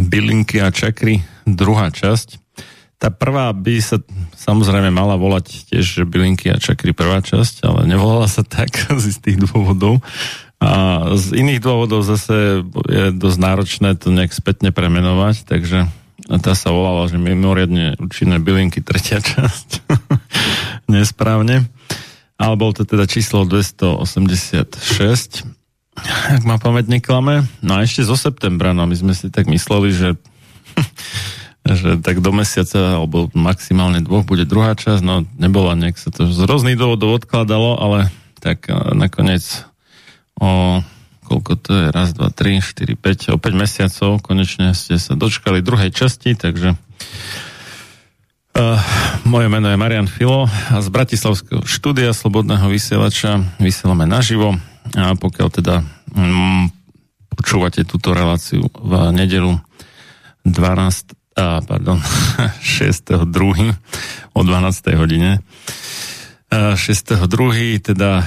bylinky a čakry, druhá časť. Tá prvá by sa samozrejme mala volať tiež bylinky a čakry prvá časť, ale nevolala sa tak z istých dôvodov. A z iných dôvodov zase je dosť náročné to nejak spätne premenovať, takže tá sa volala, že mimoriadne účinné bylinky tretia časť. Nesprávne. Ale bol to teda číslo 286 ak ma pamäť neklame. No a ešte zo septembra, no my sme si tak mysleli, že, že tak do mesiaca, alebo maximálne dvoch bude druhá časť, no nebola, nejak sa to z rôznych dôvodov odkladalo, ale tak nakoniec o koľko to je, raz, dva, tri, štyri, päť, o 5 mesiacov konečne ste sa dočkali druhej časti, takže Uh, moje meno je Marian Filo a z Bratislavského štúdia Slobodného vysielača vysielame naživo a pokiaľ teda mm, počúvate túto reláciu v nedelu 12, a, pardon, 6.2. o 12. hodine 6.2. teda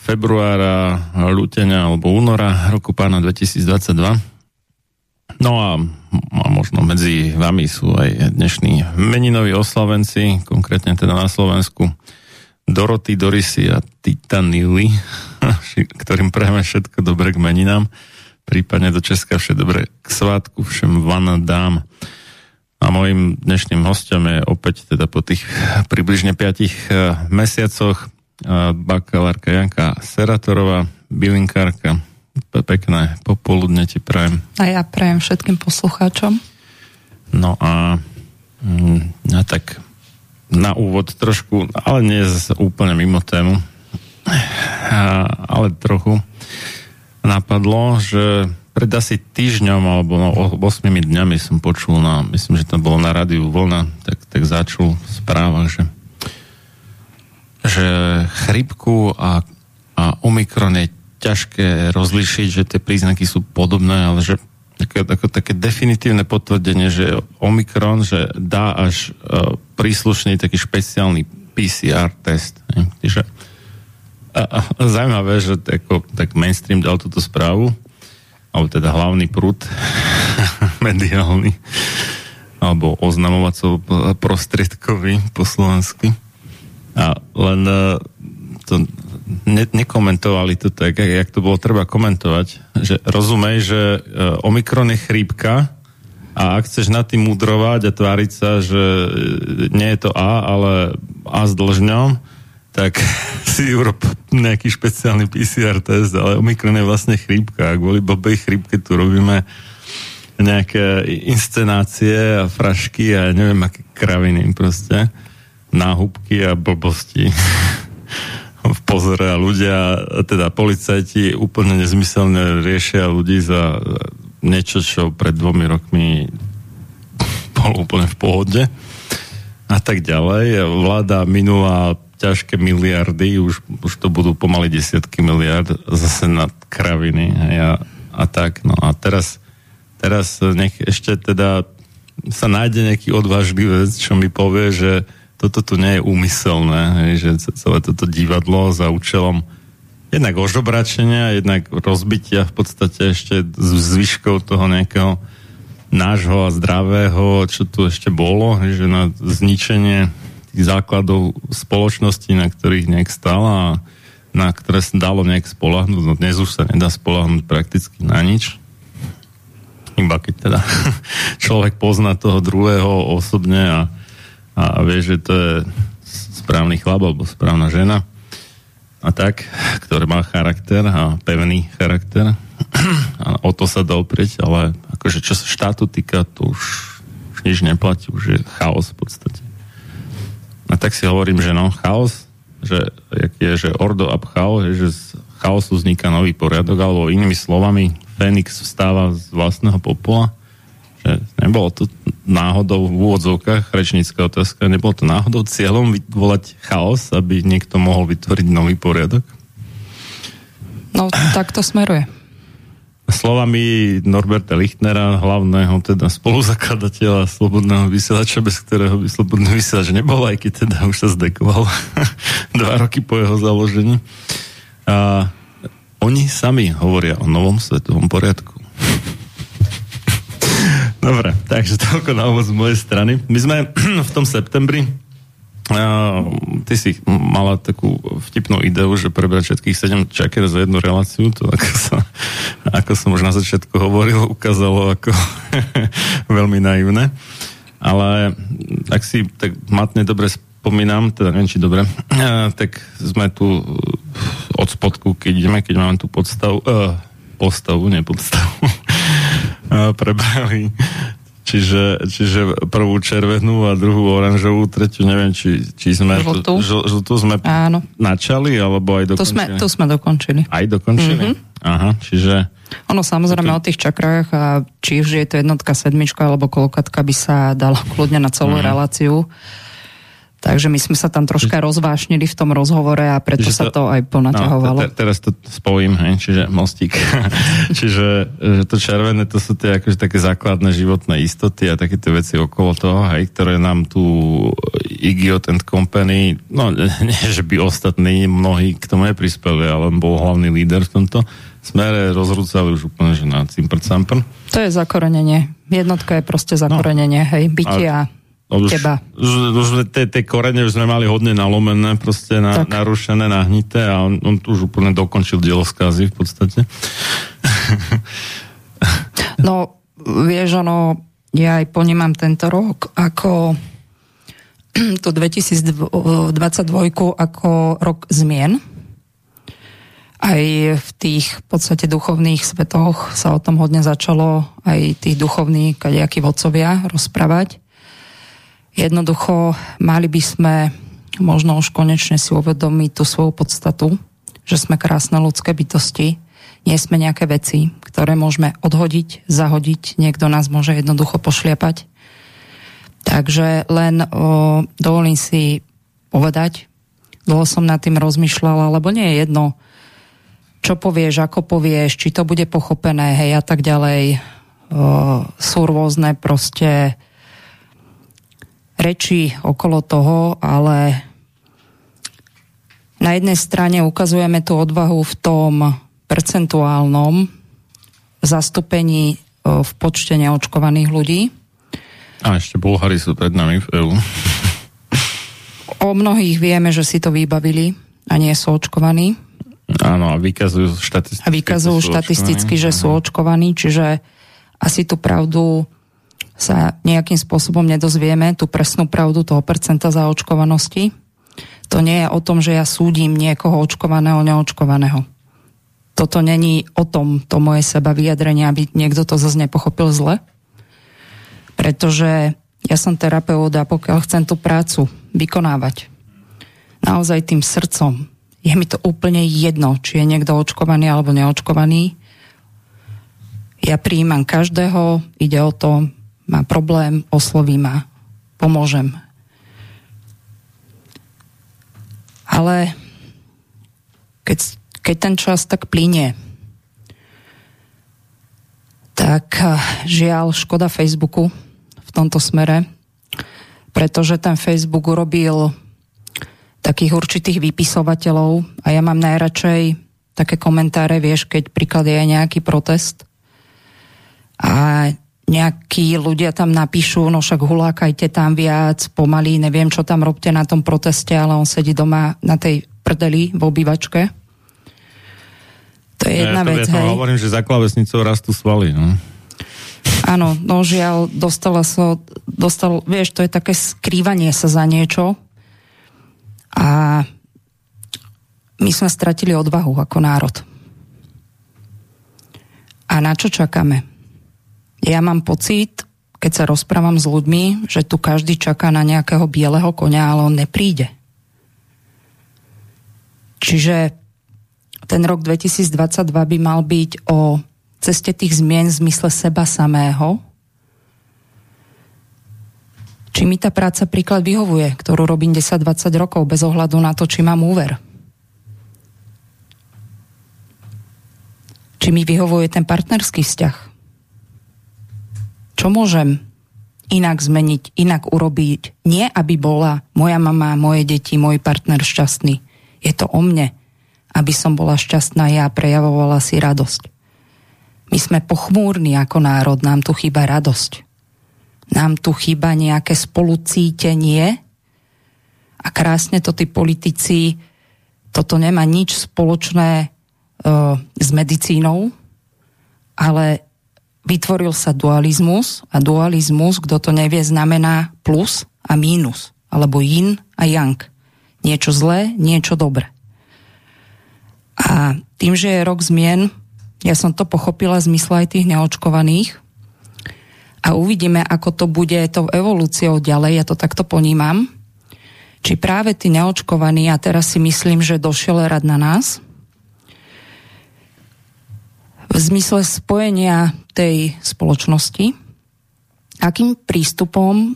februára, lútenia alebo února roku pána 2022. No a, a možno medzi vami sú aj dnešní meninoví oslavenci, konkrétne teda na Slovensku Doroty, Dorisy a Titanily, ktorým prejme všetko dobre k meninám, prípadne do Česka všetko dobre k svátku, všem vana dám. A môjim dnešným hostom je opäť teda po tých približne 5 eh, mesiacoch eh, bakalárka Janka Seratorová, bylinkárka. Pekné popoludne ti prajem. A ja prajem všetkým poslucháčom. No a mm, ja tak na úvod trošku, ale nie úplne mimo tému, ale trochu napadlo, že pred asi týždňom alebo no, 8 dňami som počul na, myslím, že to bolo na rádiu Vlna, tak, tak začul v správach, že, že chrypku a, a Omikron je ťažké rozlišiť, že tie príznaky sú podobné, ale že také, ako také definitívne potvrdenie, že Omikron, že dá až uh, príslušný taký špeciálny PCR test. Ne? Čiže a, zaujímavé, že tako, tak mainstream dal túto správu, alebo teda hlavný prúd mediálny, alebo oznamovacov prostriedkový po slovensky. A len uh, to ne, nekomentovali to tak, jak to bolo treba komentovať, že rozumej, že e, Omikron je chrípka a ak chceš nad tým mudrovať a tváriť sa, že e, nie je to A, ale A s dlžňom, tak si urob nejaký špeciálny PCR test, ale Omikron je vlastne chrípka a kvôli blbej chrípke tu robíme nejaké inscenácie a frašky a neviem aké kraviny proste náhubky a blbosti. v pozore a ľudia, teda policajti úplne nezmyselne riešia ľudí za niečo, čo pred dvomi rokmi bolo úplne v pohode a tak ďalej. Vláda minula ťažké miliardy, už, už to budú pomaly desiatky miliard zase na kraviny a, a tak. No a teraz, teraz nech ešte teda sa nájde nejaký odvážlivec, čo mi povie, že toto tu nie je úmyselné, hej, že celé toto divadlo za účelom jednak ožobračenia, jednak rozbitia v podstate ešte z zvyškov toho nejakého nášho a zdravého, čo tu ešte bolo, hej, že na zničenie tých základov spoločnosti, na ktorých nejak stala a na ktoré sa dalo nejak spolahnuť. No dnes už sa nedá spolahnuť prakticky na nič. Iba keď teda človek pozná toho druhého osobne a a, vie, že to je správny chlap alebo správna žena a tak, ktorý má charakter a pevný charakter a o to sa dá oprieť, ale akože čo sa štátu týka, to už, už nič neplatí, už je chaos v podstate. A tak si hovorím, že no, chaos, že jak je, že ordo ab chaos, že z chaosu vzniká nový poriadok, alebo inými slovami, Fénix vstáva z vlastného popola že nebolo to náhodou v úvodzovkách, rečnícka otázka, nebolo to náhodou cieľom vyvolať chaos, aby niekto mohol vytvoriť nový poriadok? No, tak to smeruje. Slovami Norberta Lichtnera, hlavného teda spoluzakladateľa Slobodného vysielača, bez ktorého by Slobodný vysielač nebol, aj keď teda už sa zdekoval dva roky po jeho založení. A oni sami hovoria o novom svetovom poriadku. Dobre, takže toľko na úvod z mojej strany. My sme v tom septembri ty si mala takú vtipnú ideu, že prebrať všetkých 7 čaker za jednu reláciu, to ako, sa, ako som už na začiatku hovoril, ukázalo ako veľmi naivné. Ale ak si tak matne dobre spomínam, teda neviem, či dobre, tak sme tu od spodku, keď ideme, keď máme tú podstavu, uh, postavu, nie podstavu, prebrali. Čiže, čiže prvú červenú a druhú oranžovú, tretiu neviem, či, či sme žltú, žltú sme Áno. načali, alebo aj dokončili. To sme, to sme dokončili. Aj dokončili? Mm-hmm. Aha, čiže... Ono samozrejme to... o tých čakrách a či už je to jednotka, sedmička alebo kolokatka by sa dala kľudne na celú mm-hmm. reláciu Takže my sme sa tam troška rozvášnili v tom rozhovore a preto sa to, aj ponaťahovalo. No, te, teraz to spojím, hej, čiže mostík. čiže že to červené, to sú tie akože také základné životné istoty a také tie veci okolo toho, hej, ktoré nám tu Igiot and Company, no nie, že by ostatní mnohí k tomu neprispeli, ale bol hlavný líder v tomto smere, rozrúcali už úplne, že na cimpr To je zakorenenie. Jednotka je proste zakorenenie, no. hej, bytia. A No už, teba. Už, už tie, tie korene už sme mali hodne nalomené, proste na, narušené, nahnité a on, on tu už úplne dokončil dielo skazy v podstate. no, vieš, ono, ja aj ponímam tento rok ako to 2022 ako rok zmien. Aj v tých v podstate duchovných svetoch sa o tom hodne začalo aj tí duchovní kadejakí vodcovia rozprávať Jednoducho mali by sme možno už konečne si uvedomiť tú svoju podstatu, že sme krásne ľudské bytosti, nie sme nejaké veci, ktoré môžeme odhodiť, zahodiť, niekto nás môže jednoducho pošliapať. Takže len o, dovolím si povedať, dlho som nad tým rozmýšľala, lebo nie je jedno, čo povieš, ako povieš, či to bude pochopené, hej, a tak ďalej. sú rôzne proste reči okolo toho, ale na jednej strane ukazujeme tú odvahu v tom percentuálnom zastúpení e, v počte neočkovaných ľudí. A ešte Bulhári sú pred nami v EU. O mnohých vieme, že si to vybavili a nie sú očkovaní. Áno, a vykazujú štatisticky. A vykazujú štatisticky, že sú očkovaní, čiže asi tú pravdu sa nejakým spôsobom nedozvieme, tú presnú pravdu toho percenta zaočkovanosti. To nie je o tom, že ja súdim niekoho očkovaného, neočkovaného. Toto není o tom, to moje seba vyjadrenie, aby niekto to zase nepochopil zle. Pretože ja som terapeut a pokiaľ chcem tú prácu vykonávať naozaj tým srdcom, je mi to úplne jedno, či je niekto očkovaný alebo neočkovaný. Ja prijímam každého, ide o to, má problém, osloví ma, pomôžem. Ale keď, keď ten čas tak plinie, tak eh, žiaľ škoda Facebooku v tomto smere, pretože ten Facebook urobil takých určitých vypisovateľov a ja mám najradšej také komentáre, vieš, keď príklad je nejaký protest a nejakí ľudia tam napíšu, no však hulákajte tam viac, pomaly, neviem, čo tam robte na tom proteste, ale on sedí doma na tej prdeli v obývačke. To je jedna ja, vec, ja hej. hovorím, že za klavesnicou rastú svaly, no. Áno, no žiaľ, dostala sa, dostal, vieš, to je také skrývanie sa za niečo a my sme stratili odvahu ako národ. A na čo čakáme? Ja mám pocit, keď sa rozprávam s ľuďmi, že tu každý čaká na nejakého bieleho konia, ale on nepríde. Čiže ten rok 2022 by mal byť o ceste tých zmien v zmysle seba samého. Či mi tá práca príklad vyhovuje, ktorú robím 10-20 rokov bez ohľadu na to, či mám úver. Či mi vyhovuje ten partnerský vzťah čo môžem inak zmeniť, inak urobiť. Nie, aby bola moja mama, moje deti, môj partner šťastný. Je to o mne, aby som bola šťastná ja a prejavovala si radosť. My sme pochmúrni ako národ, nám tu chýba radosť. Nám tu chýba nejaké spolucítenie a krásne to tí politici, toto nemá nič spoločné uh, s medicínou, ale vytvoril sa dualizmus a dualizmus, kto to nevie, znamená plus a mínus, alebo yin a yang. Niečo zlé, niečo dobré. A tým, že je rok zmien, ja som to pochopila v zmysle aj tých neočkovaných a uvidíme, ako to bude tou evolúciou ďalej, ja to takto ponímam, či práve tí neočkovaní, a teraz si myslím, že došiel rad na nás, v zmysle spojenia tej spoločnosti, akým prístupom,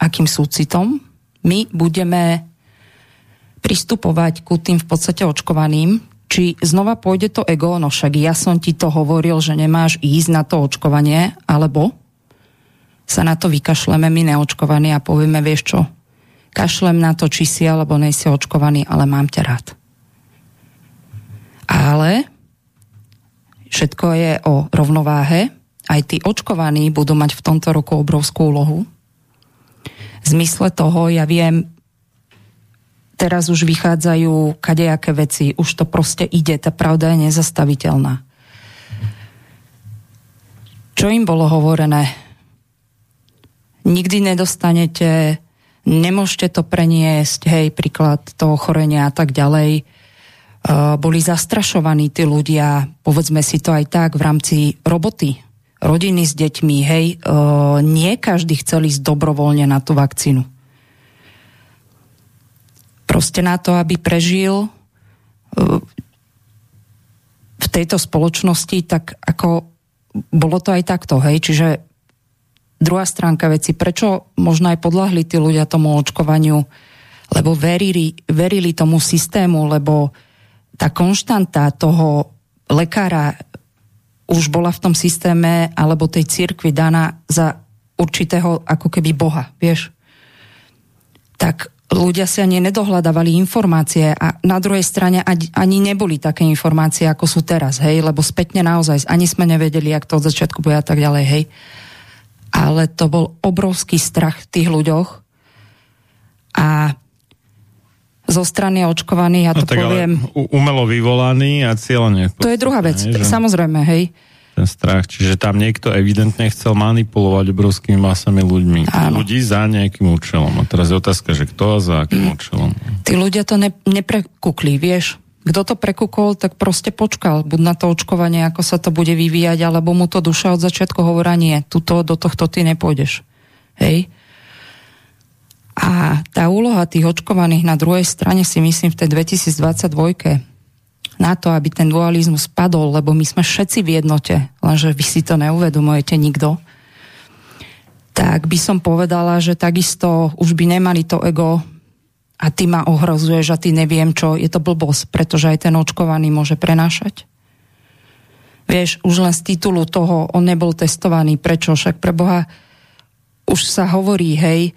akým súcitom my budeme pristupovať ku tým v podstate očkovaným, či znova pôjde to ego, no však ja som ti to hovoril, že nemáš ísť na to očkovanie, alebo sa na to vykašleme my neočkovaní a povieme, vieš čo, kašlem na to, či si alebo nejsi očkovaný, ale mám ťa rád. Ale Všetko je o rovnováhe. Aj tí očkovaní budú mať v tomto roku obrovskú úlohu. V zmysle toho ja viem, teraz už vychádzajú kadejaké veci, už to proste ide, tá pravda je nezastaviteľná. Čo im bolo hovorené? Nikdy nedostanete, nemôžete to preniesť, hej, príklad toho chorenia a tak ďalej boli zastrašovaní tí ľudia, povedzme si to aj tak, v rámci roboty, rodiny s deťmi, hej, eh, nie každý chcel ísť dobrovoľne na tú vakcínu. Proste na to, aby prežil eh, v tejto spoločnosti, tak ako bolo to aj takto, hej, čiže druhá stránka veci, prečo možno aj podľahli tí ľudia tomu očkovaniu, lebo verili, verili tomu systému, lebo tá konštanta toho lekára už bola v tom systéme alebo tej cirkvi daná za určitého ako keby boha, vieš. Tak ľudia si ani nedohľadávali informácie a na druhej strane ani neboli také informácie, ako sú teraz, hej, lebo spätne naozaj ani sme nevedeli, ak to od začiatku bude a tak ďalej, hej. Ale to bol obrovský strach v tých ľuďoch a zo strany očkovaných, ja no, to tak poviem... umelo vyvolaný a cieľne. To je druhá vec, hej, že... samozrejme, hej ten strach. Čiže tam niekto evidentne chcel manipulovať obrovskými masami ľuďmi. Áno. Ľudí za nejakým účelom. A teraz je otázka, že kto a za akým mm. účelom. Tí ľudia to ne, neprekúkli, vieš. Kto to prekúkol, tak proste počkal. Buď na to očkovanie, ako sa to bude vyvíjať, alebo mu to duša od začiatku hovorá, nie, tuto, do tohto ty nepôjdeš. Hej? A tá úloha tých očkovaných na druhej strane si myslím v tej 2022 na to, aby ten dualizmus padol, lebo my sme všetci v jednote, lenže vy si to neuvedomujete nikto, tak by som povedala, že takisto už by nemali to ego a ty ma ohrozuješ a ty neviem čo, je to blbosť, pretože aj ten očkovaný môže prenášať. Vieš, už len z titulu toho on nebol testovaný. Prečo? Však pre Boha už sa hovorí, hej,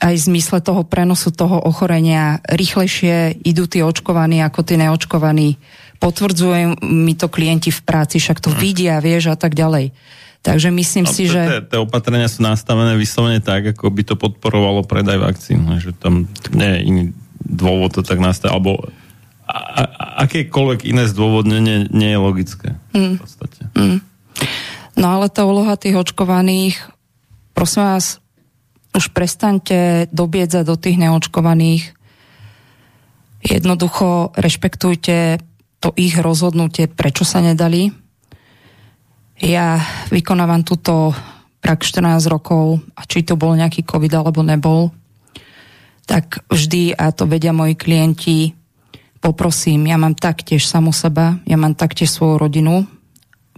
aj v zmysle toho prenosu toho ochorenia rýchlejšie idú tí očkovaní ako tí neočkovaní. Potvrdzujú mi to klienti v práci, však to hmm. vidia, vieš, a tak ďalej. Takže myslím no, si, že... Tie opatrenia sú nastavené vyslovene tak, ako by to podporovalo predaj vakcín. Že tam nie je iný dôvod to tak nastaviť. Alebo a, a, akékoľvek iné zdôvodnenie nie je logické. Mm. V podstate. Mm. No ale tá úloha tých očkovaných, prosím vás, už prestaňte dobiedzať do tých neočkovaných. Jednoducho rešpektujte to ich rozhodnutie, prečo sa nedali. Ja vykonávam túto prak 14 rokov a či to bol nejaký COVID alebo nebol, tak vždy, a to vedia moji klienti, poprosím, ja mám taktiež samu seba, ja mám taktiež svoju rodinu,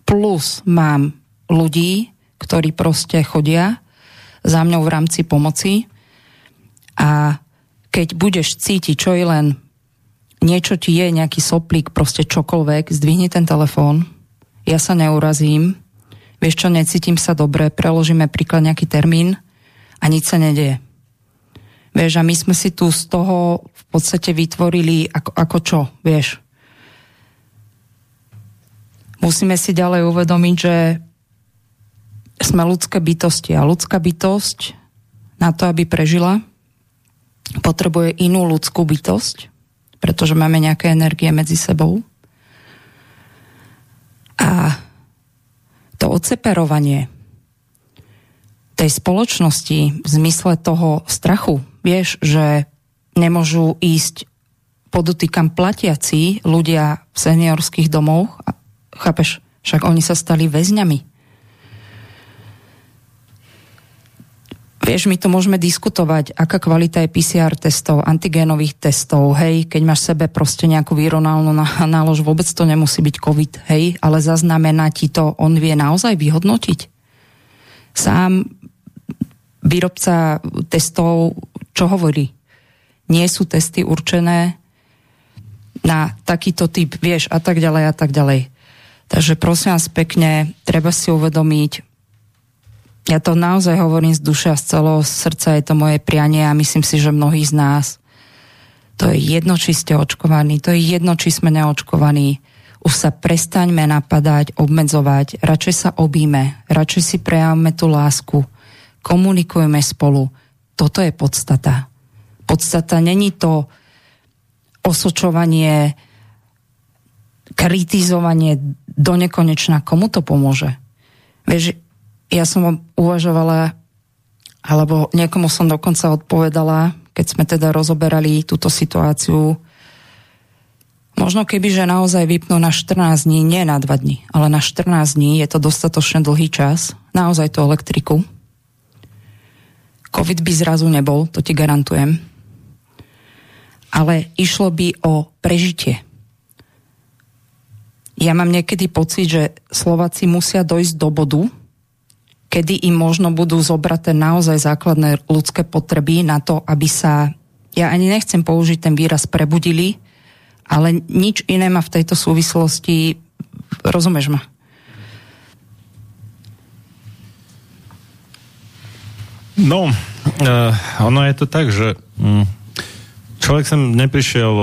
plus mám ľudí, ktorí proste chodia za mňou v rámci pomoci a keď budeš cítiť, čo je len niečo ti je, nejaký soplík, proste čokoľvek, zdvihni ten telefón, ja sa neurazím, vieš čo, necítim sa dobre, preložíme príklad nejaký termín a nič sa nedeje. Vieš, a my sme si tu z toho v podstate vytvorili ako, ako čo, vieš. Musíme si ďalej uvedomiť, že sme ľudské bytosti a ľudská bytosť na to, aby prežila, potrebuje inú ľudskú bytosť, pretože máme nejaké energie medzi sebou. A to odseparovanie tej spoločnosti v zmysle toho strachu, vieš, že nemôžu ísť podotýkam platiaci ľudia v seniorských domoch, chápeš, však oni sa stali väzňami Vieš, my to môžeme diskutovať, aká kvalita je PCR testov, antigénových testov, hej, keď máš sebe proste nejakú výronálnu nálož, vôbec to nemusí byť COVID, hej, ale zaznamená ti to, on vie naozaj vyhodnotiť. Sám výrobca testov, čo hovorí? Nie sú testy určené na takýto typ, vieš, a tak ďalej, a tak ďalej. Takže prosím vás pekne, treba si uvedomiť, ja to naozaj hovorím z duša, z celého srdca, je to moje prianie a myslím si, že mnohí z nás. To je jedno, či ste očkovaní, to je jedno, či sme neočkovaní. Už sa prestaňme napadať, obmedzovať, radšej sa obíme, radšej si prejavme tú lásku, komunikujeme spolu. Toto je podstata. Podstata není to osočovanie, kritizovanie do nekonečna. Komu to pomôže? Vieš, ja som uvažovala, alebo niekomu som dokonca odpovedala, keď sme teda rozoberali túto situáciu, možno keby, že naozaj vypnú na 14 dní, nie na 2 dní, ale na 14 dní, je to dostatočne dlhý čas, naozaj tú elektriku. COVID by zrazu nebol, to ti garantujem. Ale išlo by o prežitie. Ja mám niekedy pocit, že Slováci musia dojsť do bodu, kedy im možno budú zobraté naozaj základné ľudské potreby na to, aby sa, ja ani nechcem použiť ten výraz prebudili, ale nič iné ma v tejto súvislosti rozumieš ma? No, uh, ono je to tak, že um, človek sem neprišiel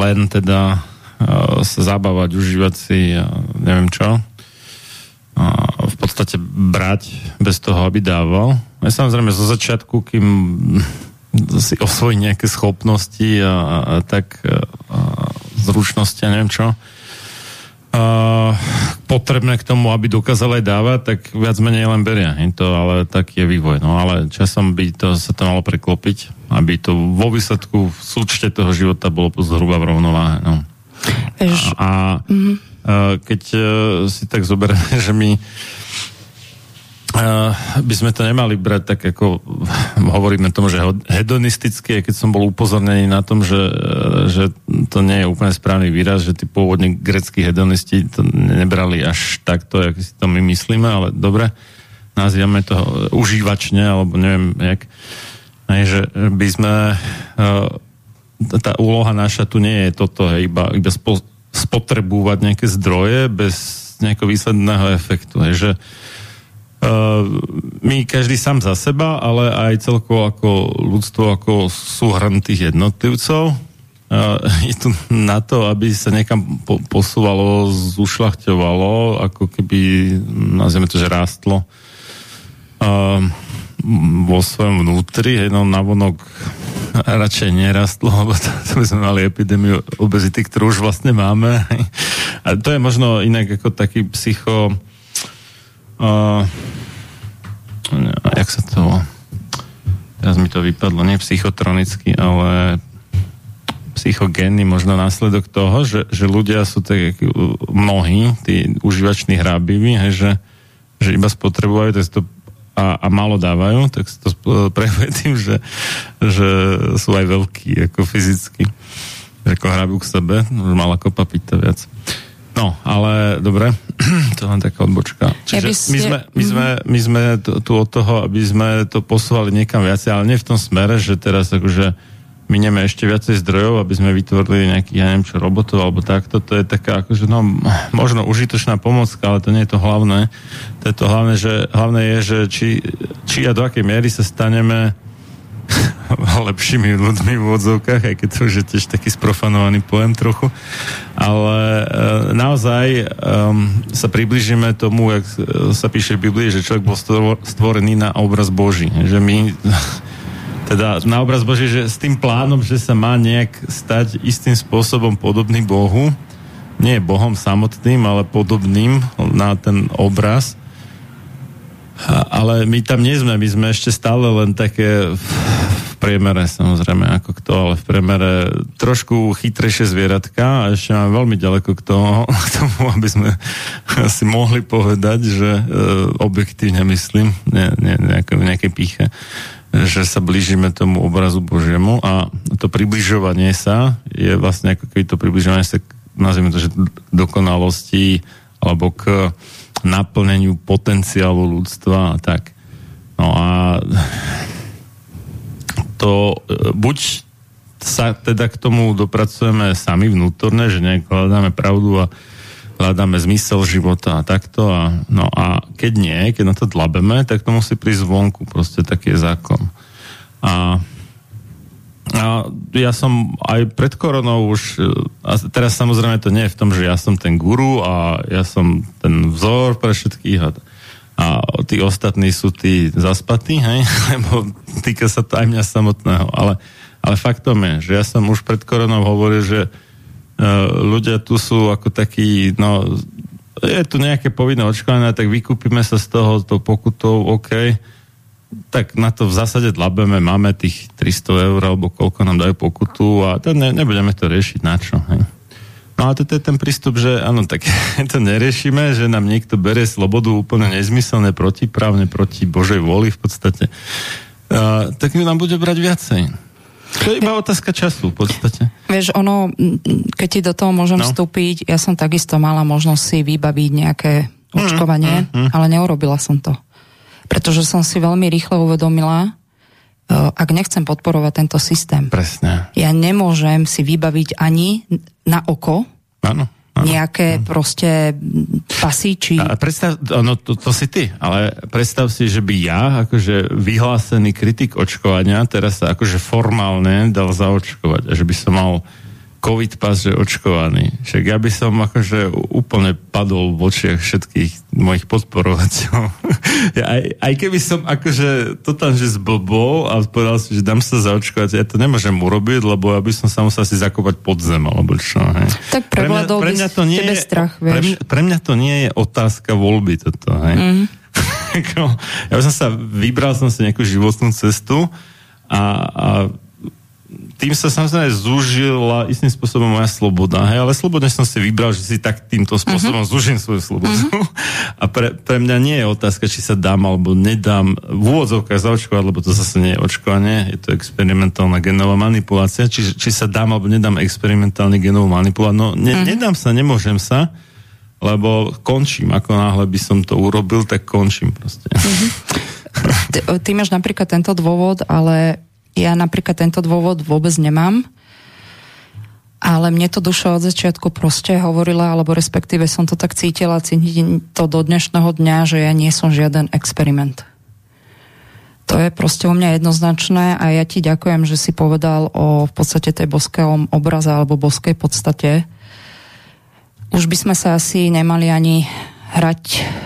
len teda uh, sa zabávať, užívať si, uh, neviem čo, v podstate brať bez toho, aby dával. A samozrejme zo začiatku, kým si osvojí nejaké schopnosti a, a, a tak a, a zručnosti a neviem čo, uh, potrebné k tomu, aby dokázal aj dávať, tak viac menej len beria. Je to, ale tak je vývoj. No ale časom by to sa to malo preklopiť, aby to vo výsledku v súčte toho života bolo zhruba v rovnováhe. No. Eš... A, a mm-hmm. Uh, keď uh, si tak zoberieme, že my Uh, by sme to nemali brať tak, ako hovoríme tomu, že hedonisticky, keď som bol upozornený na tom, že, že to nie je úplne správny výraz, že tí pôvodne greckí hedonisti to nebrali až takto, jak si to my myslíme, ale dobre, nazývame to užívačne, alebo neviem, jak, aj, že by sme tá úloha naša tu nie je toto, hej, iba, iba spo, spotrebúvať nejaké zdroje bez nejakého výsledného efektu, hej, že Eh, my každý sám za seba, ale aj celkovo ako ľudstvo, ako súhrn tých jednotlivcov. Uh, je tu na to, aby sa niekam po- posúvalo, zušľachťovalo, ako keby, nazveme to, že rástlo uh, vo svojom vnútri, hej, no navonok radšej nerastlo, lebo to, to by sme mali epidémiu obezity, ktorú už vlastne máme. A to je možno inak ako taký psycho uh, jak sa to teraz mi to vypadlo, nie psychotronicky, ale psychogénny možno následok toho, že, že ľudia sú tak mnohí, tí užívační hrábiví, hej, že, že iba spotrebujú tak to a, a málo dávajú, tak sa to prejavuje tým, že, že sú aj veľkí, ako fyzicky. Ako hrabiu k sebe, už mala kopa pýta viac. No, ale dobre, to len taká odbočka. Čiže ja my, sme, my, sme, mhm. my sme tu od toho, aby sme to posúvali niekam viacej, ale nie v tom smere, že teraz akože minieme ešte viacej zdrojov, aby sme vytvorili nejakých, ja neviem čo, robotov alebo takto, to je taká akože, no, možno užitočná pomocka, ale to nie je to hlavné. To je to hlavné, že, hlavné je, že či, či a do akej miery sa staneme lepšími ľuďmi v odzovkách, aj keď to už je tiež taký sprofanovaný pojem trochu. Ale e, naozaj e, sa približíme tomu, jak sa píše v Biblii, že človek bol stvorený na obraz Boží. Že my teda na obraz Boží, že s tým plánom, že sa má nejak stať istým spôsobom podobný Bohu, nie Bohom samotným, ale podobným na ten obraz. Ale my tam nie sme, my sme ešte stále len také v priemere, samozrejme, ako kto, ale v priemere trošku chytrejšie zvieratka a ešte máme veľmi ďaleko k tomu, k tomu aby sme si mohli povedať, že e, objektívne myslím, ne, ne, nejaké, nejaké píche, že sa blížime tomu obrazu Božiemu a to približovanie sa je vlastne ako keby to približovanie sa, nazvime to, že dokonalosti alebo k naplneniu potenciálu ľudstva a tak. No a to buď sa teda k tomu dopracujeme sami vnútorne, že nejak hľadáme pravdu a hľadáme zmysel života a takto. A, no a keď nie, keď na to dlabeme, tak to musí prísť zvonku. Proste taký je zákon. A, a ja som aj pred koronou už, a teraz samozrejme to nie je v tom, že ja som ten guru a ja som ten vzor pre všetkých a, a tí ostatní sú tí zaspatí, hej? lebo týka sa to aj mňa samotného. Ale, ale faktom je, že ja som už pred koronou hovoril, že ľudia tu sú ako takí, no je tu nejaké povinné očkovanie, tak vykúpime sa z toho, to pokutou, OK, tak na to v zásade dlabeme, máme tých 300 eur, alebo koľko nám dajú pokutu a to ne, nebudeme to riešiť na čo. Hej. No a to je ten prístup, že áno, tak to neriešime, že nám niekto berie slobodu úplne nezmyselné, protiprávne, proti Božej voli v podstate. Uh, tak nám bude brať viacej. To je iba otázka času v podstate. Vieš, ono, keď ti do toho môžem no. vstúpiť, ja som takisto mala možnosť si vybaviť nejaké mm, očkovanie, mm, mm, mm. ale neurobila som to. Pretože som si veľmi rýchlo uvedomila, ak nechcem podporovať tento systém. Presne. Ja nemôžem si vybaviť ani na oko Áno. Nejaké proste pasíči. A predstav, no to, to si ty, ale predstav si, že by ja, akože vyhlásený kritik očkovania, teraz sa akože formálne dal zaočkovať a že by som mal covid pas, že očkovaný. Však ja by som akože úplne padol v očiach všetkých mojich podporovateľov. ja aj, aj keby som akože to tam, že zblbol a povedal si, že dám sa zaočkovať, ja to nemôžem urobiť, lebo ja by som sa musel si zakopať pod zem, alebo čo. Hej. Tak pre mňa, pre mňa to nie je, strach, vieš. Pre mňa, pre mňa to nie je otázka voľby toto. Hej. Mm. ja som sa, vybral som si nejakú životnú cestu a, a tým sa samozrejme zúžila istým spôsobom moja sloboda, hej, ale slobodne som si vybral, že si tak týmto spôsobom uh-huh. zúžim svoju slobodu. Uh-huh. A pre, pre mňa nie je otázka, či sa dám alebo nedám v úvodzovkách zaočkovať, lebo to zase nie je očkovanie, je to experimentálna genová manipulácia, či, či sa dám alebo nedám experimentálny genovú manipuláciu. No ne, uh-huh. nedám sa, nemôžem sa, lebo končím. Ako náhle by som to urobil, tak končím proste. Uh-huh. Ty, ty máš napríklad tento dôvod, ale ja napríklad tento dôvod vôbec nemám, ale mne to duša od začiatku proste hovorila, alebo respektíve som to tak cítila, cítim to do dnešného dňa, že ja nie som žiaden experiment. To je proste u mňa jednoznačné a ja ti ďakujem, že si povedal o v podstate tej boskeom obraze alebo boskej podstate. Už by sme sa asi nemali ani hrať,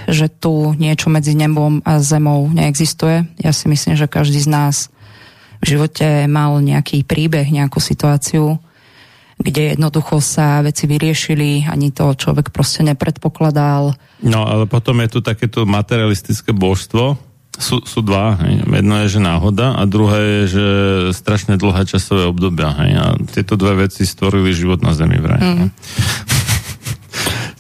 že tu niečo medzi nebom a zemou neexistuje. Ja si myslím, že každý z nás v živote mal nejaký príbeh, nejakú situáciu, kde jednoducho sa veci vyriešili, ani to človek proste nepredpokladal. No ale potom je tu takéto materialistické božstvo, sú, sú dva. Hej. Jedno je, že náhoda a druhé je, že strašne dlhé časové obdobia. Hej. A tieto dve veci stvorili život na Zemi vraj. Mm.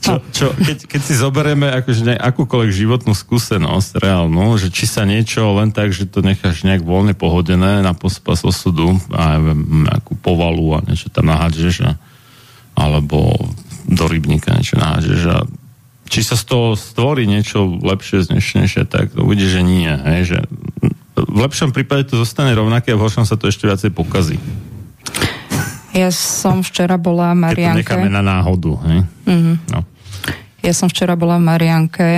Čo, čo, keď, keď si zoberieme akože ne, akúkoľvek životnú skúsenosť reálnu, že či sa niečo len tak, že to necháš nejak voľne pohodené na pospas osudu a neviem, nejakú povalu a niečo tam nahádžeš a, alebo do rybníka niečo nahádžeš a či sa z toho stvorí niečo lepšie, znešnejšie, tak uvidíš, že nie. Hej, že v lepšom prípade to zostane rovnaké a v horšom sa to ešte viacej pokazí. Ja som včera bola Marianke. Keď to necháme na náhodu, hej? Mm-hmm. No. Ja som včera bola v Marianke,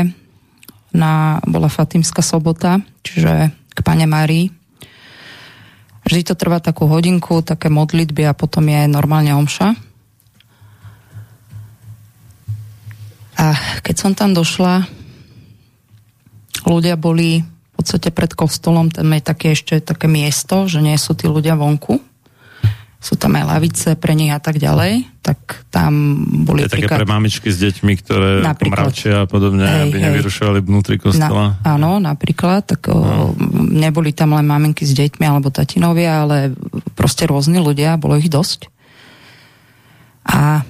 na, bola Fatimská sobota, čiže k pane Marii. Vždy to trvá takú hodinku, také modlitby a potom je normálne omša. A keď som tam došla, ľudia boli v podstate pred kostolom, tam je také ešte také miesto, že nie sú tí ľudia vonku sú tam aj lavice pre nich a tak ďalej, tak tam boli... Je také pre mamičky s deťmi, ktoré mravčia a podobne, hej, aby hej. nevyrušovali vnútri kostola. Na, áno, napríklad, tak no. o, neboli tam len maminky s deťmi alebo tatinovia, ale proste rôzni ľudia, bolo ich dosť. A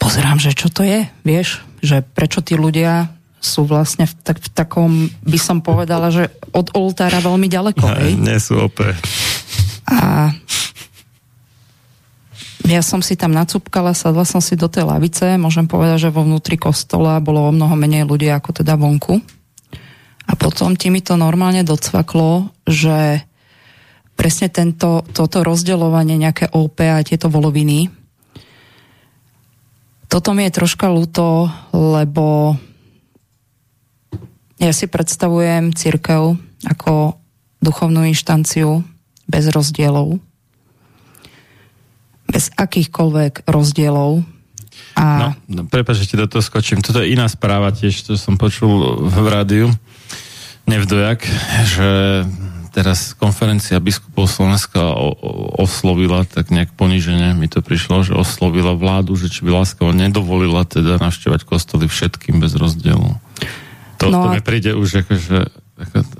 pozerám, že čo to je, vieš, že prečo tí ľudia sú vlastne v, tak, v takom, by som povedala, že od oltára veľmi ďaleko. Ne, nie sú opäť. A ja som si tam nacúpkala, sadla som si do tej lavice, môžem povedať, že vo vnútri kostola bolo o mnoho menej ľudí ako teda vonku. A potom ti mi to normálne docvaklo, že presne tento, toto rozdeľovanie, nejaké OP a tieto voloviny, toto mi je troška ľúto, lebo ja si predstavujem církev ako duchovnú inštanciu, bez rozdielov, bez akýchkoľvek rozdielov. A... No, no prepáč, že ti do toho skočím. Toto je iná správa tiež, čo som počul v rádiu, nevdojak, že teraz konferencia biskupov Slovenska o, o, oslovila tak nejak ponižene, mi to prišlo, že oslovila vládu, že či by láskavo nedovolila teda navštevať kostoly všetkým bez rozdielu. To, no to mi príde už akože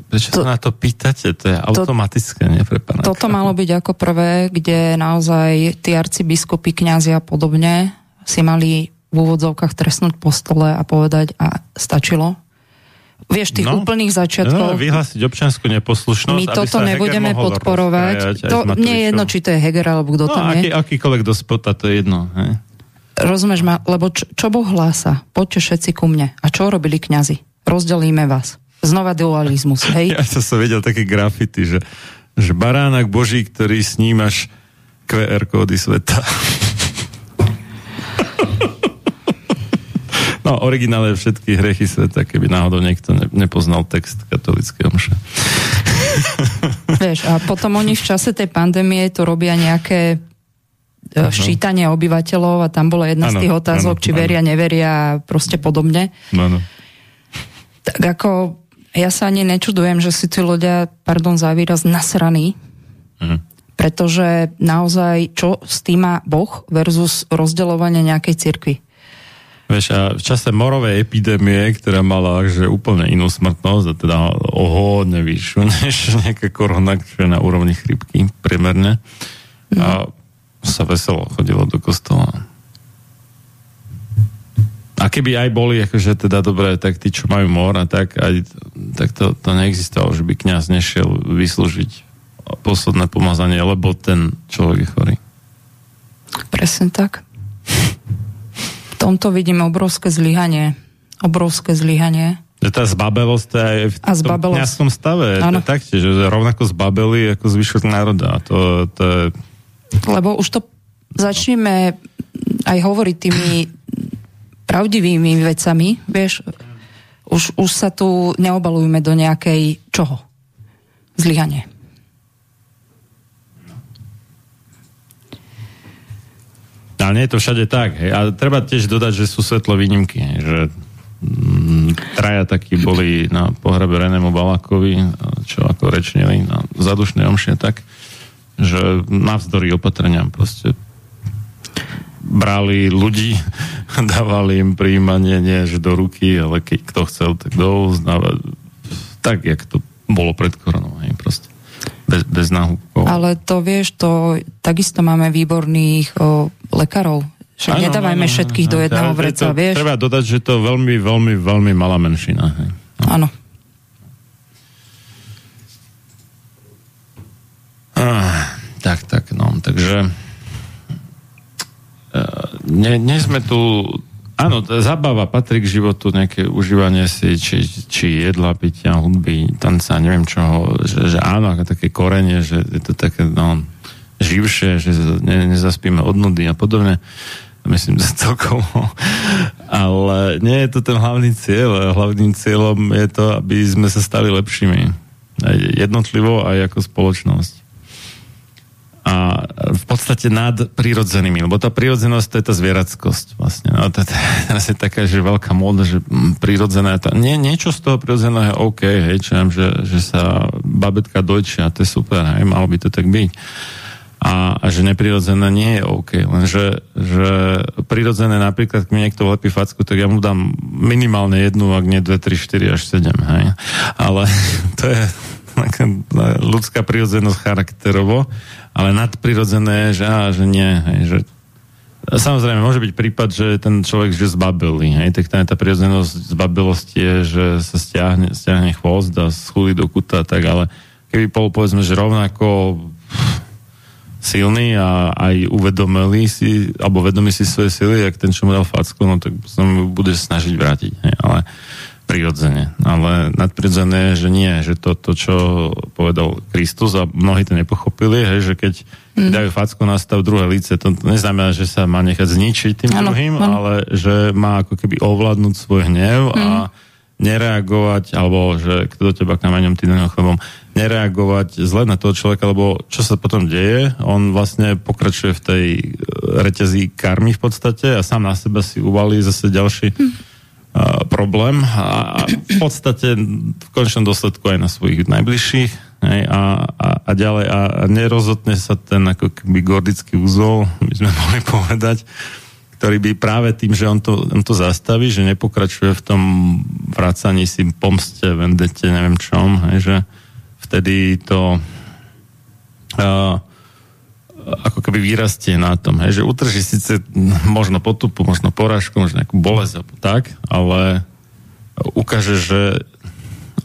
Prečo to, sa na to pýtate? To je automatické, to, nie pre pána Toto krahu. malo byť ako prvé, kde naozaj tí arcibiskupy, kňazi a podobne si mali v úvodzovkách trestnúť po stole a povedať a stačilo. Vieš, tých no, úplných začiatkov... No, vyhlásiť občanskú neposlušnosť, My toto nebudeme podporovať. To nie je jedno, či to je Heger alebo kto no, tam aký, je. akýkoľvek dospota, to je jedno. Hej? Rozumieš ma? Lebo čo, čo Boh hlása? Poďte všetci ku mne. A čo robili kňazi? Rozdelíme vás. Znova dualizmus, hej? Ja som sa vedel také grafity, že, že barának Boží, ktorý snímaš QR kódy sveta. No, originále všetky hrechy sveta, keby náhodou niekto ne, nepoznal text katolického mša. Vieš, a potom oni v čase tej pandémie to robia nejaké uh, ščítanie obyvateľov a tam bola jedna ano, z tých otázok, ano, či ano. veria, neveria a proste podobne. Ano. Tak ako ja sa ani nečudujem, že si tí ľudia, pardon za výraz, nasraní. Mhm. Pretože naozaj, čo s tým má Boh versus rozdeľovanie nejakej cirkvi? Vieš, a v čase morovej epidémie, ktorá mala že úplne inú smrtnosť, a teda o hodne vyššiu než nejaká korona, čo je na úrovni chrypky priemerne, mm. a sa veselo chodilo do kostola. A keby aj boli, akože teda dobré, tak tí, čo majú mor a tak, aj, tak to, to neexistovalo, že by kňaz nešiel vyslúžiť posledné pomazanie, lebo ten človek je chorý. Presne tak tomto vidím obrovské zlyhanie. Obrovské zlyhanie. Že tá zbabelosť aj v a tom kniazskom stave. Ano. Je taktiež, že rovnako zbabeli ako zvyšok národa. To, to je... Lebo už to začneme aj hovoriť tými pravdivými vecami, vieš, už, už sa tu neobalujeme do nejakej čoho? Zlyhanie. Ale nie je to všade tak. A treba tiež dodať, že sú svetlo výnimky. Že mm, traja takí boli na pohrebe Renému Balákovi, čo ako rečnili na zadušnej omšie tak, že navzdory opatreniam proste brali ľudí, dávali im príjmanie nie že do ruky, ale keď kto chcel, tak do tak, jak to bolo pred koronou. Hej, proste bez, bez náhubkov. Ale to vieš, to takisto máme výborných o, lekárov. Však ano, nedávajme ano, všetkých ano, do jedného vreca, to, vieš? Treba dodať, že to veľmi, veľmi, veľmi malá menšina. Hej. Áno. Ah, tak, tak, no, takže nie, nie sme tu Áno, zabava patrí k životu, nejaké užívanie si, či, či jedla, pitia, hudby, tanca, neviem čoho, že, že áno, také korenie, že je to také, no, živšie, že ne, nezaspíme od nudy a podobne. Myslím, že celkovo. Ale nie je to ten hlavný cieľ. Hlavným cieľom je to, aby sme sa stali lepšími. Jednotlivo, aj ako spoločnosť a v podstate nad prírodzenými, lebo tá prírodzenosť to je tá zvierackosť vlastne. No, to, teraz je taká, že veľká móda, že mm, prírodzené, to, nie, niečo z toho prírodzeného je OK, hej, čo že, že sa babetka dojčia, to je super, hej, malo by to tak byť. A, a že neprirodzené nie je OK, lenže že prirodzené napríklad, keď mi niekto lepí facku, tak ja mu dám minimálne jednu, ak nie dve, tri, štyri až sedem, hej. Ale to je ľudská prírodzenosť charakterovo ale nadprirodzené, že, á, že nie, hej, že Samozrejme, môže byť prípad, že ten človek že zbabelý, hej, tak tá, tá prirodzenosť zbabelosti je, že sa stiahne, stiahne chvost a schúli do kuta, tak ale keby bol povedzme, že rovnako silný a aj uvedomili si, alebo vedomí si svoje sily, jak ten, čo mu dal facku, no tak sa mu bude snažiť vrátiť, hej, ale prirodzene. Ale nadprirodzené že nie, že to, to, čo povedal Kristus a mnohí to nepochopili, hej, že keď mm. dajú facku na stav druhé lice, to neznamená, že sa má nechať zničiť tým ano, druhým, ano. ale že má ako keby ovládnuť svoj hnev mm. a nereagovať, alebo že kto do teba kameňom, ty do chlebom, nereagovať zle na toho človeka, lebo čo sa potom deje, on vlastne pokračuje v tej e, reťazí karmy v podstate a sám na seba si uvalí zase ďalší mm problém a, v podstate v končnom dôsledku aj na svojich najbližších hej, a, a, a ďalej a, nerozotne sa ten ako keby gordický úzol, by sme mohli povedať, ktorý by práve tým, že on to, on to zastaví, že nepokračuje v tom vracaní si pomste, vendete, neviem čom, hej, že vtedy to uh, ako keby vyrastie na tom, hej, že utrží síce možno potupu, možno porážku, možno nejakú bolesť tak, ale ukáže, že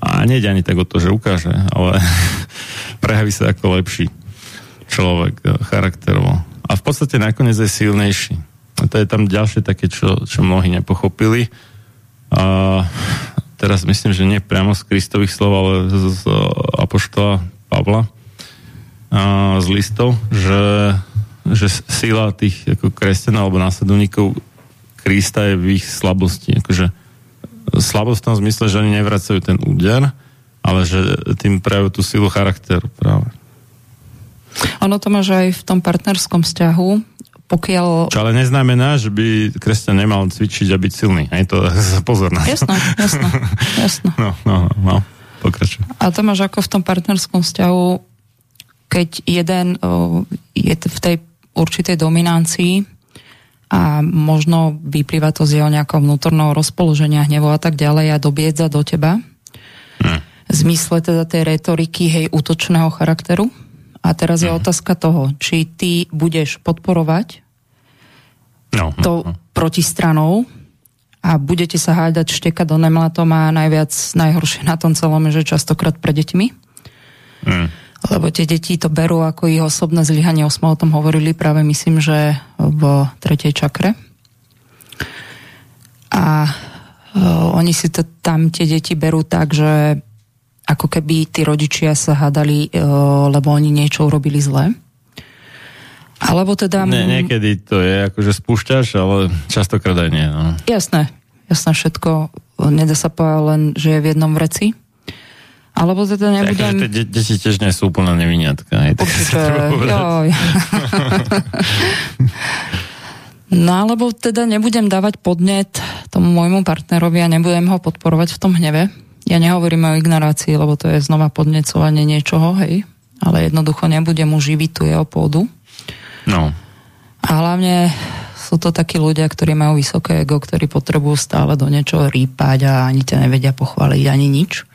a nejde ani tak o to, že ukáže, ale prejaví sa ako lepší človek eh, charakterovo. A v podstate nakoniec je silnejší. A to je tam ďalšie také, čo, čo mnohí nepochopili. A teraz myslím, že nie priamo z Kristových slov, ale z, z Apoštola Pavla, z listov, že, že sila tých ako kresťanov alebo následovníkov Krista je v ich slabosti. Akože slabosť v tom zmysle, že oni nevracajú ten úder, ale že tým prajú tú silu charakteru práve. Ono to máš aj v tom partnerskom vzťahu, pokiaľ... Čo ale neznamená, že by kresťan nemal cvičiť a byť silný. Aj to pozor na to. Jasno, jasno, jasno. No, no, no, no. pokračuj. A to máš ako v tom partnerskom vzťahu, keď jeden je v tej určitej dominancii a možno vyplýva to z jeho nejakého vnútorného rozpoloženia, hnevu a tak ďalej a dobiedza do teba. Hm. V zmysle teda tej retoriky, hej, útočného charakteru. A teraz je hm. otázka toho, či ty budeš podporovať no, no, to no. protistranou a budete sa hádať štekať do nemlatom a najviac, najhoršie na tom celom je, že častokrát pre deťmi. Mm. Lebo tie deti to berú ako ich osobné zlyhanie, sme o tom hovorili práve myslím, že v tretej čakre. A uh, oni si to tam tie deti berú tak, že ako keby tí rodičia sa hádali, uh, lebo oni niečo urobili zle. Alebo teda... Nie, niekedy to je akože spúšťaš, ale častokrát aj nie. No. Jasné, jasné všetko. Nedá sa povedať len, že je v jednom vreci. Alebo teda nebudem... Takže de- deti tiež nie sú úplne neviniatka. Určite, joj. no alebo teda nebudem dávať podnet tomu môjmu partnerovi a nebudem ho podporovať v tom hneve. Ja nehovorím o ignorácii, lebo to je znova podnecovanie niečoho, hej. Ale jednoducho nebudem mu živiť tú jeho pôdu. No. A hlavne sú to takí ľudia, ktorí majú vysoké ego, ktorí potrebujú stále do niečoho rýpať a ani ťa nevedia pochváliť, ani nič.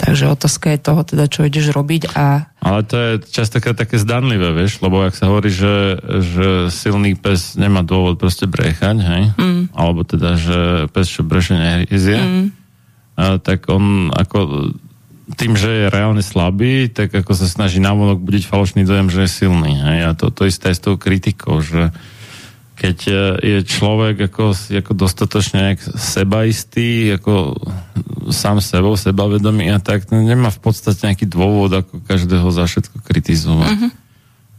Takže otázka je toho teda, čo ideš robiť a... Ale to je častokrát také zdanlivé, vieš, lebo ak sa hovorí, že, že silný pes nemá dôvod proste brechať, hej? Mm. Alebo teda, že pes, čo breše, nehryzie, mm. a, tak on ako tým, že je reálne slabý, tak ako sa snaží navonok budiť falošný dojem, že je silný. Hej? A to, to isté s tou kritikou, že keď e, je človek ako, ako dostatočne sebaistý, ako sám sebou, sebavedomý a tak, no nemá v podstate nejaký dôvod ako každého za všetko kritizovať. Uh-huh.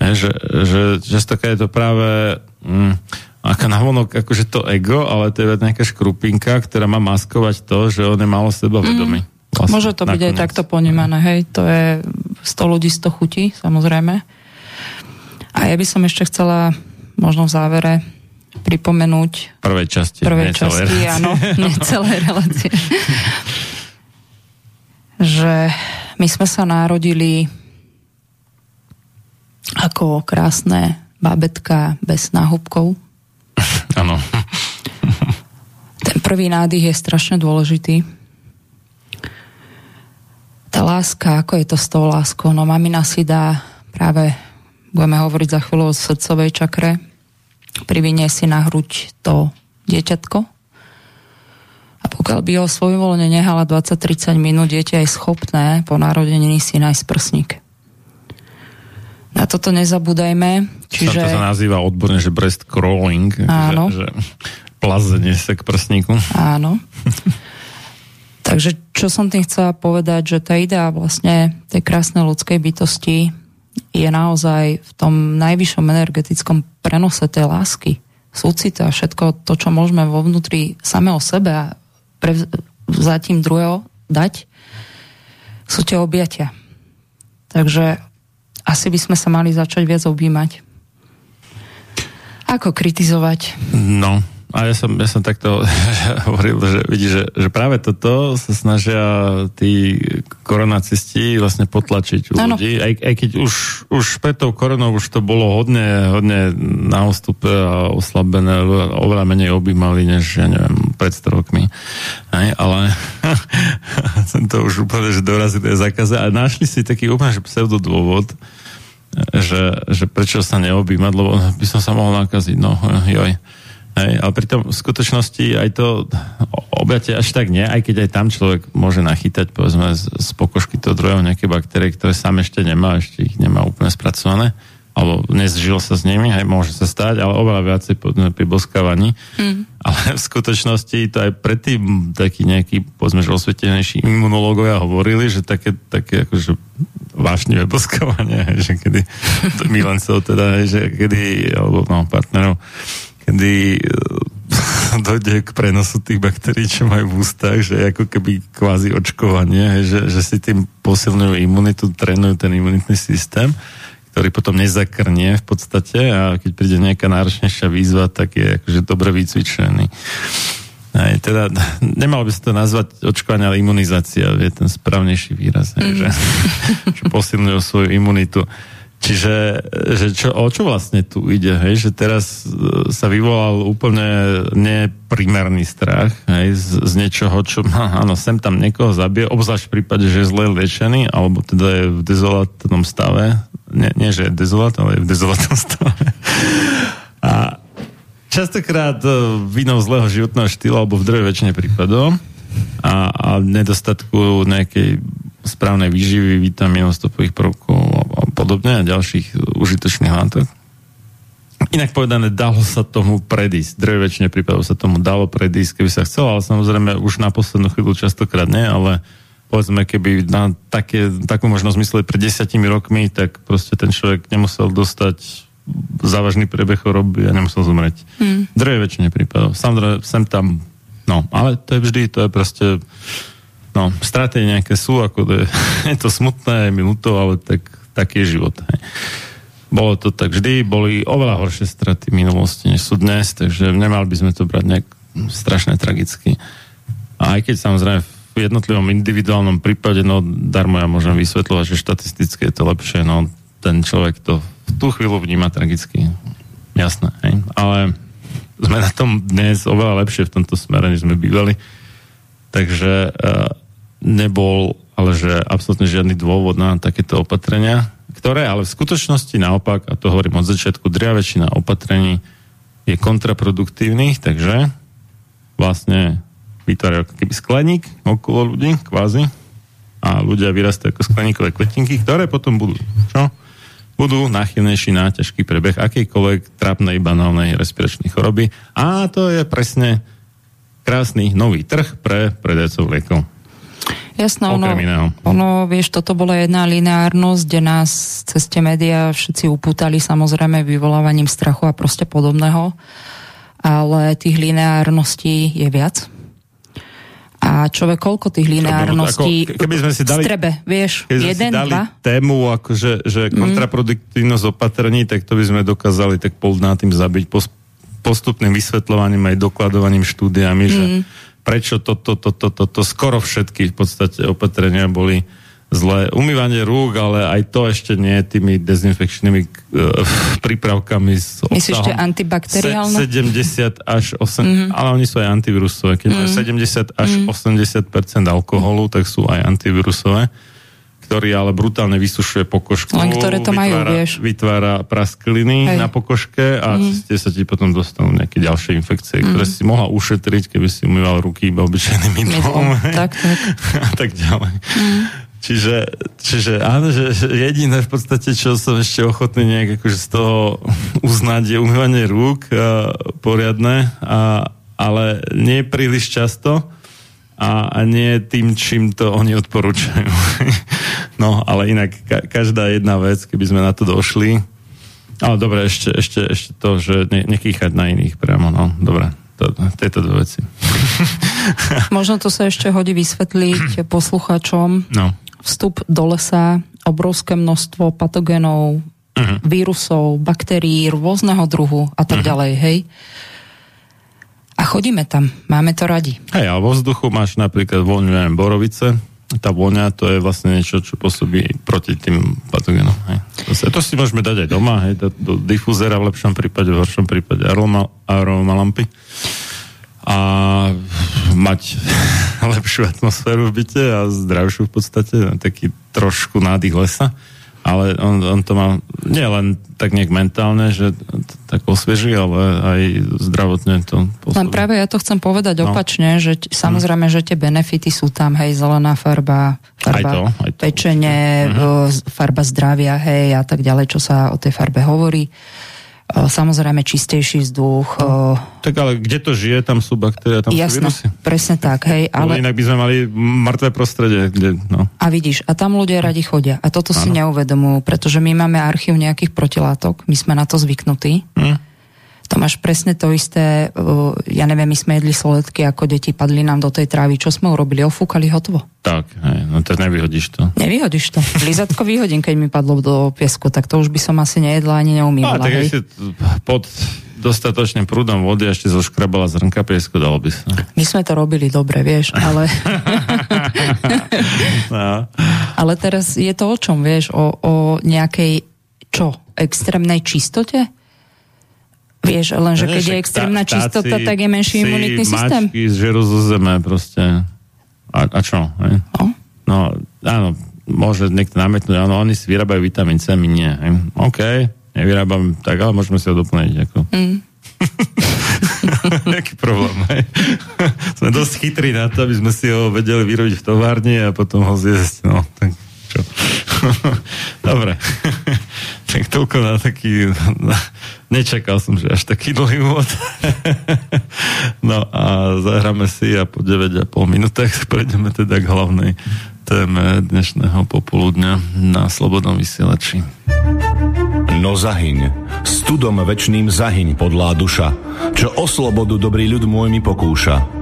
Je, že, že častokrát je to práve mm, ako navonok akože to ego, ale to je nejaká škrupinka, ktorá má maskovať to, že on je malo sebavedomý. Uh-huh. Vlastne, Môže to byť aj takto ponímané, hej, to je 100 ľudí, 100 chutí, samozrejme. A ja by som ešte chcela možno v závere pripomenúť prvej časti, prvej časti, relácie. áno, nie celé relácie. že my sme sa narodili ako krásne babetka bez náhubkov. Áno. Ten prvý nádych je strašne dôležitý tá láska, ako je to s tou láskou? No mamina si dá práve, budeme hovoriť za chvíľu o srdcovej čakre, privinie si na hruď to dieťatko a pokiaľ by ho svojvoľne nehala 20-30 minút, dieťa je schopné po narodeniny si nájsť prsník. Na toto nezabúdajme. Čiže... To sa nazýva odborne, že breast crawling. Áno. Že, že plazenie sa k prsníku. Áno. Takže čo som tým chcela povedať, že tá idea vlastne tej krásnej ľudskej bytosti je naozaj v tom najvyššom energetickom prenose tej lásky, súcita všetko to, čo môžeme vo vnútri samého sebe a zatím druhého dať, sú tie objatia. Takže asi by sme sa mali začať viac objímať. Ako kritizovať? No, a ja som, ja som takto hovoril, že vidí, že, že práve toto sa snažia tí koronacisti vlastne potlačiť u ano. ľudí, aj, aj keď už, už pred tou koronou už to bolo hodne, hodne na ostupe a oslabené, oveľa menej objímali, než ja neviem, pred 100 rokmi. Aj, ale som to už úplne, že dorazili zakaze a našli si taký úplne, že pseudodôvod, že, že prečo sa neobjímať, lebo by som sa mohol nakaziť, no joj. Hej, ale pritom v skutočnosti aj to objatie až tak nie, aj keď aj tam človek môže nachytať povedzme z, z pokožky toho druhého nejaké baktérie, ktoré sám ešte nemá, ešte ich nemá úplne spracované alebo nezžil sa s nimi, aj môže sa stať, ale oveľa viacej pri boskávaní. Mm. Ale v skutočnosti to aj predtým takí nejakí, povedzme, že osvietenejší imunológovia hovorili, že také, také akože vášnivé boskávanie, že kedy milencov teda, že kedy, alebo no, partnerov, kedy e, dojde k prenosu tých baktérií, čo majú v ústach, že ako keby kvázi očkovanie, že, že si tým posilňujú imunitu, trénujú ten imunitný systém, ktorý potom nezakrnie v podstate a keď príde nejaká náročnejšia výzva, tak je akože dobre vycvičený. Aj, teda, nemal by sa to nazvať očkovanie, ale imunizácia je ten správnejší výraz, mm. že, že posilňujú svoju imunitu. Čiže že čo, o čo vlastne tu ide? Hej? Že teraz e, sa vyvolal úplne neprimerný strach hej? Z, z niečoho, čo áno, sem tam niekoho zabije, obzvlášť v prípade, že je zle liečený, alebo teda je v dezolátnom stave. Nie, nie že je dezolát, ale je v dezolátnom stave. A častokrát e, vinou zlého životného štýlu alebo v druhej väčšine prípadov a, a nedostatku nejakej správnej výživy, vitamínov, stopových prvkov podobne a ďalších užitočných látok. Inak povedané, dalo sa tomu predísť. Drev väčšine prípadov sa tomu dalo predísť, keby sa chcelo, ale samozrejme už na poslednú chvíľu častokrát nie, ale povedzme, keby na také, takú možnosť mysleli pred desiatimi rokmi, tak proste ten človek nemusel dostať závažný priebeh choroby a nemusel zomrieť. Hmm. Drev väčšine prípadov. Samozrejme, sem tam, no, ale to je vždy, to je proste No, straty nejaké sú, ako to je, je to smutné, je mi ľúto, ale tak, taký je život. Hej. Bolo to tak vždy, boli oveľa horšie straty v minulosti, než sú dnes, takže nemali by sme to brať nejak strašne tragicky. A aj keď samozrejme v jednotlivom individuálnom prípade, no darmo ja môžem vysvetľovať, že štatisticky je to lepšie, no ten človek to v tú chvíľu vníma tragicky. Jasné, hej. Ale sme na tom dnes oveľa lepšie v tomto smere, než sme bývali. Takže uh, nebol ale že absolútne žiadny dôvod na takéto opatrenia, ktoré ale v skutočnosti naopak, a to hovorím od začiatku, dria väčšina opatrení je kontraproduktívnych, takže vlastne vytvárajú ako keby skleník okolo ľudí, kvázi, a ľudia vyrastajú ako skleníkové kvetinky, ktoré potom budú, čo? Budú náchylnejší na ťažký prebeh akejkoľvek trápnej, banálnej respiračnej choroby. A to je presne krásny nový trh pre predajcov liekov. Jasné, ono, ono, vieš, toto bola jedna lineárnosť, kde nás cez tie médiá všetci upútali samozrejme vyvolávaním strachu a proste podobného, ale tých lineárností je viac. A človek, koľko tých lineárností ako, keby sme si dali, strebe, vieš, keby jeden, si dali dva? tému, akože, že mm. kontraproduktívnosť opatrení, tak to by sme dokázali tak pol dná tým zabiť pos, postupným vysvetľovaním aj dokladovaním štúdiami, mm. že prečo toto, toto, toto, to, skoro všetky v podstate opatrenia boli zlé. Umývanie rúk, ale aj to ešte nie tými dezinfekčnými uh, prípravkami s Myslíš, že antibakteriálne? 70 až 8, mm-hmm. ale oni sú aj antivírusové. Keď mm-hmm. majú 70 až mm-hmm. 80% alkoholu, tak sú aj antivírusové ktorý ale brutálne vysušuje pokožku. Len ktoré to vytvára, majú, vieš. Vytvára praskliny Hej. na pokožke a mm. ste sa ti potom dostanú nejaké ďalšie infekcie, mm. ktoré si mohla ušetriť, keby si umýval ruky iba obyčajným mydlom. Tak, tak. a tak ďalej. Mm. Čiže, čiže áno, že, jediné v podstate, čo som ešte ochotný nejak akože z toho uznať, je umývanie rúk a, poriadne, a, ale nie príliš často a, a nie tým, čím to oni odporúčajú. no, ale inak ka- každá jedna vec, keby sme na to došli, ale dobre, ešte, ešte, ešte to, že ne, nekýchať na iných priamo, no, dobre, to, tieto dve veci. Možno to sa ešte hodí vysvetliť posluchačom. No. Vstup do lesa, obrovské množstvo patogénov, uh-huh. vírusov, baktérií rôzneho druhu a tak uh-huh. ďalej, hej. A chodíme tam, máme to radi. Hej, a vo vzduchu máš napríklad voľňu, neviem, borovice, tá voňa, to je vlastne niečo, čo pôsobí proti tým patogénom. Hej. To, sa, to si môžeme dať aj doma, hej, do, do difuzera v lepšom prípade, v horšom prípade aroma, aroma lampy a mať lepšiu atmosféru v byte a zdravšiu v podstate, taký trošku nádych lesa ale on, on to má nie len tak nejak mentálne, že tak osvieží, ale aj zdravotne to pôsobí. Len práve ja to chcem povedať no. opačne, že t- samozrejme, že tie benefity sú tam, hej, zelená farba, farba aj to, aj to, pečenie, uh-huh. farba zdravia, hej, a tak ďalej, čo sa o tej farbe hovorí. Samozrejme čistejší vzduch. No, tak ale kde to žije, tam sú baktérie, tam Jasné, sú vírusy. presne tak, hej. Ale... Inak by sme mali mŕtve prostredie. Kde, no. A vidíš, a tam ľudia radi chodia. A toto ano. si neuvedomujú, pretože my máme archív nejakých protilátok, my sme na to zvyknutí. Hm. To máš presne to isté, ja neviem, my sme jedli soletky ako deti, padli nám do tej trávy, čo sme urobili, ofúkali hotovo. Tak, hej, no to nevyhodíš to. Nevyhodíš to. Lízatko vyhodím, keď mi padlo do piesku, tak to už by som asi nejedla ani neumývala. A tak ešte pod dostatočným prúdom vody ešte zoškrabala zrnka piesku, dalo by sa. My sme to robili dobre, vieš, ale... no. Ale teraz je to o čom, vieš, o, o nejakej, čo, extrémnej čistote? Vieš, lenže keď je extrémna tá, čistota, tak je menší imunitný systém. Mačky zžerú zo zeme proste. A, a čo? Hej? No? no, áno, môže niekto nametnúť, áno, oni si vyrábajú vitamín C, my nie. Hej? OK, nevyrábam, tak ale môžeme si ho doplniť. Ako. Mm. Jaký problém, hej? Sme dosť chytrí na to, aby sme si ho vedeli vyrobiť v továrni a potom ho zjesť. No, tak čo? Dobre. tak toľko na taký... Na, nečakal som, že až taký dlhý úvod. no a zahráme si a po 9,5 minútach prejdeme teda k hlavnej téme dnešného popoludňa na Slobodnom vysielači. No zahyň, studom večným zahyň podlá duša, čo o slobodu dobrý ľud môj mi pokúša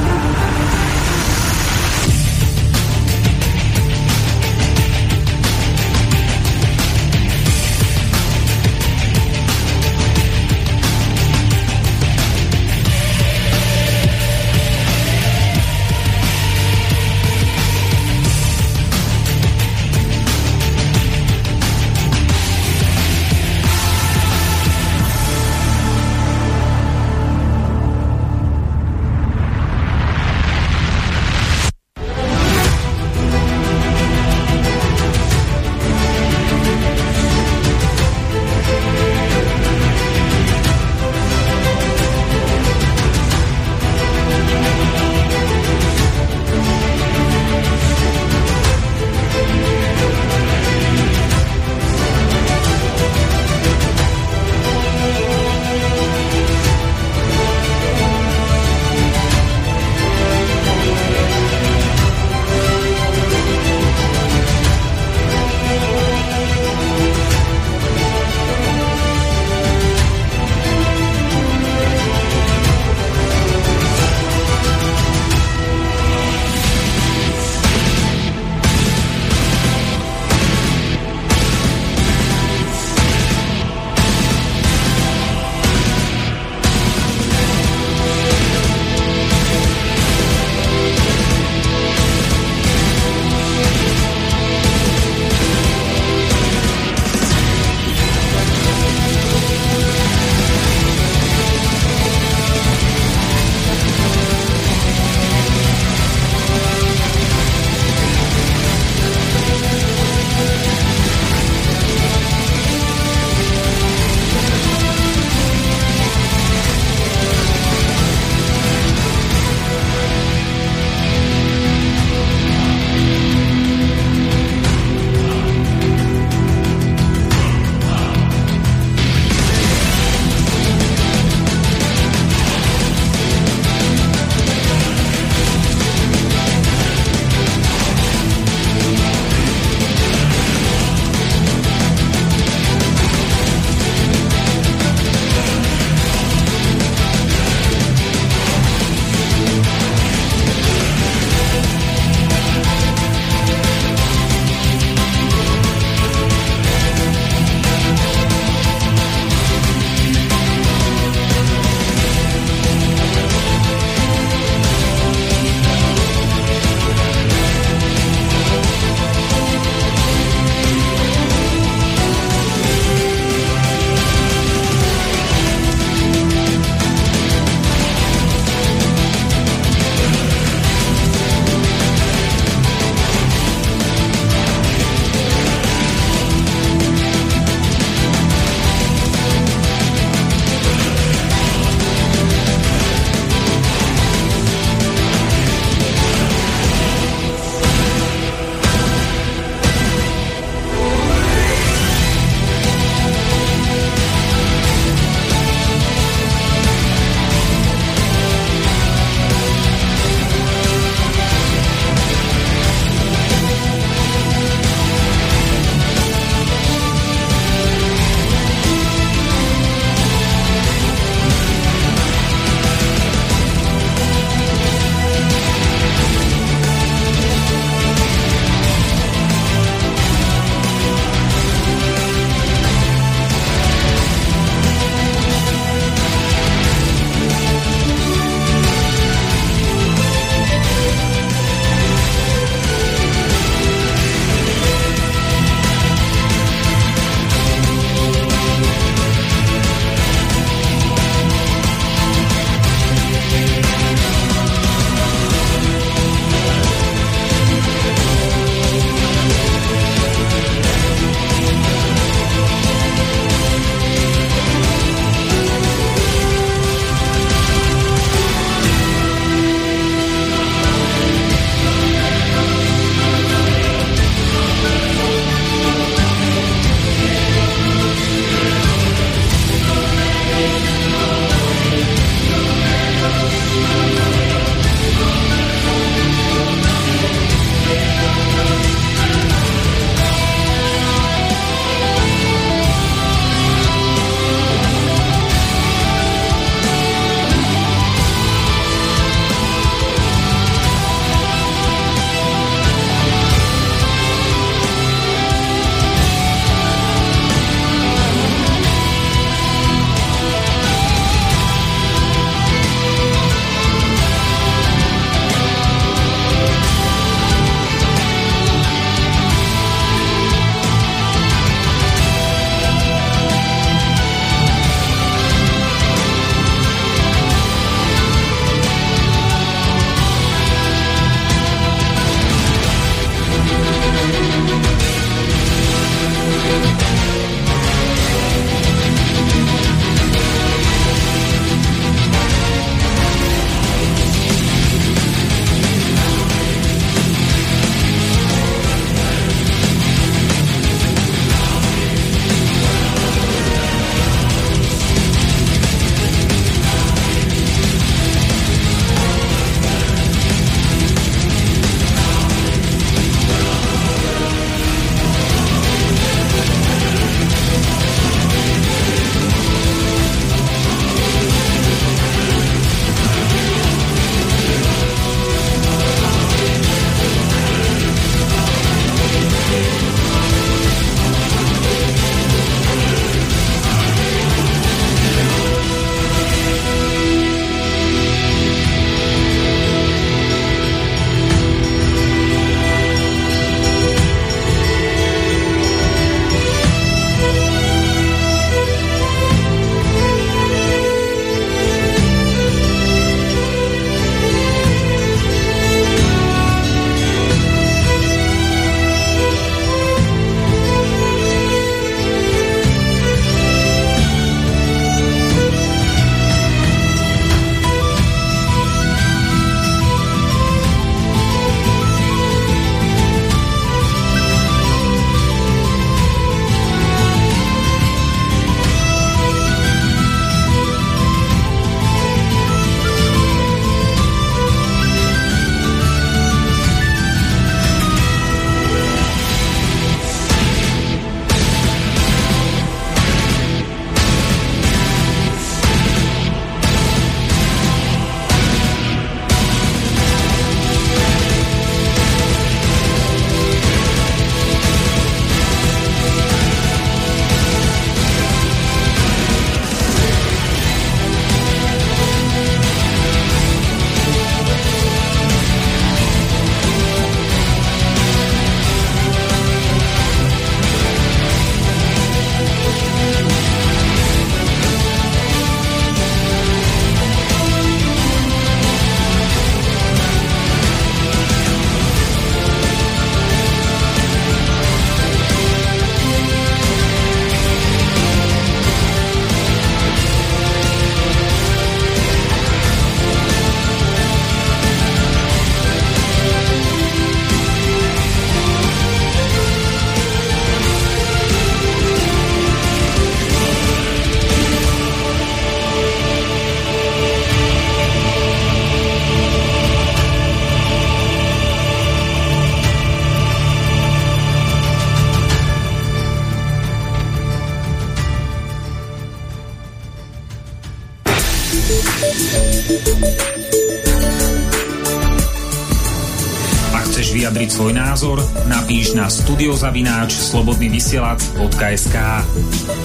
Napíš na studiozavináč slobodnyvysielac.sk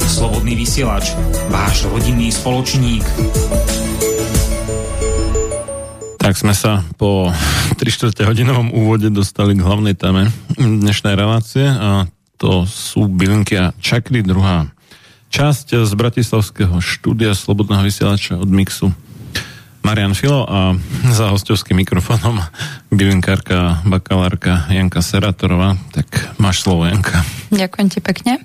Slobodný vysielač, váš rodinný spoločník. Tak sme sa po 3 4 hodinovom úvode dostali k hlavnej téme dnešnej relácie a to sú bylinky a čakry druhá časť z Bratislavského štúdia Slobodného vysielača od Mixu. Marian Filo a za hostovským mikrofónom bylinkárka, bakalárka Janka Seratorová. Tak máš slovo, Janka. Ďakujem ti pekne.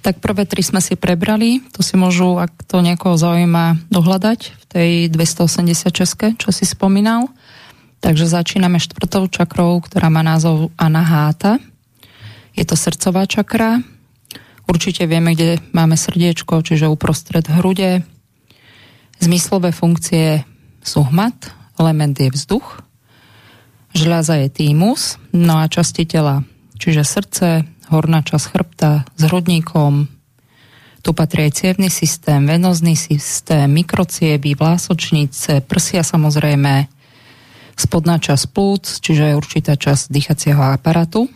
Tak prvé tri sme si prebrali, to si môžu, ak to niekoho zaujíma, dohľadať v tej 286, čo si spomínal. Takže začíname štvrtou čakrou, ktorá má názov Anaháta. Je to srdcová čakra. Určite vieme, kde máme srdiečko, čiže uprostred hrude. Zmyslové funkcie sú hmat, element je vzduch, žľaza je týmus, no a časti tela, čiže srdce, horná časť chrbta s hrudníkom, tu patrí aj cievný systém, venozný systém, mikrocieby, vlásočnice, prsia samozrejme, spodná časť plúc, čiže je určitá časť dýchacieho aparatu.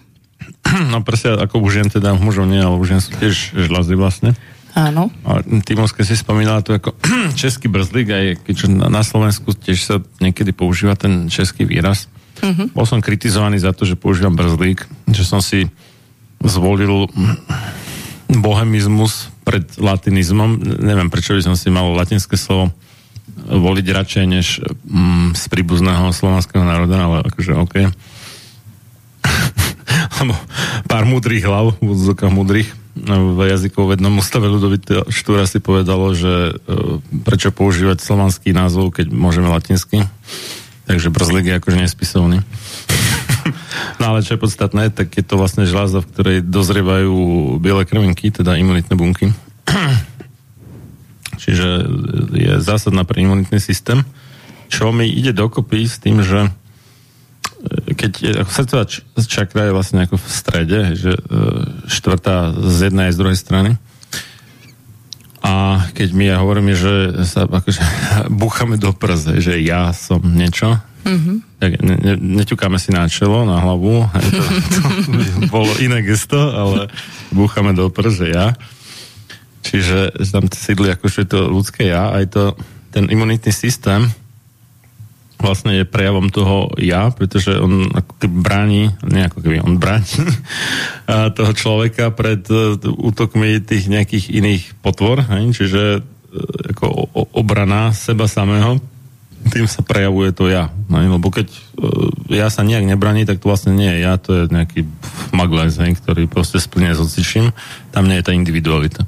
No prsia ako už jen teda mužov nie, ale už jen sú tiež žľazy vlastne. Áno. A Timoske si spomínala tu ako český brzlík, aj keď na Slovensku tiež sa niekedy používa ten český výraz. Uh-huh. Bol som kritizovaný za to, že používam brzlík, že som si zvolil bohemizmus pred latinizmom. Neviem, prečo by som si mal latinské slovo voliť radšej než mm, z príbuzného slovanského národa, ale akože OK. Lebo pár múdrych hlav, v úvodzokách v jazykovednom ústave Ludovita Štúra si povedalo, že e, prečo používať slovanský názov, keď môžeme latinsky. Takže brzlik je akože nespisovný. no ale čo je podstatné, tak je to vlastne žláza, v ktorej dozrievajú biele krvinky, teda imunitné bunky. Čiže je zásadná pre imunitný systém, čo mi ide dokopy s tým, že keď je, ako srdcová čakra je vlastne ako v strede, že e, štvrtá z jednej aj z druhej strany. A keď my ja hovoríme, že sa akože búchame do prze, že ja som niečo, mm-hmm. tak ne, ne, neťukáme si na čelo, na hlavu, to, to bolo iné gesto, ale búchame do prze, ja. Čiže tam sídli akože to ľudské ja, aj to ten imunitný systém, vlastne je prejavom toho ja, pretože on ako keby bráni, nie ako keby, on bráni toho človeka pred e, útokmi tých nejakých iných potvor, hej? čiže e, ako obrana seba samého, tým sa prejavuje to ja. Hej? Lebo keď e, ja sa nejak nebraní, tak to vlastne nie je ja, to je nejaký maglajs, ktorý proste splne s tam nie je tá individualita.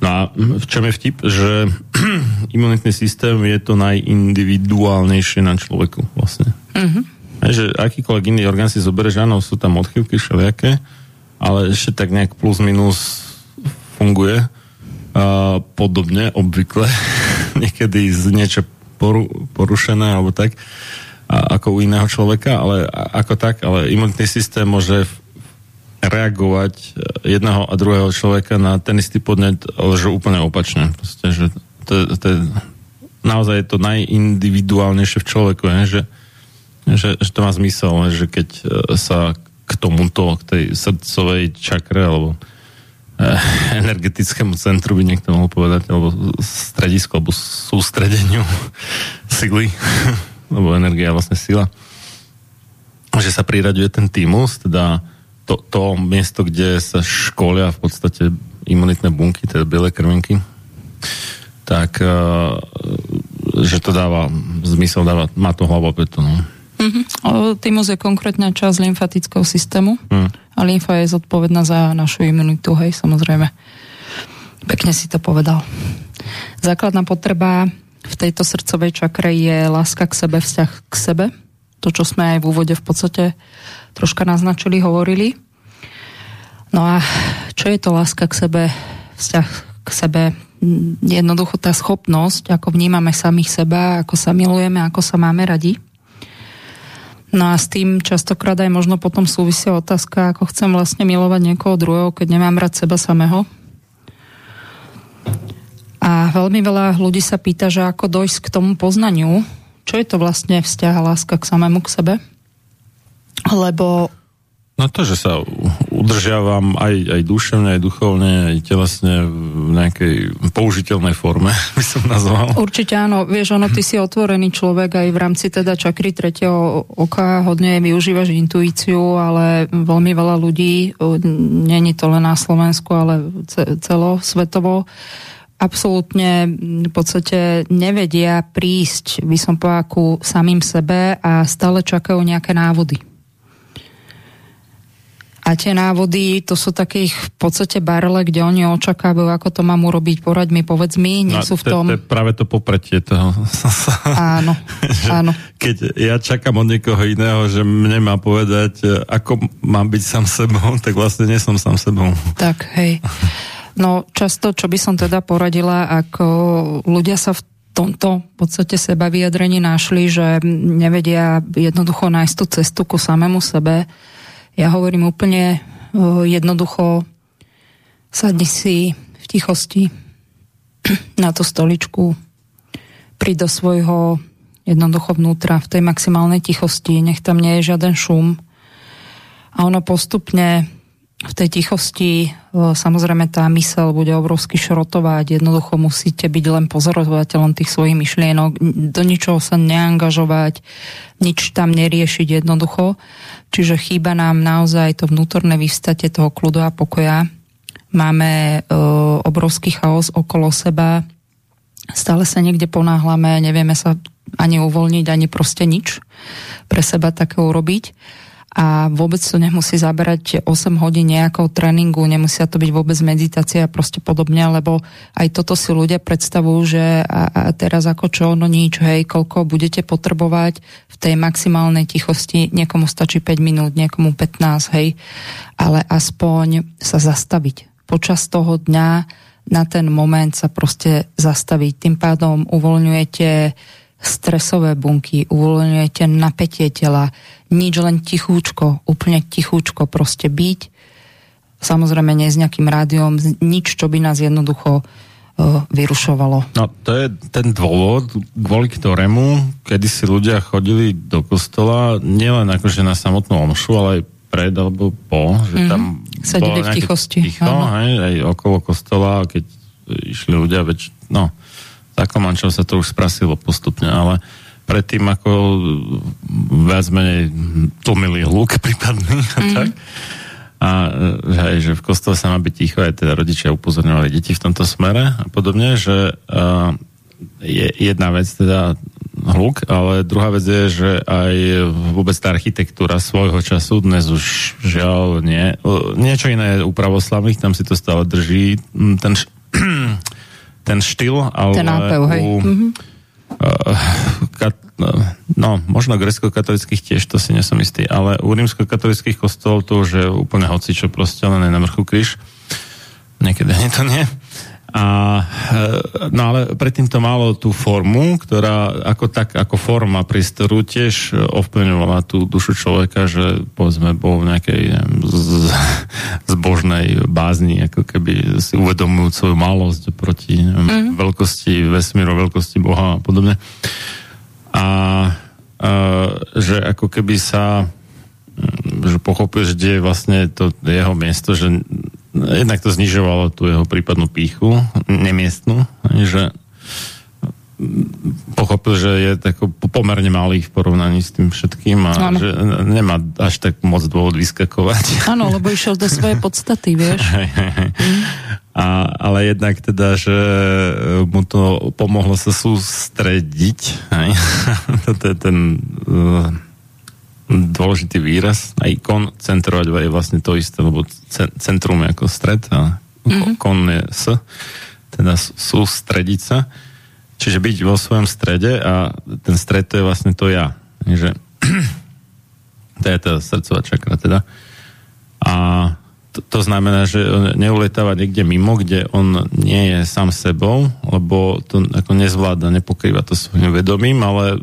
No a v čom je vtip, že imunitný systém je to najindividuálnejšie na človeku vlastne. Mm-hmm. že akýkoľvek iný orgán si zoberieš, áno, sú tam odchýlky všelijaké, ale ešte tak nejak plus minus funguje a podobne, obvykle. Niekedy z niečo poru, porušené alebo tak, a, ako u iného človeka, ale a, ako tak, ale imunitný systém môže reagovať e, jedného a druhého človeka na ten istý podnet, ale že úplne opačne. Proste, že to, to je, naozaj je to najindividuálnejšie v človeku, ne? Že, že, že to má zmysel, že keď e, sa k tomuto, k tej srdcovej čakre alebo eh, energetickému centru by niekto mohol povedať, alebo stredisko, alebo sústredeniu sily, lebo energia je vlastne sila, že sa priraďuje ten týmus, teda to, to miesto, kde sa školia v podstate imunitné bunky, teda biele krvinky, tak uh, že to dáva zmysel, dáva, má to hlavu petu. No. Mm-hmm. Tymus je konkrétna časť lymfatického systému mm. a lymfa je zodpovedná za našu imunitu, hej, samozrejme. Pekne si to povedal. Základná potreba v tejto srdcovej čakre je láska k sebe, vzťah k sebe. To, čo sme aj v úvode v podstate troška naznačili, hovorili. No a čo je to láska k sebe, vzťah k sebe? Jednoducho tá schopnosť, ako vnímame samých seba, ako sa milujeme, ako sa máme radi. No a s tým častokrát aj možno potom súvisia otázka, ako chcem vlastne milovať niekoho druhého, keď nemám rád seba samého. A veľmi veľa ľudí sa pýta, že ako dojsť k tomu poznaniu, čo je to vlastne vzťah a láska k samému k sebe. Lebo No to, že sa udržiavam aj, aj duševne, aj duchovne, aj telesne v nejakej použiteľnej forme, by som nazval. Určite áno. Vieš, ono, ty si otvorený človek aj v rámci teda čakry tretieho oka, hodne využívaš intuíciu, ale veľmi veľa ľudí, není to len na Slovensku, ale celosvetovo, absolútne v podstate nevedia prísť, by som povedal, ku samým sebe a stále čakajú nejaké návody. A tie návody, to sú takých v podstate barle, kde oni očakávajú, ako to mám urobiť, poraď mi, povedz mi, nie no, sú v tom... To je práve to popretie toho. Áno, áno. Keď ja čakám od niekoho iného, že mne má povedať, ako mám byť sám sebou, tak vlastne nie som sám sebou. Tak, hej. No často, čo by som teda poradila, ako ľudia sa v tomto v podstate seba vyjadrení našli, že nevedia jednoducho nájsť tú cestu ku samému sebe, ja hovorím úplne jednoducho, sadni si v tichosti na tú stoličku, príď do svojho jednoducho vnútra, v tej maximálnej tichosti, nech tam nie je žiaden šum. A ono postupne v tej tichosti samozrejme tá mysel bude obrovsky šrotovať, jednoducho musíte byť len pozorovateľom tých svojich myšlienok, do ničoho sa neangažovať, nič tam neriešiť jednoducho. Čiže chýba nám naozaj to vnútorné vyvstate toho kľudu a pokoja. Máme e, obrovský chaos okolo seba, stále sa niekde ponáhlame, nevieme sa ani uvoľniť, ani proste nič pre seba také urobiť a vôbec to nemusí zaberať 8 hodín nejakou tréningu, nemusia to byť vôbec meditácia a proste podobne, lebo aj toto si ľudia predstavujú, že a, a teraz ako čo, no nič, hej, koľko budete potrebovať v tej maximálnej tichosti, niekomu stačí 5 minút, niekomu 15, hej, ale aspoň sa zastaviť. Počas toho dňa na ten moment sa proste zastaviť. Tým pádom uvoľňujete stresové bunky, uvoľňujete napätie tela, nič len tichúčko, úplne tichúčko proste byť. Samozrejme nie s nejakým rádiom, nič, čo by nás jednoducho uh, vyrušovalo. No to je ten dôvod, kvôli ktorému, kedy si ľudia chodili do kostola, nielen akože na samotnú omšu, ale aj pred alebo po, že mm-hmm. tam Sedeli v tichosti. Ticho, hej, aj okolo kostola, keď išli ľudia, väč, no, takom manžel sa to už sprasilo postupne, ale predtým ako viac menej tlmili hluk prípadný a mm. tak. A že, aj, že v kostole sa má byť ticho, aj teda rodičia upozorňovali deti v tomto smere a podobne, že uh, je jedna vec teda hluk, ale druhá vec je, že aj vôbec tá architektúra svojho času, dnes už žiaľ nie. Niečo iné je u pravoslavných, tam si to stále drží. Ten, ten štýl, ale ten nápev, hej. U, mm-hmm. uh, kat, no, možno grecko-katolických tiež, to si nesom istý, ale u rímsko-katolických kostolov to už je úplne hocičo proste, len na vrchu kríž. Niekedy ani to nie. A, e, no ale predtým to malo tú formu, ktorá ako tak, ako forma priestoru tiež ovplyvňovala tú dušu človeka, že povedzme bol v nejakej neviem, z, zbožnej bázni, ako keby si uvedomujú svoju malosť proti neviem, mm. veľkosti vesmíru, veľkosti Boha a podobne. A, a že ako keby sa že pochopil, že kde je vlastne to jeho miesto, že jednak to znižovalo tú jeho prípadnú píchu, nemiestnú, že pochopil, že je tak pomerne malý v porovnaní s tým všetkým a ano. že nemá až tak moc dôvod vyskakovať. Áno, lebo išiel do svojej podstaty, vieš. A, ale jednak teda, že mu to pomohlo sa sústrediť. Toto je ten uh, dôležitý výraz. Aj koncentrovať je vlastne to isté, lebo centrum je ako stred a mm-hmm. kon je s, teda sústrediť sa. Čiže byť vo svojom strede a ten stred to je vlastne to ja. Takže to je tá srdcová čakra teda. A to, to znamená, že neuletáva niekde mimo, kde on nie je sám sebou, lebo to ako nezvláda, nepokrýva to svojim vedomím, ale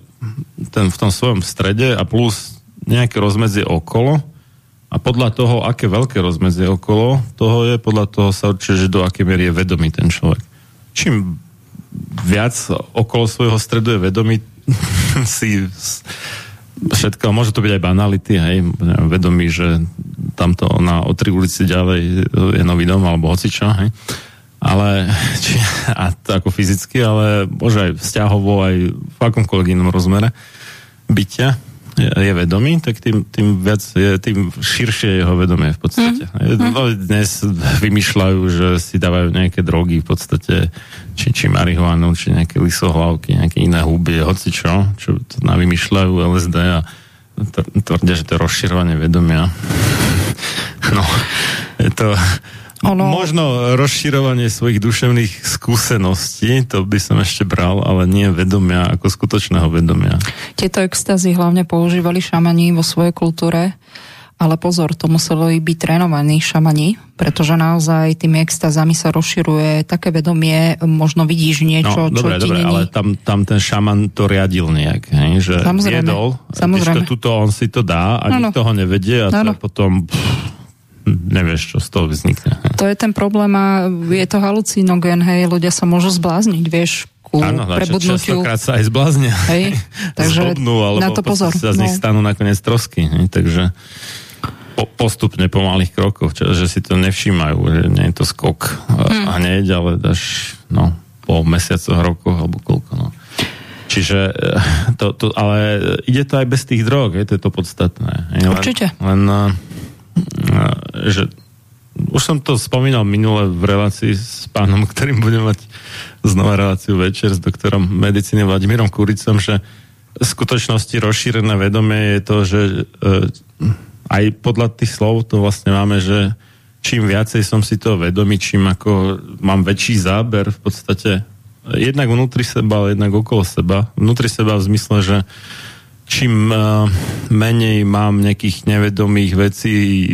ten v tom svojom strede a plus nejaké rozmedzie okolo a podľa toho, aké veľké rozmedzie okolo toho je, podľa toho sa určite, že do akej miery je vedomý ten človek. Čím viac okolo svojho stredu je vedomý si všetko, môže to byť aj banality, hej, vedomí, že tamto na o tri ulici ďalej je nový dom, alebo hocičo, hej. Ale, či, a to ako fyzicky, ale môže aj vzťahovo, aj v akomkoľvek inom rozmere bytia je, vedomý, tak tým, tým viac je, tým širšie jeho vedomie v podstate. Mm. No, dnes vymýšľajú, že si dávajú nejaké drogy v podstate, či, či marihuanu, či nejaké lisohlavky, nejaké iné huby, hoci čo, čo to navymýšľajú LSD a tvrdia, že to je rozširovanie vedomia. No, je to ono... Možno rozširovanie svojich duševných skúseností, to by som ešte bral, ale nie vedomia ako skutočného vedomia. Tieto extázy hlavne používali šamani vo svojej kultúre, ale pozor, to museli byť trénovaní šamani, pretože naozaj tými extázami sa rozširuje také vedomie, možno vidíš niečo, no, čo dobre, ti dobre, není... ale tam, tam ten šaman to riadil nejak, hej, že samozrejme, jedol, samozrejme. to tuto on si to dá a no, nikto ho nevedie a to potom... Pff, nevieš, čo z toho vznikne. To je ten problém a je to halucinogén, hej, ľudia sa môžu zblázniť, vieš, ku Áno, prebudnutiu. Častokrát sa aj zbláznia. Hej, takže Zhodnú, alebo na to pozor. sa z nich no. stanú nakoniec trosky, hej, takže po, postupne po malých krokoch, čo, že si to nevšímajú, že nie je to skok hmm. hneď, ale dáš no, po mesiacoch, rokoch alebo koľko. No. Čiže eh, to, to, ale ide to aj bez tých drog, je to je to podstatné. Určite. Len, len že už som to spomínal minule v relácii s pánom, ktorým budem mať znova reláciu večer s doktorom medicíny Vladimírom Kuricom, že v skutočnosti rozšírené vedomie je to, že e, aj podľa tých slov to vlastne máme, že čím viacej som si to vedomý, čím ako mám väčší záber v podstate jednak vnútri seba, ale jednak okolo seba. Vnútri seba v zmysle, že čím uh, menej mám nejakých nevedomých vecí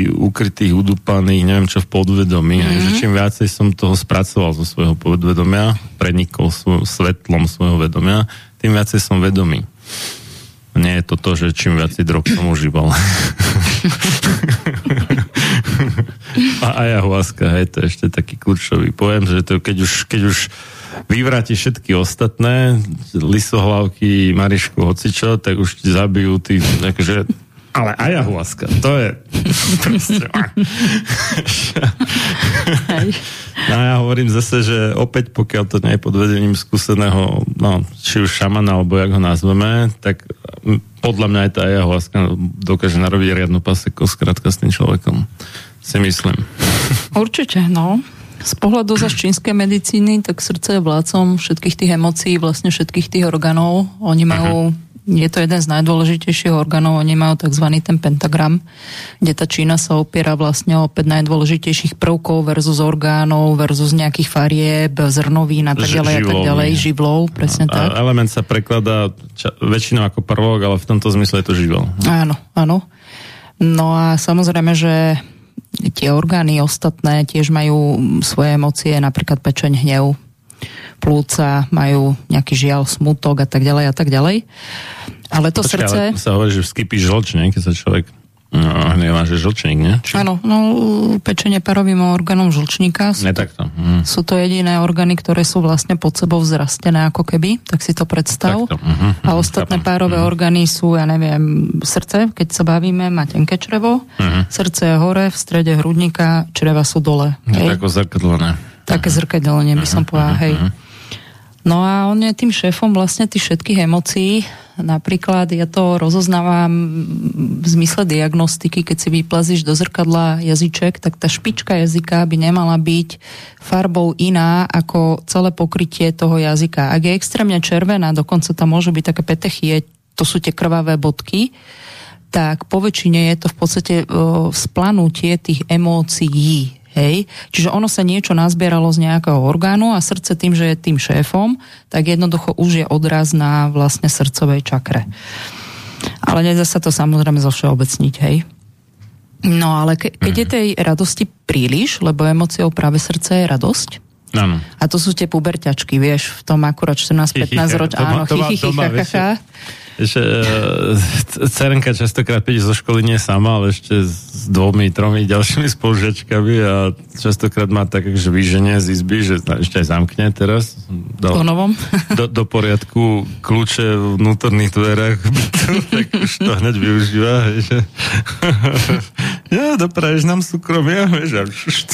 ukrytých, udupaných, neviem čo v podvedomí, mm-hmm. že čím viacej som toho spracoval zo svojho podvedomia, prenikol svoj, svetlom svojho vedomia, tým viacej som vedomý. Nie je to to, že čím viacej drog som užíval. A ayahuasca, hej, to je ešte taký kľúčový pojem, že to keď už, keď už vyvráti všetky ostatné, lisohlavky, marišku, hocičo, tak už ti zabijú tí, takže ale ayahuasca, to je proste... no ja hovorím zase, že opäť pokiaľ to nie je pod vedením skúseného, no, či už šamana, alebo jak ho nazveme, tak podľa mňa aj tá ayahuasca dokáže narobiť riadnu paseku skrátka s tým človekom. Si myslím. Určite, no. Z pohľadu za čínskej medicíny, tak srdce je vládcom všetkých tých emócií, vlastne všetkých tých orgánov. Oni majú, uh-huh. je to jeden z najdôležitejších orgánov, oni majú tzv. ten pentagram, kde tá Čína sa opiera vlastne o 5 najdôležitejších prvkov versus orgánov, versus nejakých farieb, zrnovín a tak ďalej a tak ďalej, živlov, presne a, tak. Element sa prekladá ča, väčšinou ako prvok, ale v tomto zmysle je to živol. Áno, áno. No a samozrejme, že tie orgány ostatné tiež majú svoje emócie, napríklad pečeň, hnev, plúca, majú nejaký žiaľ, smutok a tak ďalej a tak ďalej. Ale to Počkej, srdce... Ale sa hovorí, že vskypí žlč, nie? keď sa človek No, hnevá, že žlčník, nie? Či... Áno, no pečenie parovým orgánom žlčníka. Sú, ne, takto. Hm. sú to jediné orgány, ktoré sú vlastne pod sebou vzrastené ako keby, tak si to predstav. Takto. Uh-huh, a ostatné chápam. párové uh-huh. orgány sú, ja neviem, srdce, keď sa bavíme, má tenké črevo, uh-huh. srdce je hore, v strede hrudníka, čreva sú dole. Je ako zrkadlené. Také uh-huh. zrkadlenie by som povedala, uh-huh. hej. No a on je tým šéfom vlastne tých všetkých emócií Napríklad ja to rozoznávam v zmysle diagnostiky, keď si vyplazíš do zrkadla jazyček, tak tá špička jazyka by nemala byť farbou iná ako celé pokrytie toho jazyka. Ak je extrémne červená, dokonca tam môžu byť také petechie, to sú tie krvavé bodky, tak po väčšine je to v podstate splanutie tých emócií. Hej? Čiže ono sa niečo nazbieralo z nejakého orgánu a srdce tým, že je tým šéfom, tak jednoducho už je odraz na vlastne srdcovej čakre. Ale nedá sa to samozrejme zo všeobecniť, hej? No ale ke, keď je mhm. tej radosti príliš, lebo emóciou práve srdce je radosť, Ano. A to sú tie puberťačky, vieš, v tom akurát 14-15 roč, áno, chichy, Ešte, e, Cerenka častokrát príde zo školy nie sama, ale ešte s dvomi, tromi ďalšími spolužiačkami a častokrát má tak, že vyženie z izby, že ešte aj zamkne teraz. Do, po novom? Do, do poriadku kľúče v vnútorných dverách, tak už to hneď využíva. Že... ja, dopraješ nám súkromie, vieš, a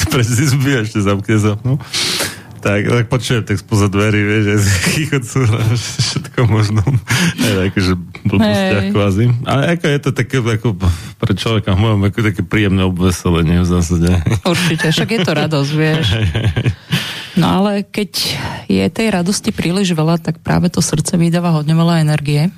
pred izby a ešte zamkne za mnou. Tak, tak počujem tak spoza dverí, vieš, že chichocu všetko možno. Je akože blbostiach kvázi. Ale ako je to také, ako pre človeka v mojom, ako také príjemné obveselenie v zásade. Určite, však je to radosť, vieš. No ale keď je tej radosti príliš veľa, tak práve to srdce vydáva hodne veľa energie.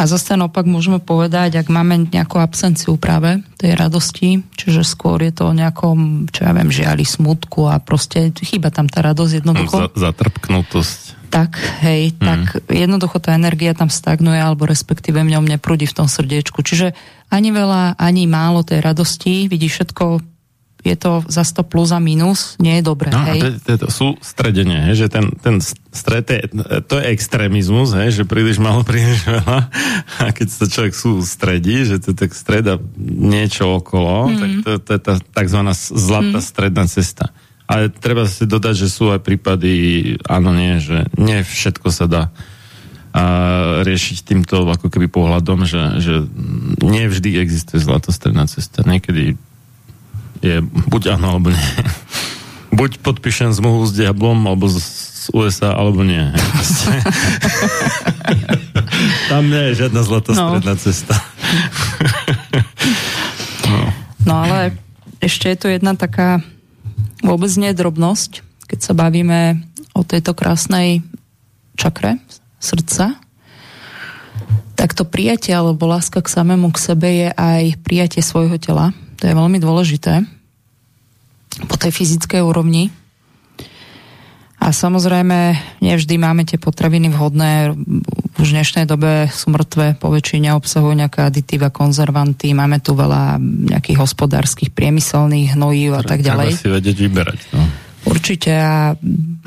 A zase naopak môžeme povedať, ak máme nejakú absenciu práve tej radosti, čiže skôr je to o nejakom, čo ja viem, žiali, smutku a proste chýba tam tá radosť jednoducho. zatrpknutosť. Tak, hej, mm. tak jednoducho tá energia tam stagnuje, alebo respektíve v ňom neprúdi v tom srdiečku. Čiže ani veľa, ani málo tej radosti, vidí všetko je to za 100 plus a minus, nie je dobré. No, hej? To, to, to sú stredenie, hej, že ten, ten stred, je, to je extrémizmus, hej, že príliš malo, príliš veľa. A keď sa človek sú stredí, že to tak streda niečo okolo, mm. tak to, to je tá takzvaná zlatá mm. stredná cesta. Ale treba si dodať, že sú aj prípady, áno, nie, že nie všetko sa dá a riešiť týmto ako keby pohľadom, že, že nie vždy existuje zlatostredná cesta. Niekedy je buď áno, alebo nie. Buď podpíšem zmluvu s Diablom, alebo z, z USA, alebo nie. Tam nie je žiadna zlatá no. stredná cesta. no. no ale ešte je tu jedna taká vôbec nie drobnosť, keď sa bavíme o tejto krásnej čakre srdca, tak to prijatie alebo láska k samému k sebe je aj prijatie svojho tela, to je veľmi dôležité po tej fyzickej úrovni. A samozrejme, nevždy máme tie potraviny vhodné. Už v dnešnej dobe sú mŕtve, po väčšine obsahujú nejaké aditíva, konzervanty, máme tu veľa nejakých hospodárskych, priemyselných hnojív a tak ďalej. Treba si vedieť vyberať. No. Určite a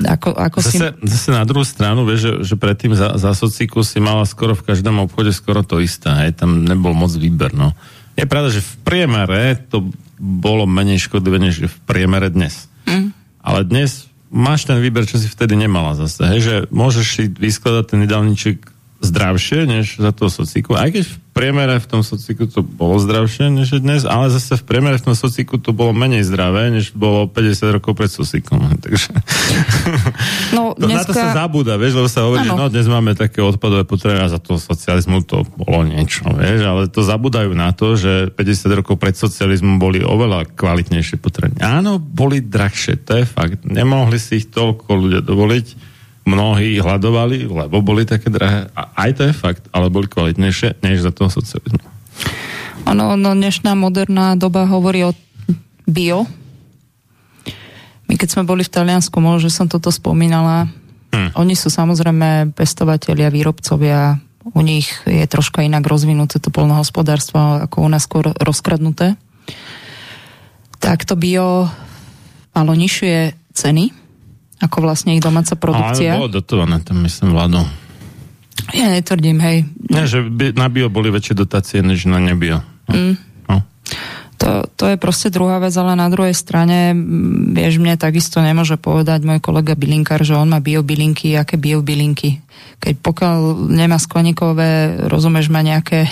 ako, ako zase, si... Zase na druhú stranu, vieš, že, že predtým za, za sociku si mala skoro v každom obchode skoro to isté, hej, tam nebol moc výber, no. Je pravda, že v priemere to bolo menej škodlivé, než v priemere dnes. Mm. Ale dnes máš ten výber, čo si vtedy nemala zase. Hej, že môžeš si vyskladať ten jedálniček zdravšie než za toho sociku. Aj keď v priemere v tom sociku to bolo zdravšie než je dnes, ale zase v priemere v tom sociku to bolo menej zdravé, než bolo 50 rokov pred socikom. Takže... No, to, dneska... Na to sa zabúda, vieš, lebo sa hovorí, ano. že no, dnes máme také odpadové potreby a za toho socializmu to bolo niečo, vieš, ale to zabúdajú na to, že 50 rokov pred socializmom boli oveľa kvalitnejšie potreby. Áno, boli drahšie, to je fakt. Nemohli si ich toľko ľudia dovoliť mnohí hľadovali, lebo boli také drahé. A aj to je fakt, ale boli kvalitnejšie než za toho socializmu. Ono, no dnešná moderná doba hovorí o bio. My keď sme boli v Taliansku, možno, že som toto spomínala, hm. oni sú samozrejme pestovateľia, výrobcovia, u nich je troška inak rozvinuté to polnohospodárstvo, ako u nás skôr rozkradnuté. Tak to bio malo nižšie ceny, ako vlastne ich domáca produkcia. Ale bolo dotované tam, myslím, vládou. Ja netvrdím, hej. Nie, že by na bio boli väčšie dotácie, než na nebio. No. Mm. No. To, to je proste druhá vec, ale na druhej strane, vieš, mne takisto nemôže povedať môj kolega bylinkár, že on má biobylinky, aké biobylinky. Keď pokiaľ nemá skleníkové, rozumieš, má nejaké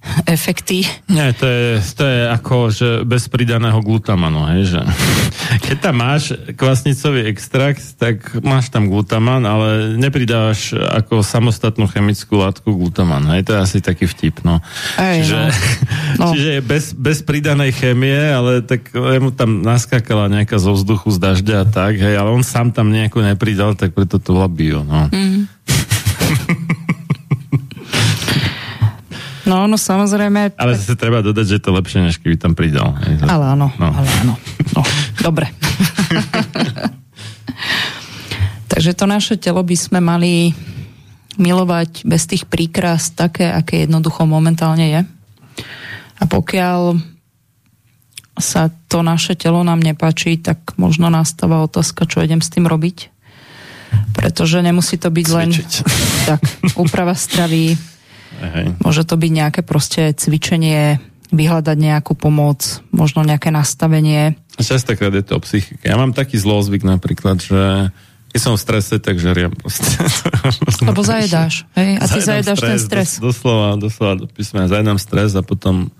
efekty. Nie, to je, to je ako, že bez pridaného glutamanu, hej, že keď tam máš kvasnicový extrakt, tak máš tam glutaman, ale nepridávaš ako samostatnú chemickú látku glutaman, hej, to je asi taký vtip, no. Ej, čiže, no. čiže je bez, bez pridanej chemie, ale tak mu tam naskákala nejaká zo vzduchu z dažďa a tak, hej, ale on sám tam nejako nepridal, tak preto to bola bio, no. Mm. No, no samozrejme. Ale zase treba dodať, že je to lepšie, než keby tam pridal. Ale áno, no. ale áno. No, dobre. Takže to naše telo by sme mali milovať bez tých príkras také, aké jednoducho momentálne je. A pokiaľ sa to naše telo nám nepačí, tak možno nastáva otázka, čo idem s tým robiť. Pretože nemusí to byť Cvičiť. len tak, úprava stravy, Hej. Môže to byť nejaké proste cvičenie, vyhľadať nejakú pomoc, možno nejaké nastavenie. Častokrát je to o psychike. Ja mám taký zlozvyk napríklad, že keď som v strese, tak žeriem proste. Lebo zajedáš, hej? A ty zajedáš ten stres. Dos, doslova, doslova do písmena. Zajedám stres a potom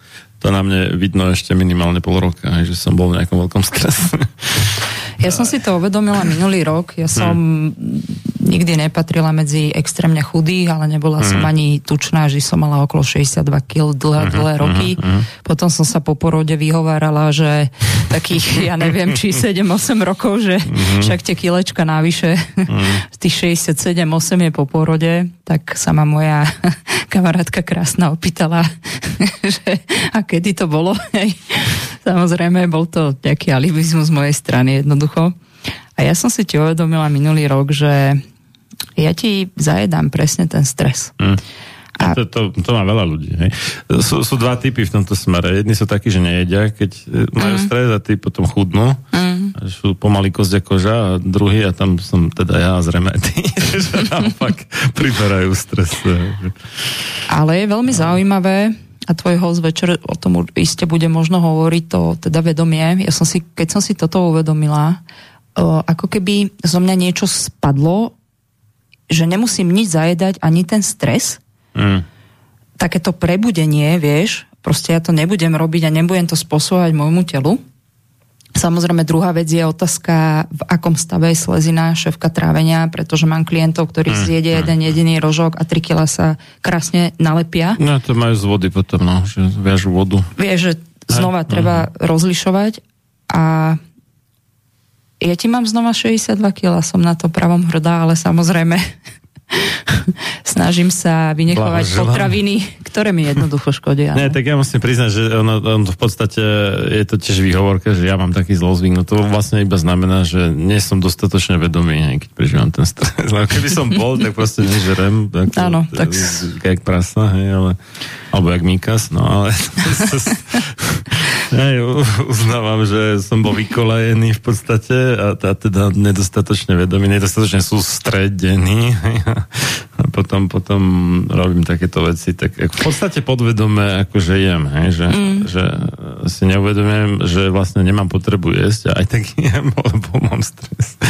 to na mne vidno ešte minimálne pol roka, že som bol v nejakom veľkom strese. Ja som si to uvedomila minulý rok. Ja som hmm. Nikdy nepatrila medzi extrémne chudých, ale nebola hmm. som ani tučná, že som mala okolo 62 kg dlhé, hmm. dlhé roky. Hmm. Potom som sa po porode vyhovárala, že takých, ja neviem, či 7-8 rokov, že hmm. však tie kilečka navyše, hmm. tých 67-8 je po porode, tak sa ma moja kamarátka krásna opýtala, že a kedy to bolo. Samozrejme, bol to nejaký alibizmus z mojej strany jednoducho. A ja som si ti uvedomila minulý rok, že ja ti zajedám presne ten stres. Mm. A... To, to, to má veľa ľudí. Hej. Sú, sú dva typy v tomto smere. Jedni sú takí, že nejedia, keď e, majú mm. stres a tí potom chudnú. Mm. Sú pomaly kozdia koža a druhý, a tam som teda ja zrejme tí, že naopak priberajú stres. Ale je veľmi zaujímavé, a tvoj host večer o tom iste bude možno hovoriť to teda vedomie. Ja som si, keď som si toto uvedomila, ako keby zo mňa niečo spadlo, že nemusím nič zajedať, ani ten stres. Mm. Takéto prebudenie, vieš, proste ja to nebudem robiť a nebudem to spôsobovať môjmu telu. Samozrejme, druhá vec je otázka, v akom stave je slezina šéfka trávenia, pretože mám klientov, ktorí mm, zjedia mm. jeden jediný rožok a 3 kg sa krásne nalepia. No, to majú z vody potom, no, že viažu vodu. Vieš, že znova Aj, treba uh rozlišovať a ja ti mám znova 62 kg, som na to pravom hrdá, ale samozrejme snažím sa vynechovať Blahoželám. potraviny, ktoré mi jednoducho škodia. Nie, tak ja musím priznať, že ono, ono v podstate je to tiež výhovorka, že ja mám taký zlozvyk, no to vlastne iba znamená, že nie som dostatočne vedomý, keď prežívam ten stres. Lebo keby som bol, tak proste nežerem. Tak, Áno, tak... Jak prasa, hej, ale, alebo jak Mikas, no ale Hej, uznávam, že som bol vykolajený v podstate a, a teda nedostatočne vedomý, nedostatočne sústredený a potom, potom robím takéto veci, tak v podstate podvedome akože jem, hej, že, mm. že si neuvedomujem, že vlastne nemám potrebu jesť a aj tak jem, lebo mám stres.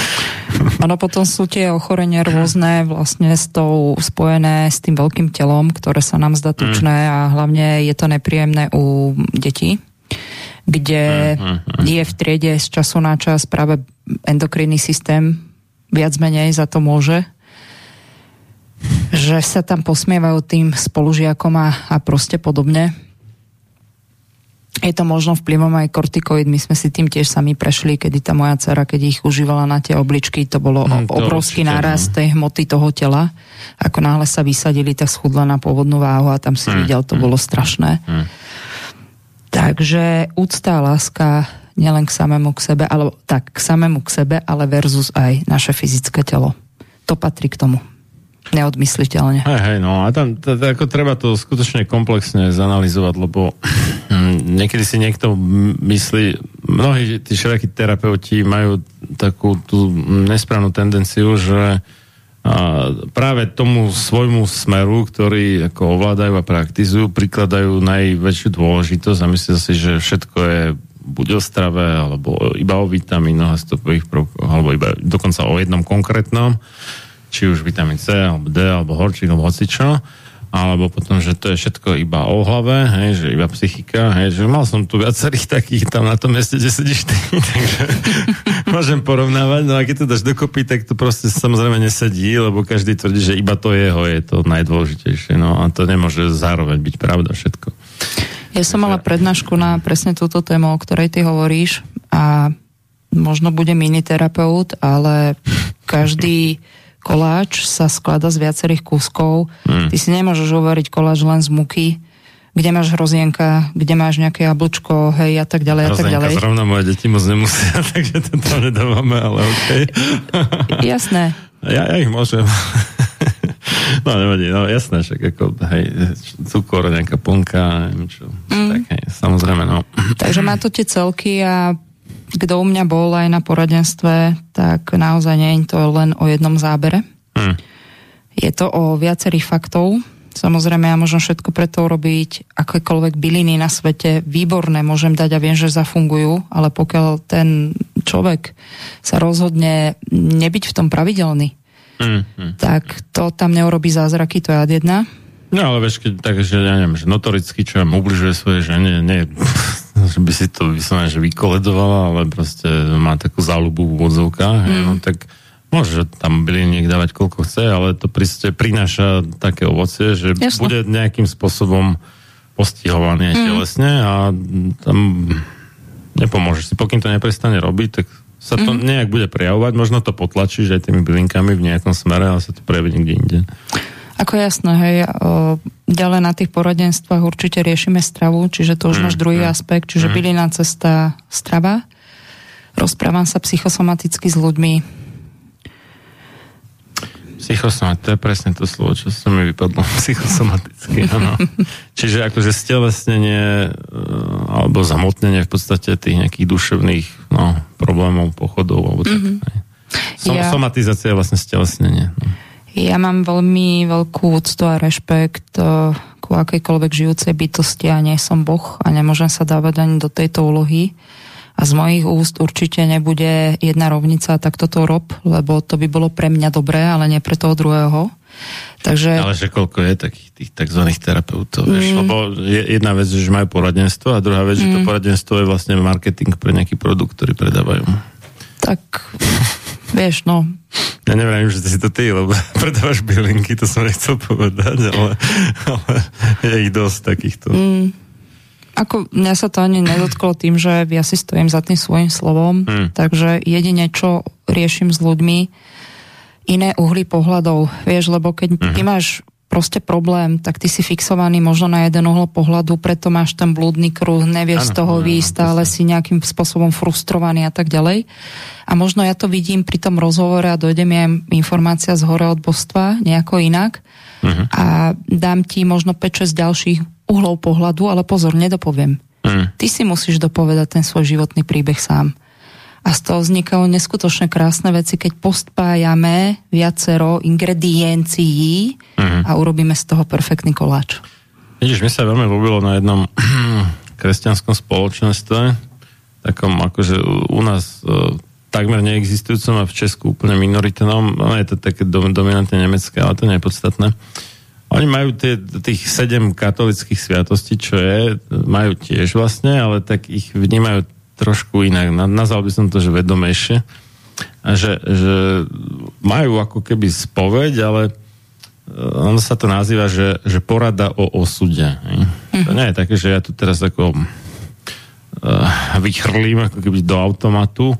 Ono potom sú tie ochorenia rôzne vlastne s tou spojené s tým veľkým telom, ktoré sa nám zdá tučné mm. a hlavne je to nepríjemné u detí kde uh-huh. je v triede z času na čas práve endokrinný systém viac menej za to môže že sa tam posmievajú tým spolužiakom a, a proste podobne. Je to možno vplyvom aj kortikoid, my sme si tým tiež sami prešli, kedy tá moja dcera, keď ich užívala na tie obličky, to bolo mm, to obrovský určite, nárast no. tej hmoty toho tela. Ako náhle sa vysadili, tak schudla na pôvodnú váhu a tam si mm, videl, to mm, bolo strašné. Mm. Takže úcta a láska nielen k samému k sebe, alebo tak k samému k sebe, ale versus aj naše fyzické telo. To patrí k tomu. Neodmysliteľne. Hej, hej, no a tam t- t- ako treba to skutočne komplexne zanalizovať, lebo niekedy si niekto myslí, mnohí tí všelijakí terapeuti majú takú tú nesprávnu tendenciu, že a práve tomu svojmu smeru, ktorý ako ovládajú a praktizujú, prikladajú najväčšiu dôležitosť a myslia si, že všetko je buď o strave, alebo iba o vitamínoch a stopových prvkoch, alebo iba dokonca o jednom konkrétnom, či už vitamín C, alebo D, alebo horčík, alebo hocičo. Alebo potom, že to je všetko iba o hlave, hej, že iba psychika, hej, že mal som tu viacerých takých tam na tom mieste, kde sedíš ty, takže môžem porovnávať, no a keď to dáš dokopy, tak to proste samozrejme nesedí, lebo každý tvrdí, že iba to jeho je to najdôležitejšie, no a to nemôže zároveň byť pravda všetko. Ja som mala prednášku na presne túto tému, o ktorej ty hovoríš a možno bude miniterapeut, ale každý koláč sa sklada z viacerých kúskov. Mm. Ty si nemôžeš uvariť koláč len z muky, kde máš hrozienka, kde máš nejaké jablčko, hej, a tak ďalej, a tak ďalej. zrovna moje deti moc nemusia, takže to tam nedávame, ale okej. Okay. Jasné. Ja, ja ich môžem. No nevadí, no jasné, však ako, hej, cukor, nejaká plnka, neviem čo. Mm. Tak hej, samozrejme, no. Takže má to tie celky a kto u mňa bol aj na poradenstve, tak naozaj nie je to len o jednom zábere. Hmm. Je to o viacerých faktov, Samozrejme, ja môžem všetko preto urobiť, akékoľvek byliny na svete, výborné môžem dať a viem, že zafungujú, ale pokiaľ ten človek sa rozhodne nebyť v tom pravidelný, mm-hmm. tak to tam neurobí zázraky, to je ad jedna. No ale vieš, keď tak, že ja neviem, že notoricky, čo vám ubližuje svoje žene, nie, že by si to vyslovene, že vykoledovala, ale proste má takú záľubu v úvodzovkách, mm. no tak môže tam byli dávať koľko chce, ale to proste prináša také ovocie, že Jasne. bude nejakým spôsobom postihovaný mm. telesne a tam nepomôže si. Pokým to neprestane robiť, tak sa to mm. nejak bude prejavovať, možno to potlačíš aj tými bylinkami v nejakom smere, ale sa to prejaví niekde inde. Ako jasné, hej, ďalej na tých poradenstvách určite riešime stravu, čiže to už mm, máš druhý mm, aspekt, čiže mm. byliná cesta strava. Rozprávam sa psychosomaticky s ľuďmi. Psychosomaticky, to je presne to slovo, čo sa mi vypadlo. Psychosomaticky, áno. čiže akože stelesnenie e, alebo zamotnenie v podstate tých nejakých duševných no, problémov, pochodov alebo tak. Mm-hmm. Som, ja... Somatizácia je vlastne stelesnenie. No. Ja mám veľmi veľkú úctu a rešpekt eh, ku akejkoľvek žijúcej bytosti a nie som Boh a nemôžem sa dávať ani do tejto úlohy. A z mojich úst určite nebude jedna rovnica, tak toto rob, lebo to by bolo pre mňa dobré, ale nie pre toho druhého. Takže... Ale že koľko je takých tých tzv. terapeutov, mm. vieš? Lebo jedna vec, že majú poradenstvo a druhá vec, mm. že to mm. poradenstvo je vlastne marketing pre nejaký produkt, ktorý predávajú. Tak Vieš, no. Ja neviem, že si to ty, lebo predávaš bylinky, to som nechcel povedať, ale, ale je ich dosť takýchto. Mm. Ako mňa sa to ani nedotklo tým, že ja si stojím za tým svojim slovom, mm. takže jedine, čo riešim s ľuďmi, iné uhly pohľadov, vieš, lebo keď mm. ty máš proste problém, tak ty si fixovaný možno na jeden uhol pohľadu, preto máš ten blúdny kruh, nevieš z toho výjsť, ale si nejakým spôsobom frustrovaný a tak ďalej. A možno ja to vidím pri tom rozhovore a dojde mi aj informácia z hore od božstva nejako inak uh-huh. a dám ti možno 5-6 ďalších uhlov pohľadu, ale pozor, nedopoviem. Uh-huh. Ty si musíš dopovedať ten svoj životný príbeh sám a z toho vznikajú neskutočne krásne veci, keď postpájame viacero ingrediencií uh-huh. a urobíme z toho perfektný koláč. Vidíš, mi sa veľmi ľúbilo na jednom kresťanskom spoločenstve, takom akože u nás e, takmer neexistujúcom a v Česku úplne minoritnom, no je to také dominantne nemecké, ale to nie je podstatné. Oni majú tie, tých sedem katolických sviatostí, čo je, majú tiež vlastne, ale tak ich vnímajú trošku inak. Nazval by som to, že vedomejšie. Že, že majú ako keby spoveď, ale e, ono sa to nazýva, že, že porada o osude. Mm-hmm. To nie je také, že ja tu teraz ako uh, vychrlím ako keby do automatu,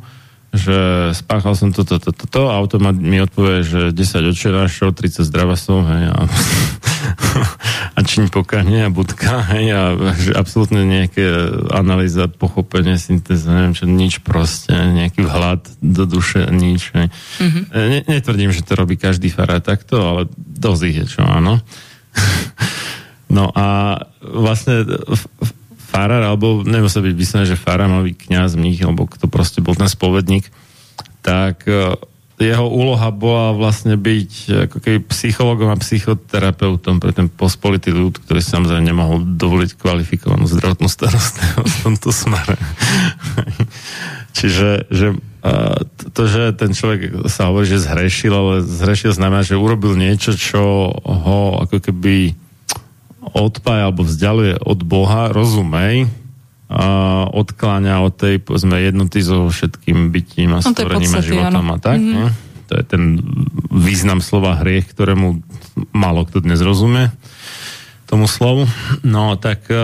že spáchal som toto, toto, toto, a automat mi odpovie, že 10 odčerášov, 30 zdravasov, hej, a a čiň pokahne a budka, hej, a že absolútne nejaké analýza, pochopenie, syntéza, neviem čo, nič proste, nejaký vhľad do duše, nič, hej. Mm-hmm. Ne, netvrdím, že to robí každý fará takto, ale dosť ich je čo, áno. no a vlastne farár, alebo nemusí byť vyslené, že farár, mal byť kniaz, mních, alebo kto proste bol ten spovedník, tak jeho úloha bola vlastne byť ako keby psychologom a psychoterapeutom pre ten pospolitý ľud, ktorý samozrejme nemohol dovoliť kvalifikovanú zdravotnú starostlivosť v tomto smere. Čiže že, to, že ten človek sa hovorí, že zhrešil, ale zhrešil znamená, že urobil niečo, čo ho ako keby odpája alebo vzdialuje od Boha, rozumej, a odkláňa od tej, povedzme, jednoty so všetkým bytím a stvorením no, a životom a tak. Mm-hmm. To je ten význam slova hriech, ktorému málo kto dnes rozumie tomu slovu. No tak, e,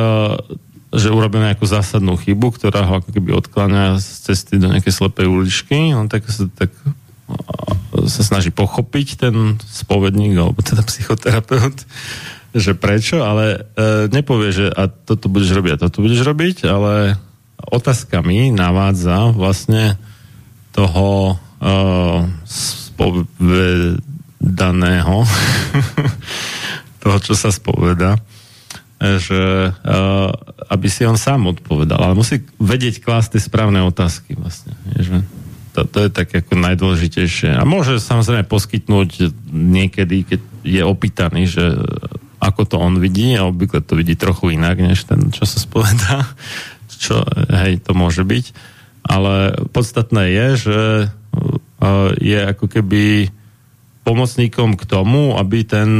že urobil nejakú zásadnú chybu, ktorá ho ako keby odkláňa z cesty do nejakej slepej uličky, on tak tak e, sa snaží pochopiť ten spovedník, alebo teda psychoterapeut, že prečo, ale e, nepovie, že a toto budeš robiť a toto budeš robiť, ale otázkami navádza vlastne toho e, spovedaného, toho, čo sa spoveda, že e, aby si on sám odpovedal, ale musí vedieť klásť tie správne otázky vlastne. Že to, to je tak ako najdôležitejšie. A môže samozrejme poskytnúť niekedy, keď je opýtaný, že ako to on vidí a obvykle to vidí trochu inak, než ten, čo sa spovedá, čo, hej, to môže byť. Ale podstatné je, že uh, je ako keby pomocníkom k tomu, aby ten,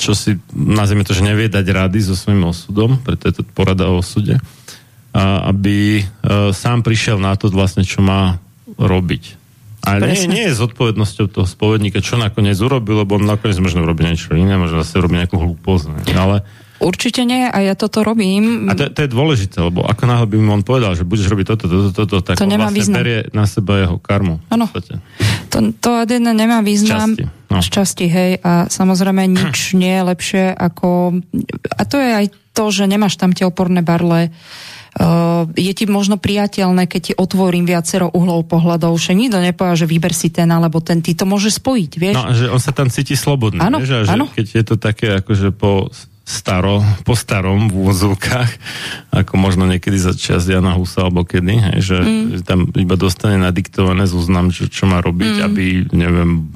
čo si, nazvime to, že nevie dať rady so svojím osudom, preto je to porada o osude, aby uh, sám prišiel na to vlastne, čo má robiť. A nie, nie je zodpovednosťou toho spovedníka, čo nakoniec urobil, lebo on nakoniec možno robí niečo iné, možno zase robí nejakú hlúposť. Ne? Ale Určite nie a ja toto robím. a to, to je dôležité, lebo ako náhle by mu on povedal, že budeš robiť toto, toto, toto, tak To on nemá vlastne význam. berie na seba jeho karmu. Áno. To, to jeden nemá význam. Šťastie, no. Šťastie, hej. A samozrejme nič nie je lepšie ako... A to je aj to, že nemáš tam tie oporné barle. Uh, je ti možno priateľné, keď ti otvorím viacero uhlov pohľadov, že nikto nepovie, že vyber si ten alebo ten, ty to môže spojiť, vieš? No, že on sa tam cíti slobodný. Áno, vieš, a že keď je to také akože po staro, po starom v úvodzovkách, ako možno niekedy za čas Jana Husa alebo kedy, hej, že, mm. tam iba dostane nadiktované zoznam, čo, čo má robiť, mm. aby, neviem,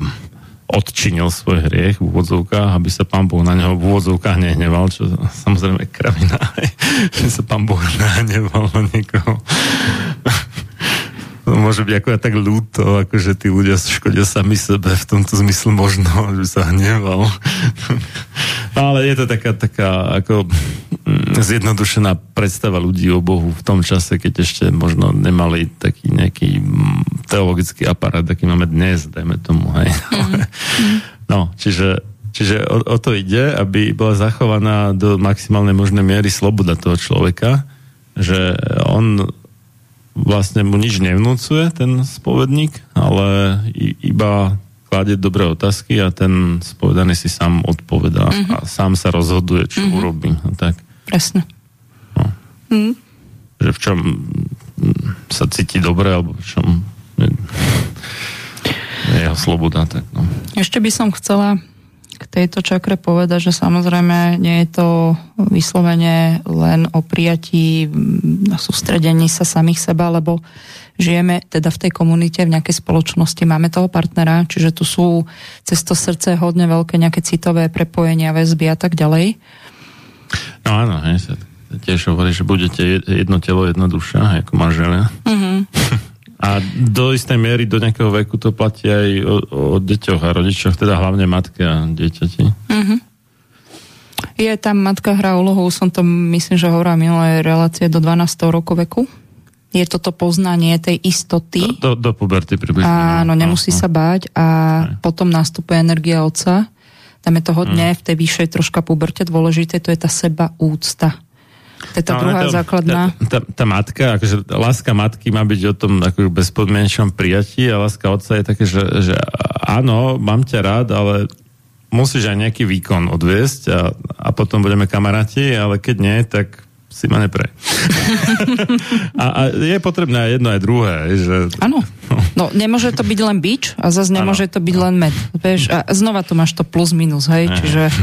odčinil svoj hriech v úvodzovkách, aby sa pán Boh na neho v úvodzovkách nehneval, čo samozrejme kravina, že sa pán Boh nahneval na niekoho. To môže byť ako tak ľúto, ako že tí ľudia škodia sami sebe v tomto zmysle možno, že sa hneval. Ale je to taká, taká ako zjednodušená predstava ľudí o Bohu v tom čase, keď ešte možno nemali taký nejaký mm, teologický aparát, aký máme dnes, dajme tomu, hej. No, čiže Čiže o, o to ide, aby bola zachovaná do maximálnej možnej miery sloboda toho človeka, že on vlastne mu nič nevnúcuje, ten spovedník, ale iba kladie dobré otázky a ten spovedaný si sám odpovedá mm-hmm. a sám sa rozhoduje, čo mm-hmm. urobí. A tak. Presne. No. Mm. Že v čom mm, sa cíti dobre, alebo v čom je, je jeho sloboda. Tak, no. Ešte by som chcela k tejto čakre povedať, že samozrejme nie je to vyslovene len o prijatí mm, a sústredení sa samých seba, lebo žijeme teda v tej komunite, v nejakej spoločnosti, máme toho partnera, čiže tu sú cez to srdce hodne veľké nejaké citové prepojenia, väzby a tak ďalej. No áno, hej, sa tiež hovorí, že budete jedno telo, jedna duša, ako manželia. Mm-hmm. A do istej miery, do nejakého veku to platí aj o, o deťoch a rodičoch, teda hlavne matke a dieťati. Mm-hmm. Je tam matka hrá úlohu, som to myslím, že hovorila minulé relácie do 12. roku veku. Je toto poznanie tej istoty. Do, do, do puberty približne. Áno, nemusí no, sa báť a potom nastupuje energia otca. Tam je to hodne v tej vyššej troška puberte dôležité, to je tá seba úcta. To je tá No, druhá to- základná. Tá, tá, tá matka, akože láska matky má byť o tom ako bezpodmienečnom prijatí a láska otca je také, že, že áno, mám ťa rád, ale musíš aj nejaký výkon odviesť a, a potom budeme kamaráti, ale keď nie, tak si ma neprej. a, a je potrebné aj jedno, aj druhé. Že, Áno. No, nemôže to byť len bič a zase nemôže to byť len med. Vieš, a znova tu máš to plus minus, hej, čiže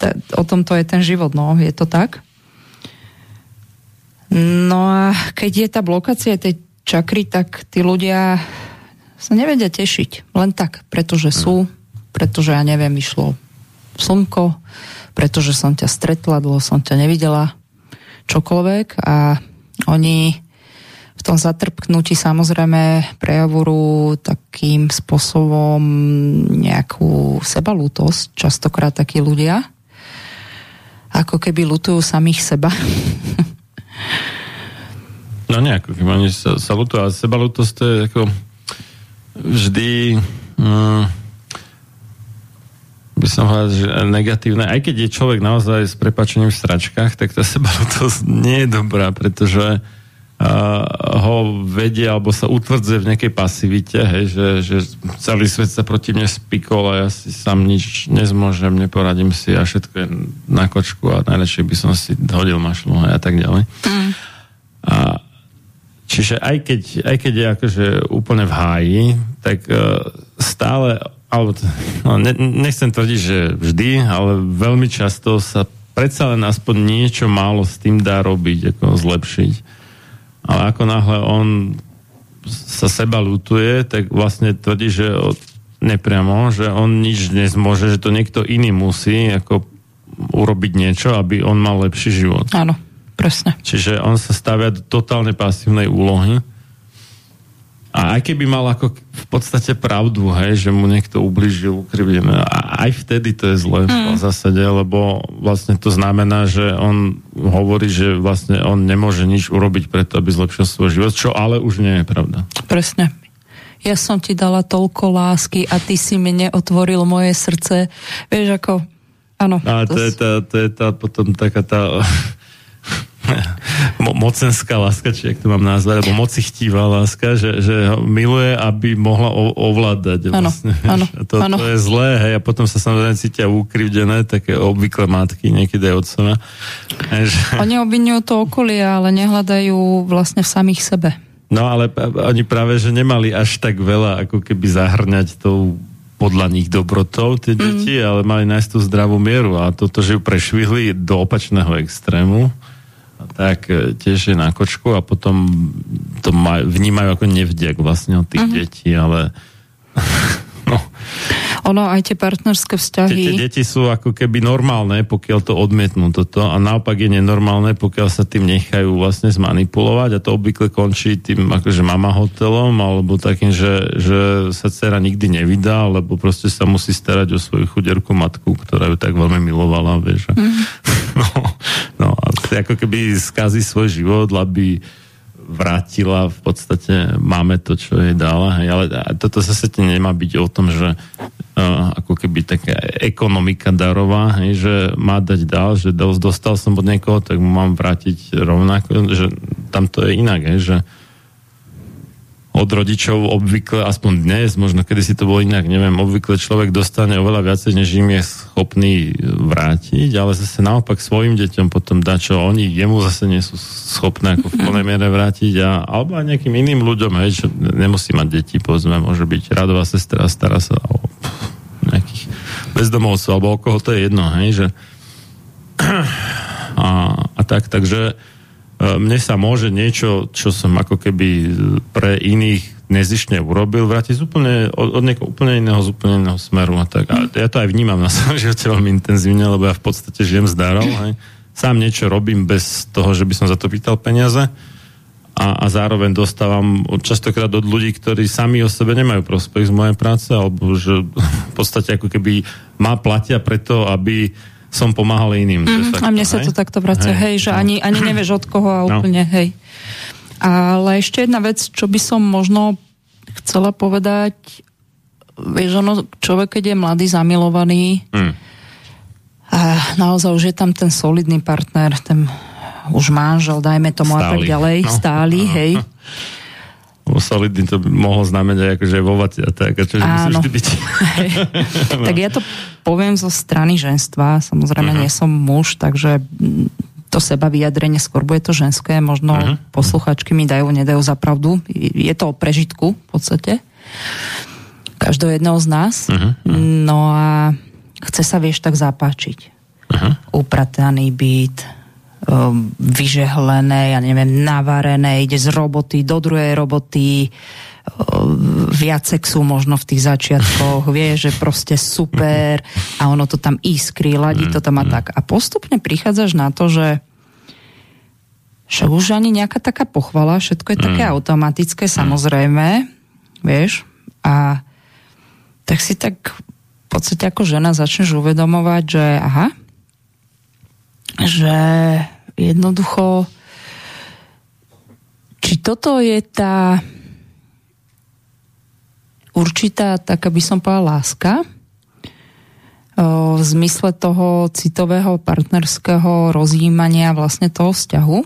t- o tom to je ten život, no, je to tak? No a keď je tá blokácia tej čakry, tak tí ľudia sa nevedia tešiť. Len tak, pretože sú, pretože ja neviem, vyšlo slnko, pretože som ťa stretla, dlho som ťa nevidela, čokoľvek a oni v tom zatrpknutí samozrejme prejavujú takým spôsobom nejakú sebalútosť, častokrát takí ľudia, ako keby lutujú samých seba. No nejako, keď oni sa, sa lutujú, ale sebalutosť to je ako vždy mm, by som povedal, že negatívne. Aj keď je človek naozaj s prepačením v stračkách, tak tá sebalutosť nie je dobrá, pretože uh, ho vedie alebo sa utvrdzuje v nejakej pasivite, hej, že, že celý svet sa proti mne spikol a ja si sám nič nezmôžem, neporadím si a všetko je na kočku a najlepšie by som si hodil mašlu hej, a tak ďalej. Mm. A Čiže aj keď, aj keď je akože úplne v háji, tak uh, stále, alebo no, ne, nechcem tvrdiť, že vždy, ale veľmi často sa predsa len aspoň niečo málo s tým dá robiť, ako zlepšiť. Ale ako náhle on sa seba lutuje, tak vlastne tvrdí, že od, nepriamo, že on nič nezmôže, že to niekto iný musí, ako urobiť niečo, aby on mal lepší život. Áno, presne. Čiže on sa stavia do totálne pasívnej úlohy. A aj keby mal ako v podstate pravdu, hej, že mu niekto ubližil, ukrivil, a aj vtedy to je zle mm. v zásade, lebo vlastne to znamená, že on hovorí, že vlastne on nemôže nič urobiť preto, aby zlepšil svoj život, čo ale už nie je pravda. Presne. Ja som ti dala toľko lásky a ty si mi neotvoril moje srdce. Vieš, ako... Áno. A to, to je tá, to je tá potom taká tá mo- mocenská láska, či jak to mám nazvať, alebo moci chtivá láska, že, že ho miluje, aby mohla o- ovládať. Vlastne, áno, to, áno. to je zlé, hej, a potom sa samozrejme cítia ukrivdené, také obvykle matky, niekedy aj otcova. Hej, že... Oni obvinujú to okolie, ale nehľadajú vlastne v samých sebe. No ale oni práve, že nemali až tak veľa, ako keby zahrňať tou podľa nich dobrotou tie deti, mm. ale mali nájsť tú zdravú mieru a toto, že ju prešvihli do opačného extrému, tak e, tiež je na kočku a potom to maj, vnímajú ako nevdiak vlastne od tých mm-hmm. detí, ale no, Ono, aj tie partnerské tie, vzťahy... tie deti sú ako keby normálne, pokiaľ to odmietnú toto a naopak je nenormálne, pokiaľ sa tým nechajú vlastne zmanipulovať a to obvykle končí tým akože mama hotelom alebo takým, že, že sa dcera nikdy nevydá, lebo proste sa musí starať o svoju chuderku matku, ktorá ju tak veľmi milovala, vieš. Mm. No, no a ako keby skazí svoj život, aby vrátila v podstate máme to, čo jej dala, hej, ale toto zase nemá byť o tom, že uh, ako keby taká ekonomika darová, hej, že má dať dál, že dostal som od niekoho, tak mu mám vrátiť rovnako, že tam to je inak, hej, že od rodičov obvykle, aspoň dnes, možno kedy si to bolo inak, neviem, obvykle človek dostane oveľa viacej, než im je schopný vrátiť, ale zase naopak svojim deťom potom dá, čo oni jemu zase nie sú schopné ako v plnej miere vrátiť a, alebo aj nejakým iným ľuďom, hej, čo nemusí mať deti, povedzme, môže byť radová sestra, stará sa o nejakých bezdomovcov, alebo o koho to je jedno, hej, že a, a tak, takže mne sa môže niečo, čo som ako keby pre iných nezišne urobil, vrátiť úplne, od, od niekoho úplne iného, z úplne iného smeru a tak. A ja to aj vnímam na svojom živote veľmi intenzívne, lebo ja v podstate žijem z darov, hej. Sám niečo robím bez toho, že by som za to pýtal peniaze a, a zároveň dostávam častokrát od ľudí, ktorí sami o sebe nemajú prospech z mojej práce, alebo že v podstate ako keby ma platia preto, aby som pomáhal iným. Mm, a mne sa to takto vracia, hej, hej že no. ani, ani nevieš od koho a no. úplne, no. hej. Ale ešte jedna vec, čo by som možno chcela povedať, vieš, ono, človek, keď je mladý, zamilovaný, mm. a naozaj už je tam ten solidný partner, ten už manžel, dajme tomu stály. a tak ďalej, no. stály, hej. solidný to by mohlo znamenať akože vo vate a tak, a čo Áno. byť. no. Tak ja to poviem zo strany ženstva, samozrejme uh-huh. nie som muž, takže to seba vyjadrenie skôr bude to ženské, možno uh-huh. posluchačky mi dajú, nedajú za pravdu. Je to o prežitku v podstate. Každého jedného z nás. Uh-huh. No a chce sa, vieš, tak zapáčiť. Uh-huh. Uprataný byt, Um, vyžehlené, ja neviem, navarené, ide z roboty do druhej roboty, viac sexu možno v tých začiatkoch, vie, že proste super a ono to tam iskrí, ladí to tam a tak. A postupne prichádzaš na to, že však už ani nejaká taká pochvala, všetko je také automatické, samozrejme, vieš, a tak si tak v podstate ako žena začneš uvedomovať, že aha, že jednoducho či toto je tá určitá, tak by som povedala, láska v zmysle toho citového partnerského rozjímania vlastne toho vzťahu.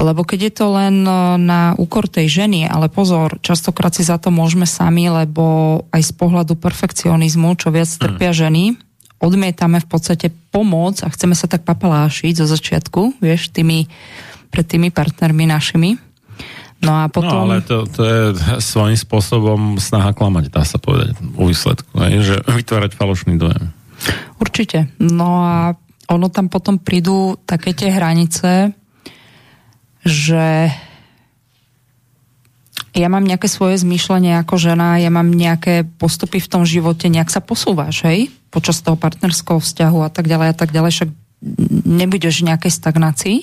Lebo keď je to len na úkor tej ženy, ale pozor, častokrát si za to môžeme sami, lebo aj z pohľadu perfekcionizmu, čo viac trpia ženy, odmietame v podstate pomoc a chceme sa tak papalášiť zo začiatku, vieš, tými, pred tými partnermi našimi. No a potom... No ale to, to je svojím spôsobom snaha klamať, dá sa povedať, u výsledku. Je, že vytvárať falošný dojem. Určite. No a ono tam potom prídu také tie hranice, že ja mám nejaké svoje zmýšľanie ako žena, ja mám nejaké postupy v tom živote, nejak sa posúvaš, hej, počas toho partnerského vzťahu a tak ďalej a tak ďalej, však nebudeš v nejakej stagnácii,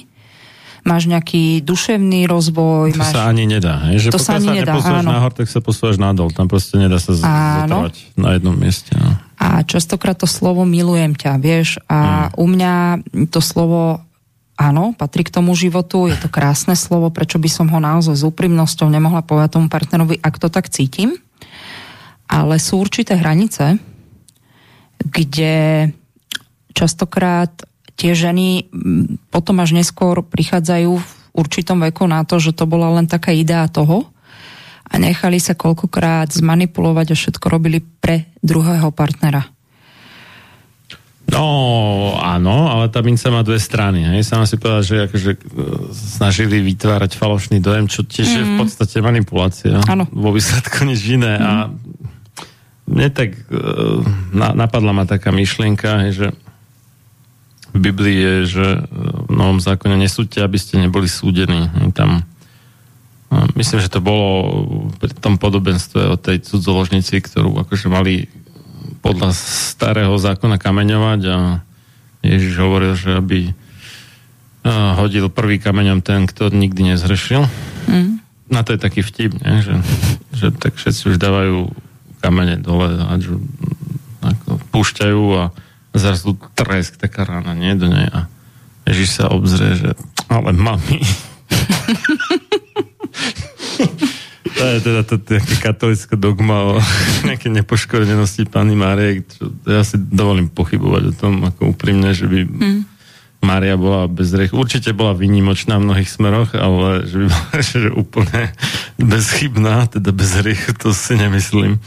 máš nejaký duševný rozvoj. To máš... sa ani nedá, hej? že To sa ani nedá, neposúvaš áno. nahor, tak sa posúvaš nadol, tam proste nedá sa zotrvať na jednom mieste. No. A častokrát to slovo milujem ťa, vieš, a u mňa to slovo áno, patrí k tomu životu, je to krásne slovo, prečo by som ho naozaj s úprimnosťou nemohla povedať tomu partnerovi, ak to tak cítim. Ale sú určité hranice, kde častokrát tie ženy mm, potom až neskôr prichádzajú v určitom veku na to, že to bola len taká idea toho a nechali sa koľkokrát zmanipulovať a všetko robili pre druhého partnera. No, áno, ale tá minca má dve strany. Hej. Sama si povedala, že akože e, snažili vytvárať falošný dojem, čo tiež je v podstate manipulácia. Áno. Vo výsledku nič iné. A mne tak e, na, napadla ma taká myšlienka, hej, že v Biblii je, že e, v Novom zákone nesúďte, aby ste neboli súdení. Tam a Myslím, že to bolo pri tom podobenstve o tej cudzoložnici, ktorú akože mali podľa starého zákona kameňovať a Ježiš hovoril, že aby a, hodil prvý kameňom ten, kto nikdy nezhrešil. Mm. Na to je taký vtip, nie? Že, že tak všetci už dávajú kamene dole a že, ako, púšťajú a zrazu tresk, taká rána, nie? Do nej a Ježiš sa obzrie, že ale mami, to je teda to také katolická dogma o nejaké nepoškodenosti Pani Márie, čo ja si dovolím pochybovať o tom ako úprimne, že by mm. Mária bola bez riechu. Určite bola výnimočná v mnohých smeroch, ale že by bola že úplne bezchybná, teda bez riechu, to si nemyslím.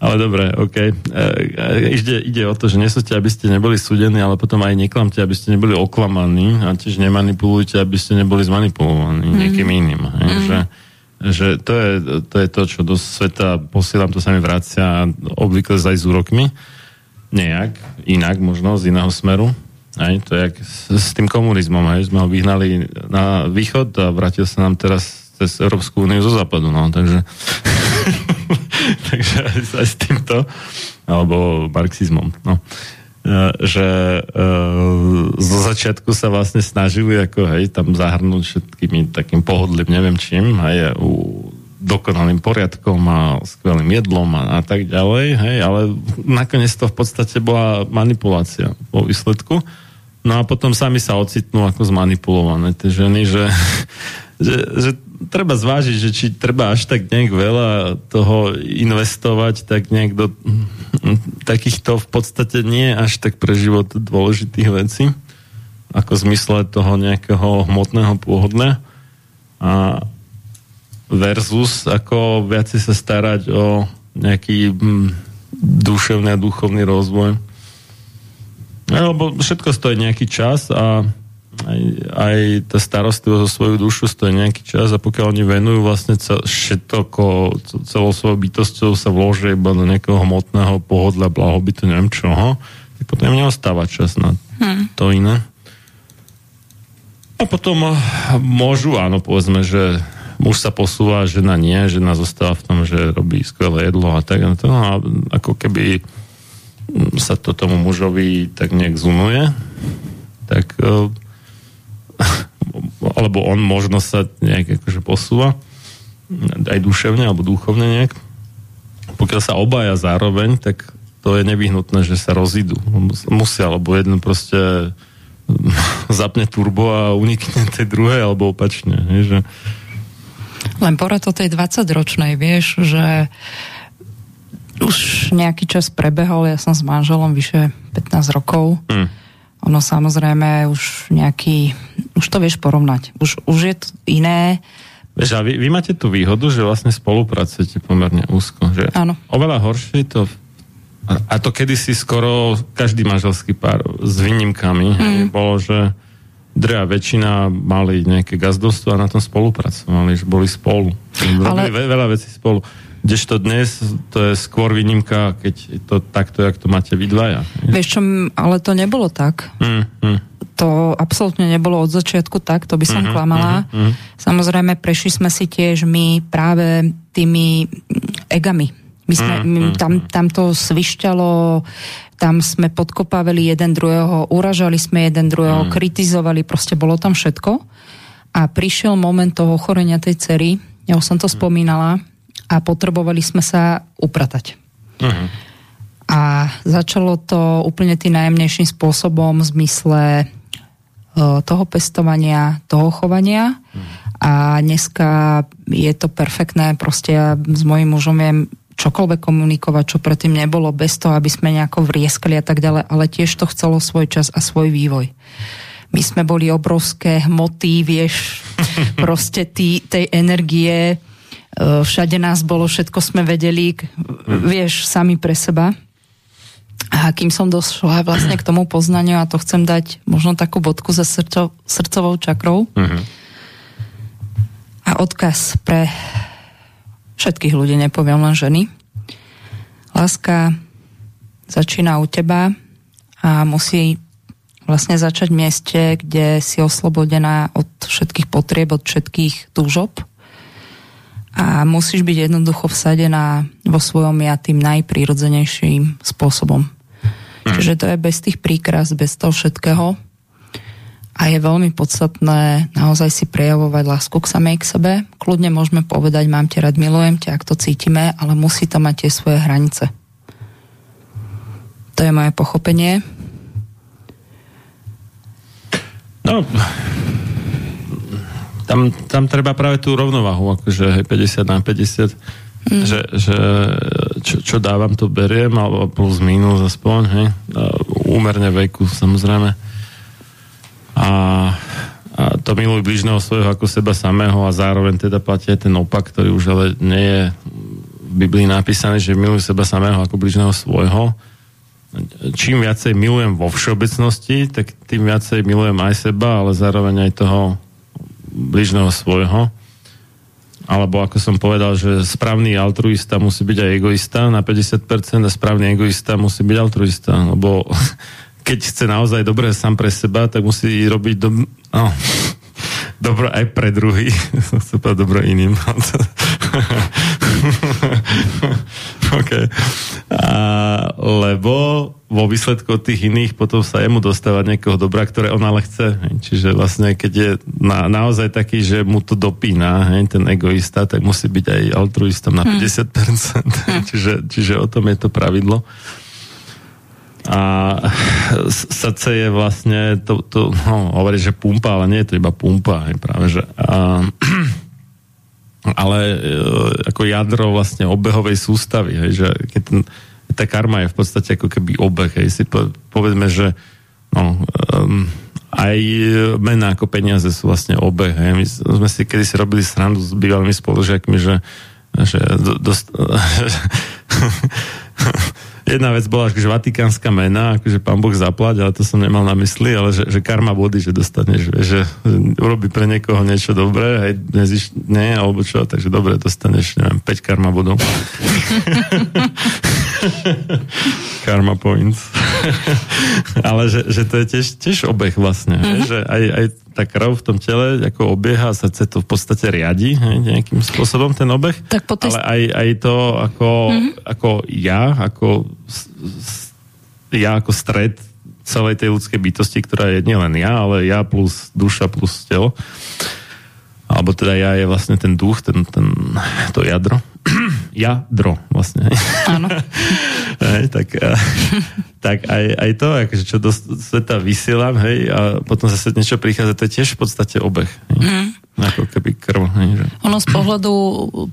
Ale dobre, OK. E, e, ide, ide o to, že nesúďte, aby ste neboli súdení, ale potom aj neklamte, aby ste neboli oklamaní a tiež nemanipulujte, aby ste neboli zmanipulovaní mm. niekým iným. Hej, mm. že, že to je, to je to, čo do sveta posielam, to sa mi vracia obvykle aj s úrokmi. Nejak, inak možno, z iného smeru. Aj, to je jak s, tým komunizmom, aj, sme ho vyhnali na východ a vrátil sa nám teraz cez Európsku úniu zo západu, no, takže takže aj, aj s týmto alebo marxizmom, no E, že e, zo začiatku sa vlastne snažili ako hej, tam zahrnúť všetkými takým pohodlým, neviem čím, hej, u dokonalým poriadkom a skvelým jedlom a, a tak ďalej, hej, ale nakoniec to v podstate bola manipulácia vo výsledku. No a potom sami sa ocitnú ako zmanipulované tie ženy, že, že, že treba zvážiť, že či treba až tak nejak veľa toho investovať, tak nejak do takýchto v podstate nie až tak pre život dôležitých vecí, ako zmysle toho nejakého hmotného pôhodne. A versus ako viacej sa starať o nejaký hm, duševný a duchovný rozvoj. Lebo všetko stojí nejaký čas a aj, aj tá starostlivosť o svoju dušu stojí nejaký čas a pokiaľ oni venujú vlastne všetko, celou svojou bytosťou sa vložia iba do nejakého hmotného pohodlia, blahobytu, neviem čoho, tak potom im neostáva čas na hmm. to iné. A potom eh, môžu, áno, povedzme, že muž sa posúva, žena nie, žena zostáva v tom, že robí skvelé jedlo a tak. A ako keby sa to tomu mužovi tak nejak zunuje, tak eh, alebo on možno sa nejak akože posúva aj duševne alebo duchovne nejak. Pokiaľ sa obaja zároveň, tak to je nevyhnutné, že sa rozídu. Musia, alebo jeden proste zapne turbo a unikne tej druhej, alebo opačne. Že... Len porad o tej 20-ročnej, vieš, že už nejaký čas prebehol, ja som s manželom vyše 15 rokov. Hmm. Ono samozrejme už nejaký, už to vieš porovnať. Už, už je to iné. Vieš, a vy, vy máte tú výhodu, že vlastne spolupracujete pomerne úzko. Že Áno. Oveľa horšie je to a, to kedysi skoro každý manželský pár s výnimkami mm. bolo, že drvá väčšina mali nejaké gazdovstvo a na tom spolupracovali, že boli spolu. Robili Ale... veľa vecí spolu. Kdežto dnes to je skôr výnimka, keď to takto, jak to máte vy dvaja. Vieš čo, ale to nebolo tak. Mm, mm. To absolútne nebolo od začiatku tak, to by som Mhm, klamala. mhm, mhm. Samozrejme, prešli sme si tiež my práve tými mm, egami. My sme, my, mhm, tam, tam to svišťalo, tam sme podkopávali jeden druhého, uražali sme jeden druhého, kritizovali, proste bolo tam všetko. A prišiel moment toho ochorenia tej cery, ja už som to spomínala, a potrebovali sme sa upratať. Mhm. A začalo to úplne tým najjemnejším spôsobom v zmysle e, toho pestovania, toho chovania. A dneska je to perfektné, proste ja s mojím mužom viem čokoľvek komunikovať, čo predtým nebolo, bez toho, aby sme nejako vrieskali a tak ďalej, ale tiež to chcelo svoj čas a svoj vývoj. My sme boli obrovské hmoty, vieš, proste tý, tej energie, všade nás bolo, všetko sme vedeli, k- vieš, sami pre seba. A kým som došla vlastne k tomu poznaniu, a to chcem dať možno takú bodku za srdco, srdcovou čakrou, Mhm. a odkaz pre všetkých ľudí, nepoviem len ženy. Láska začína u teba a musí vlastne začať v mieste, kde si oslobodená od všetkých potrieb, od všetkých túžob a musíš byť jednoducho vsadená vo svojom ja tým najprirodzenejším spôsobom. Čiže to je bez tých príkras, bez toho všetkého a je veľmi podstatné naozaj si prejavovať lásku k samej k sebe. Kľudne môžeme povedať, mám ťa rád, milujem ťa, ak to cítime, ale musí to mať tie svoje hranice. To je moje pochopenie. No, tam, tam treba práve tú rovnovahu, akože hej, 50 na 50, mm. že, že čo, čo dávam, to beriem, alebo plus minus aspoň, hej, úmerne veku samozrejme. A, a to miluj blížneho svojho ako seba samého a zároveň teda platí aj ten opak, ktorý už ale nie je v Biblii napísané, že miluj seba samého ako blížneho svojho. Čím viacej milujem vo všeobecnosti, tak tým viacej milujem aj seba, ale zároveň aj toho blížneho svojho. Alebo ako som povedal, že správny altruista musí byť aj egoista na 50% a správny egoista musí byť altruista. Lebo keď chce naozaj dobre sám pre seba, tak musí robiť do... no, dobro aj pre. Chcem povedať dobro iným. OK. A, lebo vo výsledku tých iných potom sa jemu dostáva niekoho dobra, ktoré on ale chce. Hej. Čiže vlastne, keď je na, naozaj taký, že mu to dopína, hej, ten egoista, tak musí byť aj altruistom na 50%. Hm. čiže, čiže o tom je to pravidlo. A srdce je vlastne to, to no, hovorí, že pumpa, ale nie je to iba pumpa, hej, práve, že a, ale e, ako jadro vlastne obehovej sústavy, hej, že keď ten, tá karma je v podstate ako keby obeh, hej, si po, povedzme, že no, um, aj mená ako peniaze sú vlastne obeh, hej. My sme si kedy si robili srandu s bývalými spolužiakmi, že, že do, dost, Jedna vec bola, že vatikánska mena, akože pán Boh zaplať, ale to som nemal na mysli, ale že, že karma body, že dostaneš, vieš, že urobí pre niekoho niečo dobré, aj neziš, nie, alebo čo, takže dobre, dostaneš, neviem, 5 karma bodov. karma points. ale že, že to je tiež, tiež obeh vlastne, mm-hmm. že aj, aj tá krv v tom tele ako obieha a srdce to v podstate riadi hej, nejakým spôsobom ten obeh, Tak po tej... ale aj, aj to ako, mm-hmm. ako ja, ako ja ako stred celej tej ľudskej bytosti, ktorá je nielen ja, ale ja plus duša plus telo. Alebo teda ja je vlastne ten duch, ten, ten, to jadro. jadro vlastne. Áno. tak, eh, tak aj, aj to, akože čo do sveta vysielam, hej, a potom zase niečo prichádza, to je tiež v podstate obeh. Hej. Mm. Ako keby krv. Hej, že... Ono z pohľadu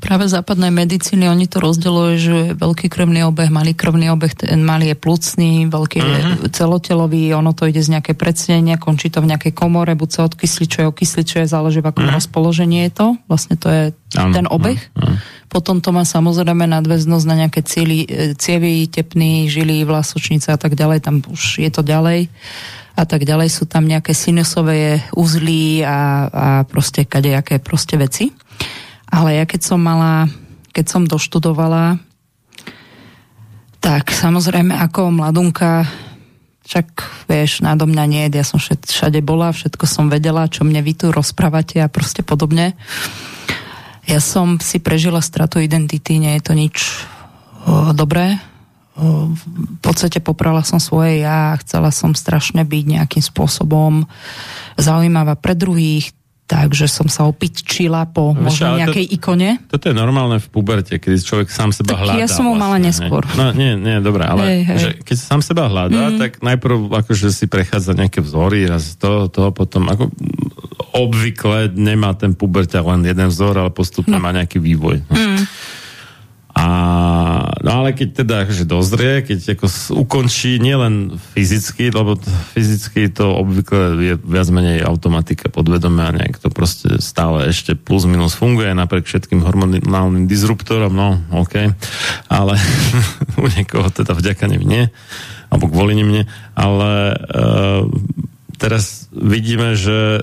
práve západnej medicíny, oni to rozdeľujú, že veľký krvný obeh, malý krvný obeh, ten malý je plúcný, veľký je Mhm. celotelový, ono to ide z nejaké predsedenia, končí to v nejakej komore, buď sa odkysličuje, okysličuje, záleží v akom rozpoložení je to. Vlastne to je. Áno, ten obeh. áno, áno. Potom to má samozrejme nadväznosť na nejaké cieli, e, cievy, tepny, žily, vlasočnice a tak ďalej, tam už je to ďalej a tak ďalej. Sú tam nejaké sinusové uzly a, a proste kadejaké proste veci. Ale ja keď som mala keď som doštudovala, tak samozrejme ako mladunka, však vieš, nádo mňa nie, ja som všade bola, všetko som vedela, čo mne vy tu rozprávate a proste podobne. Ja som si prežila stratu identity, nie je to nič dobré. V podstate poprala som svoje ja, chcela som strašne byť nejakým spôsobom zaujímavá pre druhých, takže som sa opičila po no, možno nejakej to, ikone. Toto je normálne v puberte, keď človek sám seba tak hľadá. ja som ho vlastne, mala neskôr. Hej. No nie, nie, dobré, ale hej, hej. Že keď sám seba hľadá, mm. tak najprv akože si prechádza nejaké vzory a z toho, toho potom ako obvykle nemá ten puberťa len jeden vzor, ale postupne no. má nejaký vývoj. Mm. A, no ale keď teda že dozrie, keď ako ukončí nielen fyzicky, lebo fyzicky to obvykle je viac menej automatika podvedome a nejak to proste stále ešte plus minus funguje napriek všetkým hormonálnym disruptorom, no OK, ale u niekoho teda vďaka nim nie, alebo kvôli nim nie, ale uh, teraz vidíme, že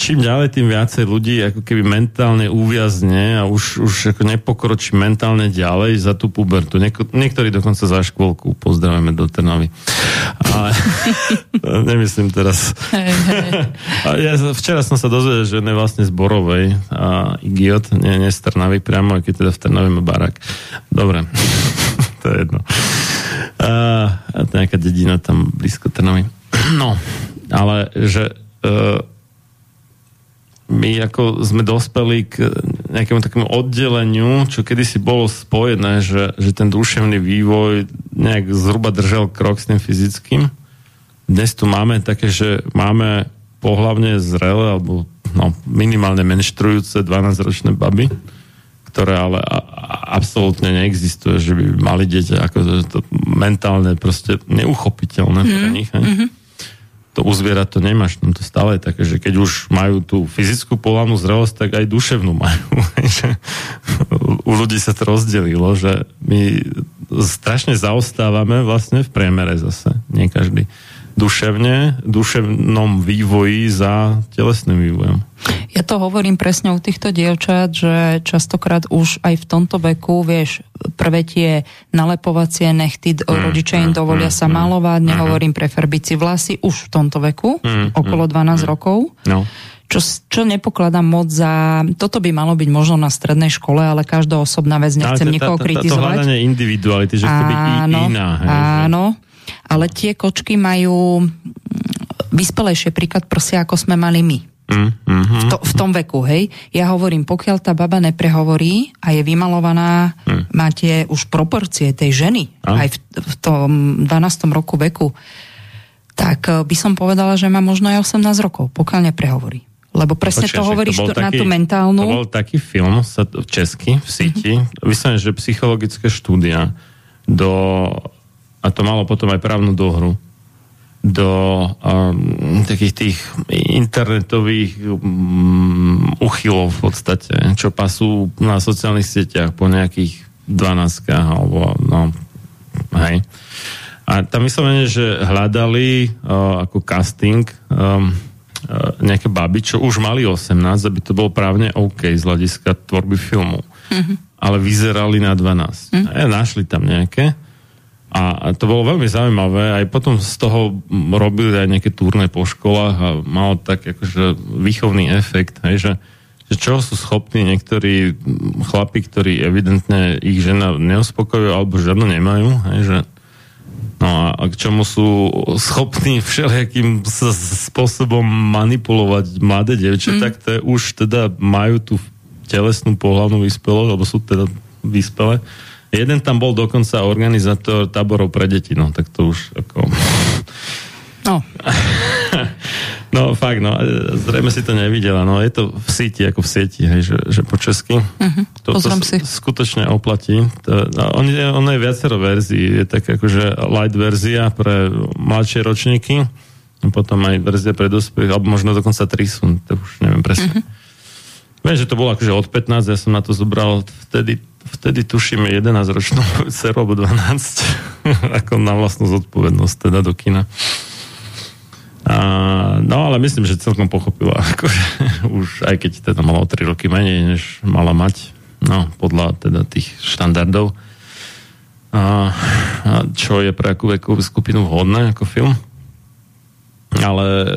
čím ďalej, tým viacej ľudí ako keby mentálne uviazne a už, už ako nepokročí mentálne ďalej za tú pubertu. Nieko, niektorí dokonca za škôlku. Pozdravujeme do Trnavy. Ale nemyslím teraz. Hey, hey. ja, včera som sa dozvedel, že on je vlastne z Borovej a idiot, nie, nie z Trnavy priamo, aj keď teda v Trnavy má barak. Dobre, to je jedno. A, a nejaká dedina tam blízko Trnavy. No, ale že uh, my ako sme dospeli k nejakému takému oddeleniu, čo kedysi bolo spojené, že, že ten duševný vývoj nejak zhruba držal krok s tým fyzickým. Dnes tu máme také, že máme pohlavne zrele, alebo no, minimálne menštrujúce 12-ročné baby, ktoré ale a, a, absolútne neexistuje, že by mali dieťa ako to, mentálne proste neuchopiteľné mm. pre nich. Mm-hmm to u zvierat to nemáš, tam to stále je také, že keď už majú tú fyzickú pohľavnú zrelosť, tak aj duševnú majú. u ľudí sa to rozdelilo, že my strašne zaostávame vlastne v priemere zase, nie každý duševne, duševnom vývoji za telesným vývojom. Ja to hovorím presne u týchto dievčat, že častokrát už aj v tomto veku, vieš, prvé tie nalepovacie nechty, mm, rodičia im mm, dovolia mm, sa mm, malovať, mm, nehovorím prefarbiť si vlasy už v tomto veku, mm, okolo 12 mm, rokov. No. Čo, čo nepokladám moc za... Toto by malo byť možno na strednej škole, ale každá osobná vec, nechcem nikoho kritizovať. To hľadanie individuality, že chce byť iná. Áno, ale tie kočky majú vyspelejšie príklad proste, ako sme mali my. Mm, mm-hmm. v, to, v tom veku, hej. Ja hovorím, pokiaľ tá baba neprehovorí a je vymalovaná, mm. máte už proporcie tej ženy, a? aj v, v tom 12. roku veku, tak eh, by som povedala, že má možno aj 18 rokov, pokiaľ neprehovorí. Lebo presne Počkej, to hovoríš to taký, na tú mentálnu... To bol taký film sa v česky, v síti, mm-hmm. vyslovene, že psychologické štúdia do a to malo potom aj právnu dohru do um, takých tých internetových um, uchylov v podstate, čo pasú na sociálnych sieťach po nejakých 12 alebo no, hej. A tam vyslovene, že hľadali uh, ako casting um, uh, nejaké baby, čo už mali 18, aby to bolo právne OK z hľadiska tvorby filmu. Mm-hmm. Ale vyzerali na 12. Mm-hmm. A našli tam nejaké a to bolo veľmi zaujímavé. Aj potom z toho robili aj nejaké turné po školách a malo tak akože výchovný efekt, hej, že, že čo sú schopní niektorí chlapi, ktorí evidentne ich žena neuspokojujú alebo žiadno nemajú, hej, že No a k čomu sú schopní všelijakým spôsobom manipulovať mladé devče, mm. tak to už teda majú tú telesnú pohľadnú vyspelosť, alebo sú teda vyspelé Jeden tam bol dokonca organizátor táborov pre deti, no tak to už ako... No. no fakt, no, zrejme si to nevidela, no je to v síti, ako v sieti, hej, že, že po česky. Uh-huh, to, to si. skutočne oplatí. To, no, on, je, on je viacero verzií, je tak akože light verzia pre mladšie ročníky, potom aj verzia pre dospelých, alebo možno dokonca tri sú, to už neviem presne. Uh-huh. Viem, že to bolo akože od 15, ja som na to zobral vtedy vtedy tuším 11 ročnú dceru, alebo 12, ako na vlastnú zodpovednosť teda do kina. A, no ale myslím, že celkom pochopila, akože už aj keď teda mala o 3 roky menej, než mala mať, no, podľa teda tých štandardov. A, a čo je pre akú vekovú skupinu vhodné ako film. Ale e,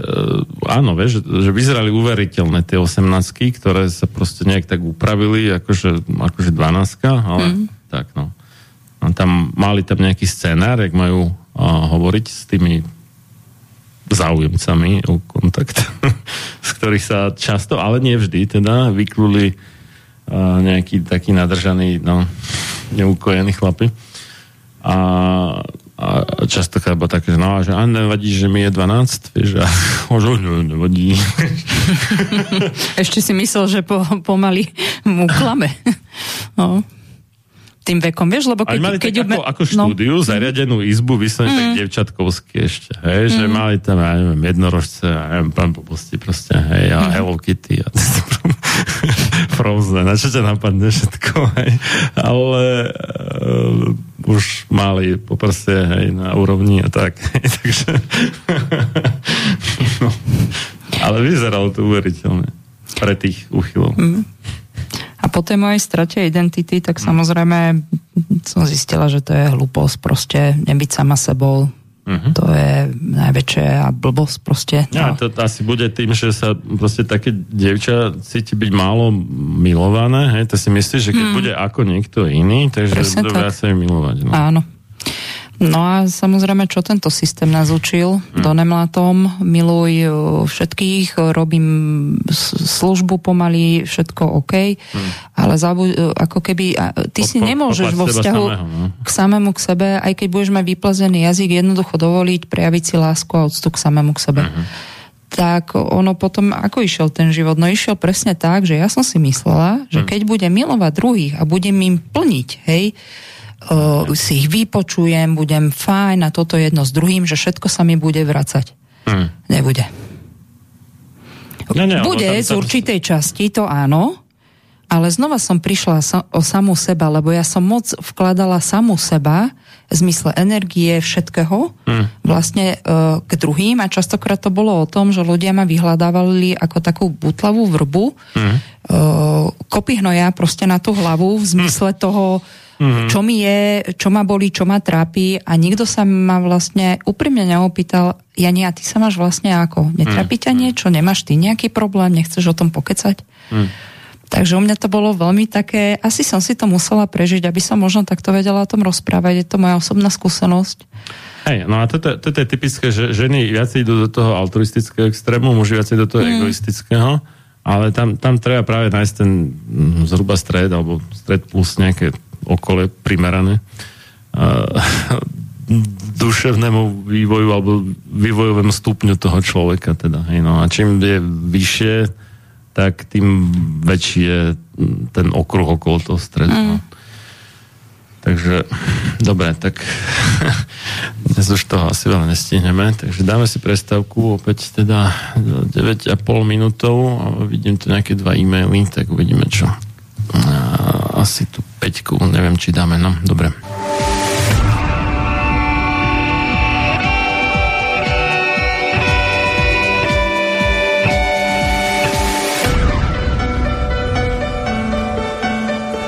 áno, vieš, že, že vyzerali uveriteľné tie 18 ktoré sa proste nejak tak upravili, akože, akože 12 ale mm. tak no. A tam mali tam nejaký scenár, jak majú a, hovoriť s tými záujemcami o kontakt, z ktorých sa často, ale nie vždy, teda vykluli a, nejaký taký nadržaný, no, neukojený chlapi. A a často chába také, že no, že a nevadí, že mi je 12, vieš, a možno nevadí. Ešte si myslel, že po, pomaly mu klame. No tým vekom, vieš, lebo keď... mali keď tak ako, ako no. štúdiu, no. zariadenú izbu, vyslovene mm. tak devčatkovské ešte, hej, mm. že mali tam, ja neviem, jednorožce, ja neviem, pán poposti proste, hej, a mm. Hello Kitty a Frozen, na čo ťa napadne všetko, hej, ale uh, už mali po prste, hej, na úrovni a tak, hej, takže no. ale vyzeralo to uveriteľne pre tých uchylov. Mm. A po tej mojej strate identity, tak samozrejme som zistila, že to je hlúposť proste nebyť sama sebou. Uh-huh. To je najväčšia blbosť proste. No. Ja, to, asi bude tým, že sa proste také dievča cíti byť málo milované, hej? To si myslíš, že keď hmm. bude ako niekto iný, takže Presne budú tak. viacej milovať. No. Áno, No a samozrejme, čo tento systém nás učil hmm. do nemlatom, miluj uh, všetkých, robím službu pomaly, všetko OK, hmm. ale zabu- uh, ako keby, ty si nemôžeš vo vzťahu samého, no? k samému k sebe, aj keď budeš mať vyplazený jazyk, jednoducho dovoliť prejaviť si lásku a odstup k samému k sebe. Hmm. Tak ono potom, ako išiel ten život? No išiel presne tak, že ja som si myslela, že hmm. keď budem milovať druhých a budem im plniť, hej, uh, si ich vypočujem, budem fajn a toto jedno s druhým, že všetko sa mi bude vracať. Hmm. Nebude. Ne, ne, bude tam, tam... z určitej časti, to áno, ale znova som prišla o samú seba, lebo ja som moc vkladala samú seba v zmysle energie, všetkého, hmm. vlastne e, k druhým a častokrát to bolo o tom, že ľudia ma vyhľadávali ako takú butlavú vrbu, hmm. e, kopy hnoja proste na tú hlavu v zmysle hmm. toho, mm-hmm. čo mi je, čo ma boli, čo ma trápi a nikto sa ma vlastne úprimne neopýtal, Jani, a ty sa máš vlastne ako? Netrápi ťa mm-hmm. niečo? Nemáš ty nejaký problém? Nechceš o tom pokecať? Mm. Takže u mňa to bolo veľmi také, asi som si to musela prežiť, aby som možno takto vedela o tom rozprávať. Je to moja osobná skúsenosť. Hej, no a toto, toto je typické, že ženy viac idú do toho altruistického extrému, muži viac do toho mm. egoistického, ale tam, tam treba práve nájsť ten mm, zhruba stred, alebo stred plus nejaké okole primerané duševnému vývoju alebo vývojovému stupňu toho človeka. Teda, hej, no. A čím je vyššie, tak tým väčší je ten okruh okolo toho stredu. Mm. No. Takže, dobre, tak dnes už toho asi veľa nestihneme, takže dáme si prestávku opäť teda 9,5 minútov a vidím tu nejaké dva e-maily, tak uvidíme čo asi tu peťku, neviem, či dáme, no, dobre.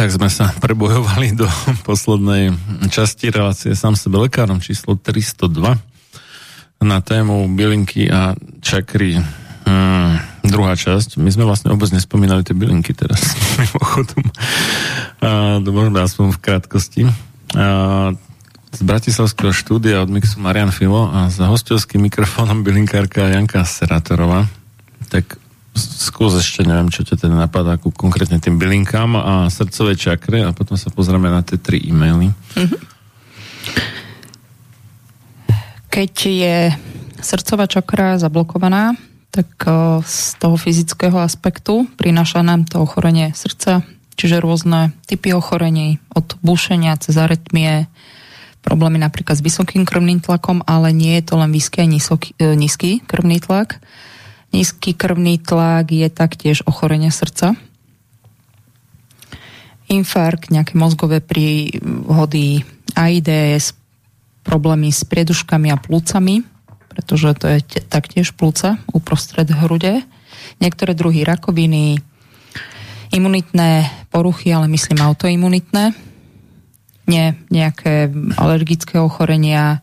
Tak sme sa prebojovali do poslednej časti relácie sám sebe lekárom číslo 302 na tému bylinky a čakry Hmm, druhá časť. My sme vlastne vôbec nespomínali tie bylinky teraz, mimochodom. Môžeme aspoň v krátkosti. A, z Bratislavského štúdia od Mixu Marian Filo a za hostovským mikrofónom bylinkárka Janka Seratorová. Tak skús ešte, neviem, čo ťa teda napadá ku konkrétne tým bylinkám a srdcovej čakre a potom sa pozrieme na tie tri e-maily. Mm-hmm. Keď je srdcová čakra zablokovaná, tak z toho fyzického aspektu prináša nám to ochorenie srdca, čiže rôzne typy ochorení, od bušenia cez arytmie, problémy napríklad s vysokým krvným tlakom, ale nie je to len vysoký a e, nízky krvný tlak. Nízky krvný tlak je taktiež ochorenie srdca. Infarkt, nejaké mozgové príhody, AIDS, problémy s prieduškami a plúcami, pretože to je t- taktiež plúca uprostred hrude. Niektoré druhy rakoviny, imunitné poruchy, ale myslím autoimunitné, nie nejaké alergické ochorenia,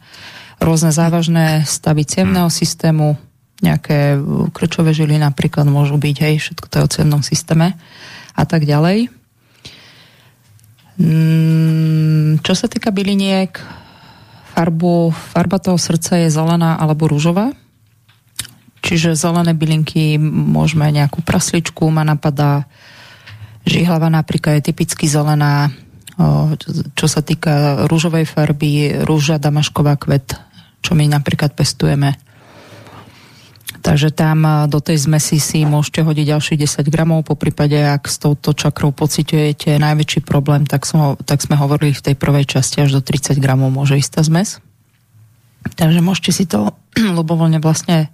rôzne závažné stavy cievného systému, nejaké krčové žily napríklad môžu byť, hej, všetko to je o cievnom systéme a tak ďalej. Mm, čo sa týka byliniek, farbu, farba toho srdca je zelená alebo rúžová. Čiže zelené bylinky môžeme nejakú prasličku, ma napadá žihlava napríklad je typicky zelená, čo sa týka rúžovej farby, rúža damašková kvet, čo my napríklad pestujeme. Takže tam do tej zmesi si môžete hodiť ďalších 10 gramov, po prípade, ak s touto čakrou pociťujete najväčší problém, tak, som, tak sme hovorili v tej prvej časti, až do 30 gramov môže ísť tá zmes. Takže môžete si to ľubovoľne vlastne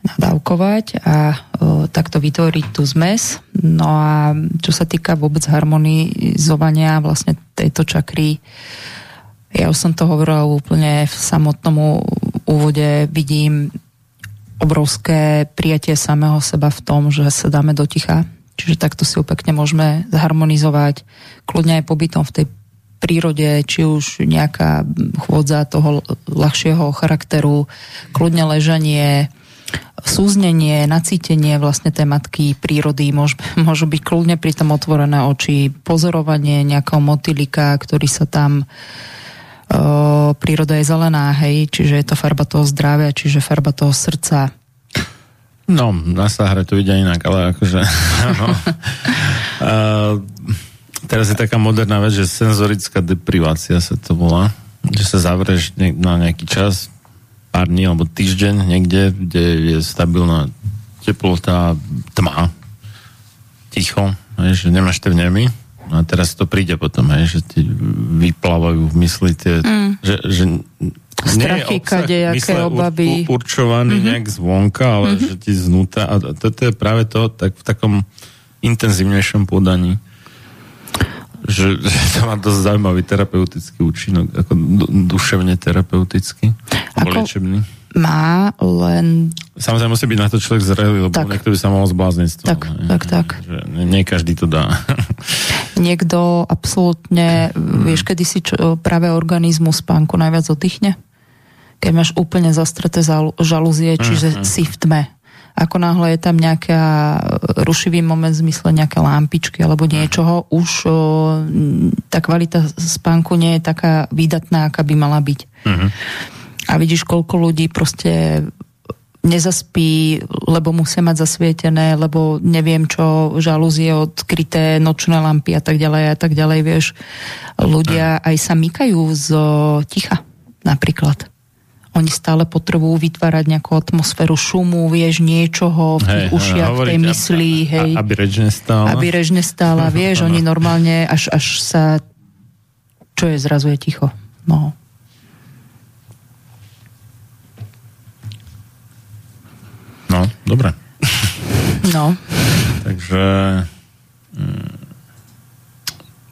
nadávkovať a o, takto vytvoriť tú zmes. No a čo sa týka vôbec harmonizovania vlastne tejto čakry, ja už som to hovorila úplne v samotnom úvode, vidím obrovské prijatie samého seba v tom, že sa dáme do ticha. Čiže takto si ho pekne môžeme zharmonizovať, kľudne aj pobytom v tej prírode, či už nejaká chôdza toho ľahšieho charakteru, kľudne ležanie, súznenie, nacítenie vlastne tej matky prírody môž, môžu byť kľudne pri tom otvorené oči, pozorovanie nejakého motylika, ktorý sa tam príroda je zelená, hej, čiže je to farba toho zdravia, čiže farba toho srdca. No, na Sahare to vidia inak, ale akože... no. uh, teraz je taká moderná vec, že senzorická deprivácia sa to volá, že sa zavreš na nejaký čas, pár dní alebo týždeň niekde, kde je stabilná teplota, tma, ticho, že nemáš tie vnemy No a teraz to príde potom, hej, že ti vyplávajú v mysli tie, mm. že, že Strachy, kadejaké obavy. určovaný mm-hmm. nejak zvonka, ale mm-hmm. že ti znúta. A toto je práve to tak v takom intenzívnejšom podaní. Že, že to má dosť zaujímavý terapeutický účinok, ako duševne terapeutický, alebo liečebný má, len... Samozrejme musí byť na to človek zrelý, lebo tak. niekto by sa mohol zblázniť z toho. Tak, ne? tak, tak. Že nie každý to dá. Niekto absolútne, hmm. vieš, kedy si čo, práve organizmu spánku najviac oddychne? Keď máš úplne zastreté žalúzie, čiže hmm. si v tme. Ako náhle je tam nejaká rušivý moment v zmysle nejaké lampičky alebo niečoho, už o, tá kvalita spánku nie je taká výdatná, aká by mala byť. Hmm. A vidíš, koľko ľudí proste nezaspí, lebo musia mať zasvietené, lebo neviem čo, žalúzie odkryté, nočné lampy a tak ďalej a tak ďalej, vieš. Ľudia aj sa mykajú z ticha, napríklad. Oni stále potrebujú vytvárať nejakú atmosféru šumu, vieš, niečoho v tých hej, ušiach, v tej mysli, hej. Aby reč nestála. Aby reč nestála, vieš, oni normálne až, až sa... Čo je, zrazu je ticho. No. No, dobre. No. Takže mm,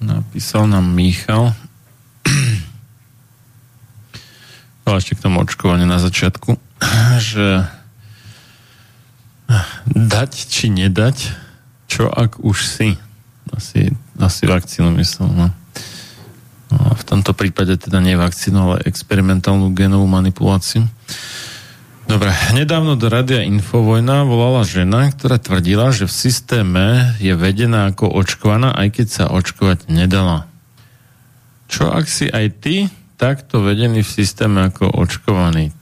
napísal nám Michal, ale ešte k tomu očkovaniu na začiatku, že dať či nedať, čo ak už si. Asi, asi vakcínu myslel, no. no. v tomto prípade teda nie vakcínu, ale experimentálnu genovú manipuláciu. Dobre, nedávno do Radia Infovojna volala žena, ktorá tvrdila, že v systéme je vedená ako očkovaná, aj keď sa očkovať nedala. Čo ak si aj ty takto vedený v systéme ako očkovaný.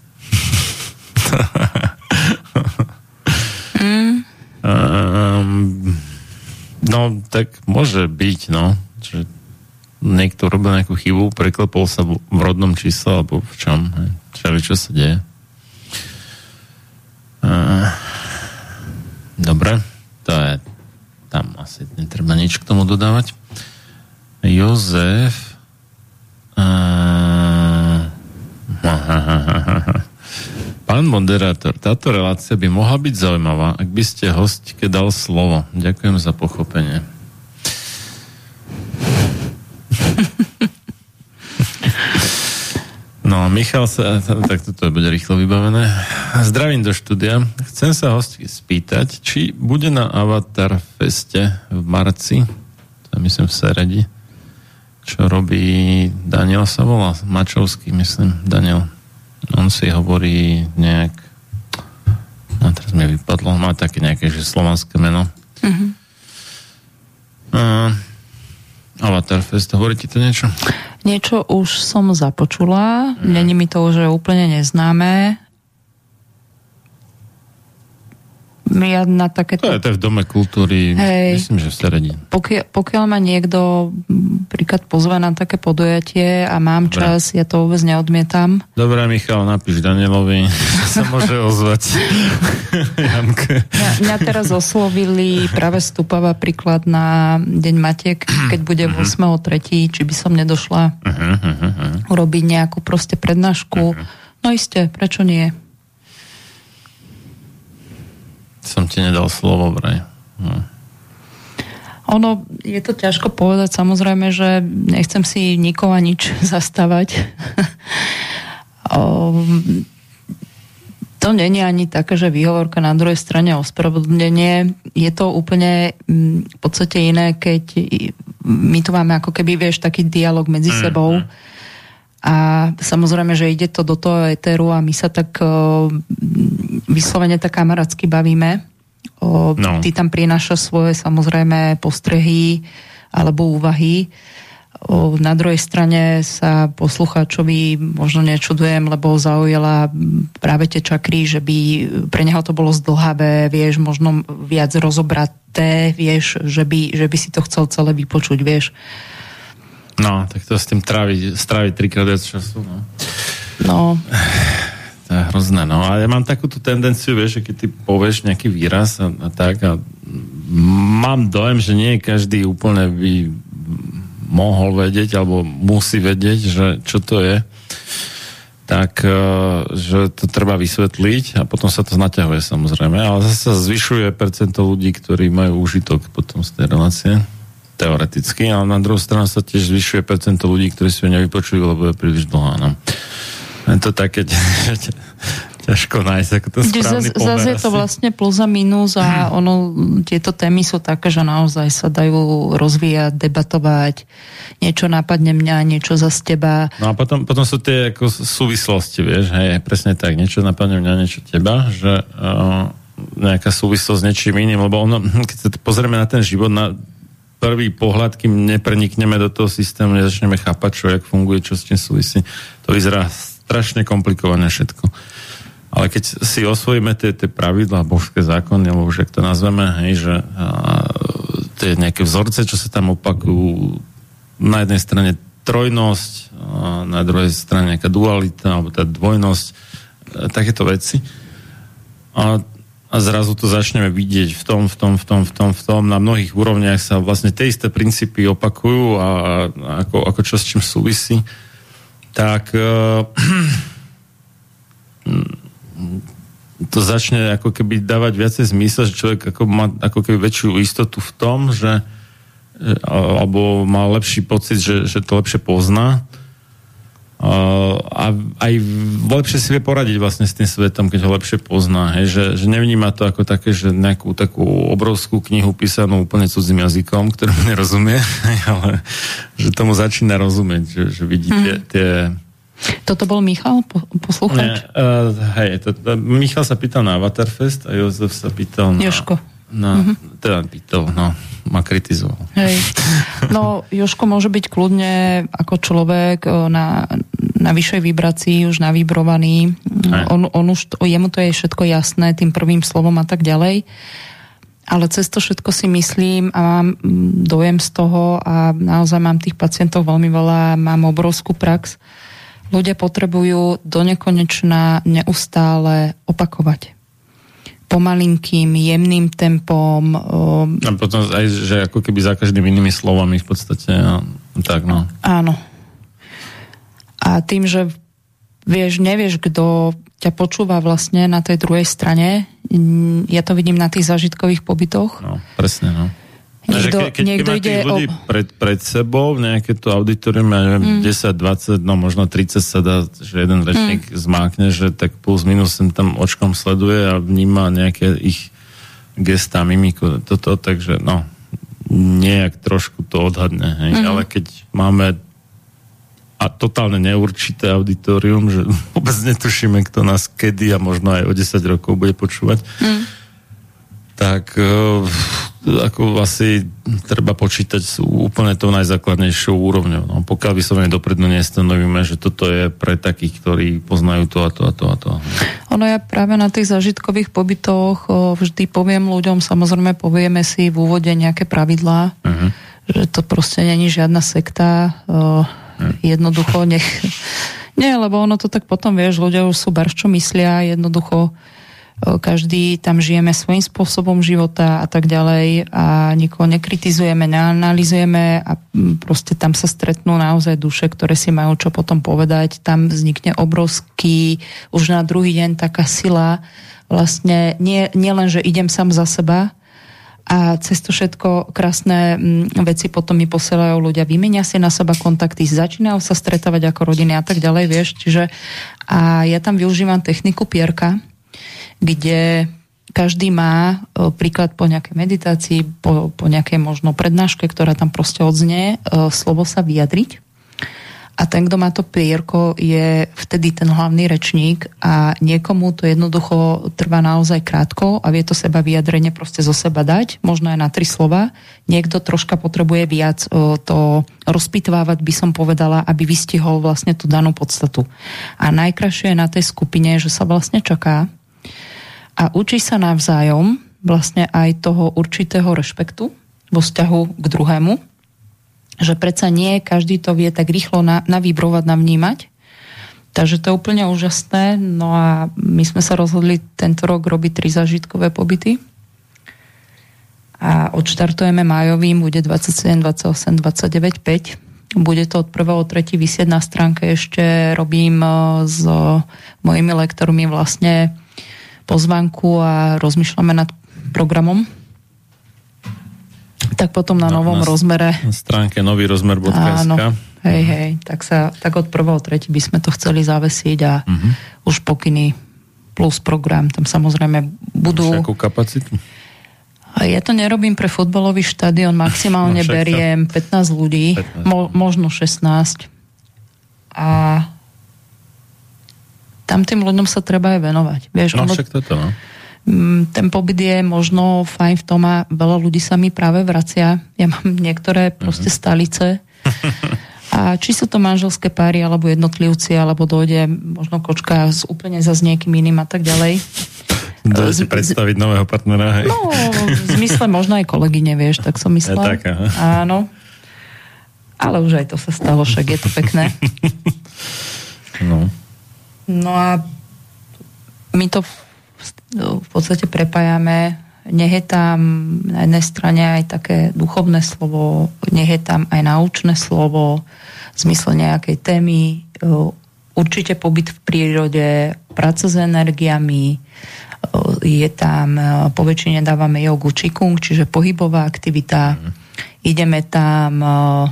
mm. um, no, tak môže byť, no, že niekto robil nejakú chybu, preklepol sa v, rodnom čísle, alebo v čom, čo, čo sa deje. Dobre, to je tam asi netreba nič k tomu dodávať. Jozef Pán moderátor, táto relácia by mohla byť zaujímavá, ak by ste hostke dal slovo. Ďakujem za pochopenie. No, Michal sa, tak toto bude rýchlo vybavené. Zdravím do štúdia. Chcem sa hosti spýtať, či bude na Avatar Feste v marci, to myslím v Seredi, čo robí Daniel sa volá, Mačovský, myslím, Daniel. On si hovorí nejak no teraz mi vypadlo, má také nejaké, že slovanské meno. Uh-huh. Uh, Avatar Fest, hovorí ti to niečo? Niečo už som započula, uh-huh. není mi to už úplne neznáme, ja na takéto... To je to v Dome kultúry, Hej, myslím, že v Seredi. Pokiaľ, pokiaľ ma niekto príklad pozve na také podujatie a mám Dobre. čas, ja to vôbec neodmietam. Dobre, Michal, napíš Danielovi, sa môže ozvať. Janke. Mňa, mňa teraz oslovili práve stupava príklad na Deň Matiek, keď bude v 8.3., či by som nedošla uh-huh, uh-huh. urobiť nejakú proste prednášku. Uh-huh. No iste, prečo nie? Som ti nedal slovo, vraj. No. Ono, je to ťažko povedať, samozrejme, že nechcem si nikoho nič zastávať. to není ani také, že výhovorka na druhej strane ospravedlnenie. Je to úplne mm, v podstate iné, keď my tu máme ako keby, vieš, taký dialog medzi mm-hmm. sebou a samozrejme, že ide to do toho eteru a my sa tak uh, vyslovene tak kamarátsky bavíme. Uh, no. Ty tam prináša svoje samozrejme postrehy alebo úvahy. Uh, na druhej strane sa poslucháčovi možno nečudujem, lebo zaujala práve tie čakry, že by pre neho to bolo zdlhavé, vieš, možno viac rozobraté, vieš, že by, že by si to chcel celé vypočuť, vieš. No, tak to s tým trávi, strávi trikrát viac času, no. No. To je hrozné, no. A ja mám takúto tendenciu, vieš, že keď ty povieš nejaký výraz a, a tak a mám dojem, že nie každý úplne by mohol vedieť alebo musí vedieť, že čo to je tak e, že to treba vysvetliť a potom sa to znaťahuje samozrejme, ale zase zvyšuje percento ľudí, ktorí majú užitok potom z tej relácie teoreticky, ale na druhú stranu sa tiež zvyšuje percento ľudí, ktorí si ho nevypočujú, lebo je príliš dlhá. No. To také ťažko nájsť ako to správny pomer. Zase je to vlastne plus a minus a ono, tieto témy sú také, že naozaj sa dajú rozvíjať, debatovať, niečo nápadne mňa, niečo za teba. No a potom, potom sú tie ako súvislosti, vieš, hej, presne tak, niečo napadne mňa, niečo teba, že uh, nejaká súvislosť s niečím iným, lebo ono, keď sa pozrieme na ten život, na prvý pohľad, kým neprenikneme do toho systému, nezačneme chápať, čo, jak funguje, čo s tým súvisí. To vyzerá strašne komplikované všetko. Ale keď si osvojíme tie, tie pravidlá, božské zákony, alebo už to nazveme, hej, že a, tie nejaké vzorce, čo sa tam opakujú, na jednej strane trojnosť, a na druhej strane nejaká dualita, alebo tá dvojnosť, a, takéto veci. A, a zrazu to začneme vidieť v tom, v tom, v tom, v tom, v tom. Na mnohých úrovniach sa vlastne tie isté princípy opakujú a, a ako, ako čo s čím súvisí. Tak uh, to začne ako keby dávať viacej zmysel, že človek ako má ako keby väčšiu istotu v tom, že alebo má lepší pocit, že, že to lepšie pozná a aj lepšie si vie poradiť vlastne s tým svetom, keď ho lepšie pozná. Hej? Že, že nevníma to ako také, že nejakú takú obrovskú knihu písanú úplne cudzím jazykom, ktorým nerozumie, ale že tomu začína rozumieť, že, že vidí tie, mm. tie toto bol Michal, po, poslucháč? uh, hej, to, to, Michal sa pýtal na Avatarfest a Jozef sa pýtal na... Joško. Na, mm-hmm. Teda pýtal, no, ma kritizoval. Hej. No, Joško môže byť kľudne ako človek na, na vyššej vibrácii, už navibrovaný. On, on už, jemu to je všetko jasné tým prvým slovom a tak ďalej. Ale cez to všetko si myslím a mám dojem z toho a naozaj mám tých pacientov veľmi veľa, mám obrovskú prax, ľudia potrebujú do nekonečna neustále opakovať pomalinkým, jemným tempom. A potom aj, že ako keby za každým inými slovami v podstate. A, tak, no. Áno. A tým, že vieš, nevieš, kto ťa počúva vlastne na tej druhej strane, ja to vidím na tých zažitkových pobytoch. No, presne, no. Niekto, ke, keď, niekto ide ľudí o... pred, pred sebou, nejaké to auditorium, ja neviem, mm. 10, 20, no možno 30 sa dá, že jeden rečník mm. zmákne, že tak plus minus sem tam očkom sleduje a vníma nejaké ich gestá, mimiku, toto, takže no, nejak trošku to odhadne, hej, mm. ale keď máme a totálne neurčité auditorium, že vôbec netušíme, kto nás kedy a možno aj o 10 rokov bude počúvať, mm. Tak uh, ako asi treba počítať s úplne tou najzákladnejšou úrovňou. No, pokiaľ vyslovene dopredu nestanovíme, že toto je pre takých, ktorí poznajú to a to a to a to. Ono ja práve na tých zažitkových pobytoch vždy poviem ľuďom, samozrejme povieme si v úvode nejaké pravidlá, uh-huh. že to proste není žiadna sekta, uh, jednoducho nech... Nie, lebo ono to tak potom, vieš, ľudia už sú bar, čo myslia, jednoducho každý tam žijeme svojím spôsobom života a tak ďalej a nikoho nekritizujeme, neanalizujeme a proste tam sa stretnú naozaj duše, ktoré si majú čo potom povedať. Tam vznikne obrovský, už na druhý deň taká sila, vlastne nie, nie len, že idem sám za seba, a cez to všetko krásne veci potom mi posielajú ľudia, vymenia si na seba kontakty, začínajú sa stretávať ako rodiny a tak ďalej, vieš, čiže a ja tam využívam techniku pierka, kde každý má e, príklad po nejakej meditácii, po, po nejakej možno prednáške, ktorá tam proste odznie, e, slovo sa vyjadriť. A ten, kto má to pierko, je vtedy ten hlavný rečník a niekomu to jednoducho trvá naozaj krátko a vie to seba vyjadrenie proste zo seba dať, možno aj na tri slova. Niekto troška potrebuje viac e, to rozpitvávať, by som povedala, aby vystihol vlastne tú danú podstatu. A najkrajšie je na tej skupine, že sa vlastne čaká, a učí sa navzájom vlastne aj toho určitého rešpektu vo vzťahu k druhému, že predsa nie každý to vie tak rýchlo na, navibrovať, navnímať. Takže to je úplne úžasné. No a my sme sa rozhodli tento rok robiť tri zažitkové pobyty. A odštartujeme májovým, bude 27, 28, 29, 5. Bude to od 1.3. vysieť na stránke. Ešte robím eh, s mojimi lektormi vlastne pozvanku a rozmýšľame nad programom, tak potom na, na novom na rozmere. Na stránke nový rozmer. Áno, hej, hej, tak, sa, tak od 1.3. by sme to chceli zavesiť a uh-huh. už pokyny plus program, tam samozrejme budú... Akú kapacitu? Ja to nerobím pre futbalový štadión, maximálne no, beriem 15 ľudí, 15. Mo, možno 16. A tam tým ľuďom sa treba aj venovať. Vieš, no ono, však toto, no. Ten pobyt je možno fajn v tom a veľa ľudí sa mi práve vracia. Ja mám niektoré proste uh-huh. stalice a či sú to manželské páry, alebo jednotlivci, alebo dojde možno kočka s úplne za s niekým iným a tak ďalej. Dojde predstaviť nového partnera, hej? No, v zmysle možno aj kolegyne, vieš, tak som myslela. Tak, aha. Áno. Ale už aj to sa stalo, však je to pekné. No. No a my to v, podstate prepájame. Nech je tam na jednej strane aj také duchovné slovo, nech je tam aj naučné slovo, zmysle nejakej témy, určite pobyt v prírode, práca s energiami, je tam, po väčšine dávame jogu čikung, čiže pohybová aktivita. Mm. Ideme tam,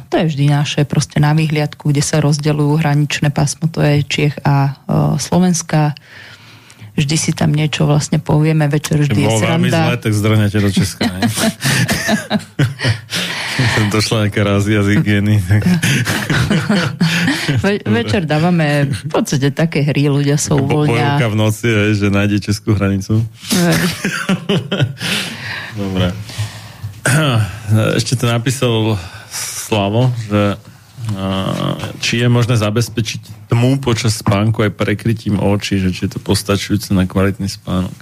to je vždy naše proste na výhliadku, kde sa rozdeľujú hraničné pásmo, to je Čiech a Slovenska vždy si tam niečo vlastne povieme, večer vždy je sranda. zle, tak zdrhnete do Česka, ne? Došla nejaká rázia z hygieny. Tak... Ve, večer dávame v podstate také hry, ľudia sa uvoľnia. Bojovka v noci, že nájde českú hranicu. Dobre. Ešte to napísal Slavo, že či je možné zabezpečiť tmu počas spánku aj prekrytím očí, že či je to postačujúce na kvalitný spánok.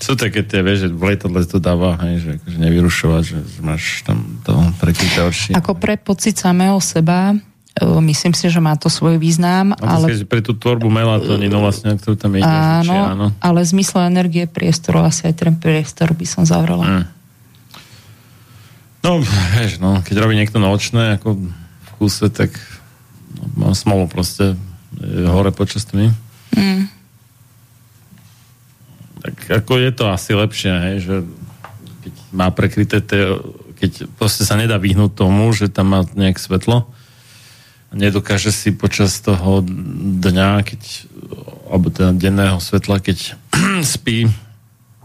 Sú také tie, vieš, že v letadle to dáva, hej, že akože nevyrušovať, že, máš tam to prekryté oči. Ako pre pocit samého seba, e, myslím si, že má to svoj význam. A ale... pre tú tvorbu melatoninu vlastne, ktorú tam ide. Áno, áno, ale v zmysle energie priestoru asi aj ten priestor by som zavrela. Mm. No, vieš, no, keď robí niekto nočné, ako v kúse, tak no, mám smolu proste je hore počas tmy. Mm. Tak ako je to asi lepšie, hej, že keď má prekryté tie, keď proste sa nedá vyhnúť tomu, že tam má nejak svetlo nedokáže si počas toho dňa, keď alebo teda denného svetla, keď spí,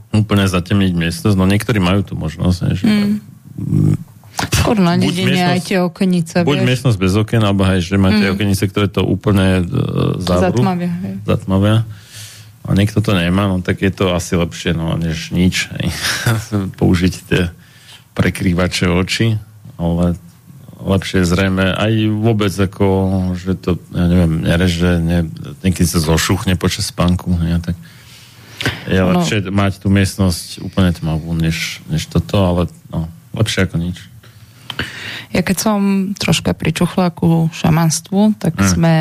úplne zatemniť miestnosť. No niektorí majú tú možnosť, hej, že mm Skôr na dedine aj tie okenice. Buď vieš. miestnosť bez okien, alebo aj, že máte mm. okenice, ktoré to úplne uh, zavru. Zatmavia. Hej. Zatmavia. A niekto to nemá, no tak je to asi lepšie, no než nič. Hej. Použiť tie prekrývače oči, ale lepšie zrejme aj vôbec ako, že to, ja neviem, nereže, ne, niekedy sa zošuchne počas spánku, ja, tak je no. lepšie mať tú miestnosť úplne tmavú, než, než toto, ale no, lepšie ako nič. Ja keď som troška pričuchla ku šamanstvu, tak mm. sme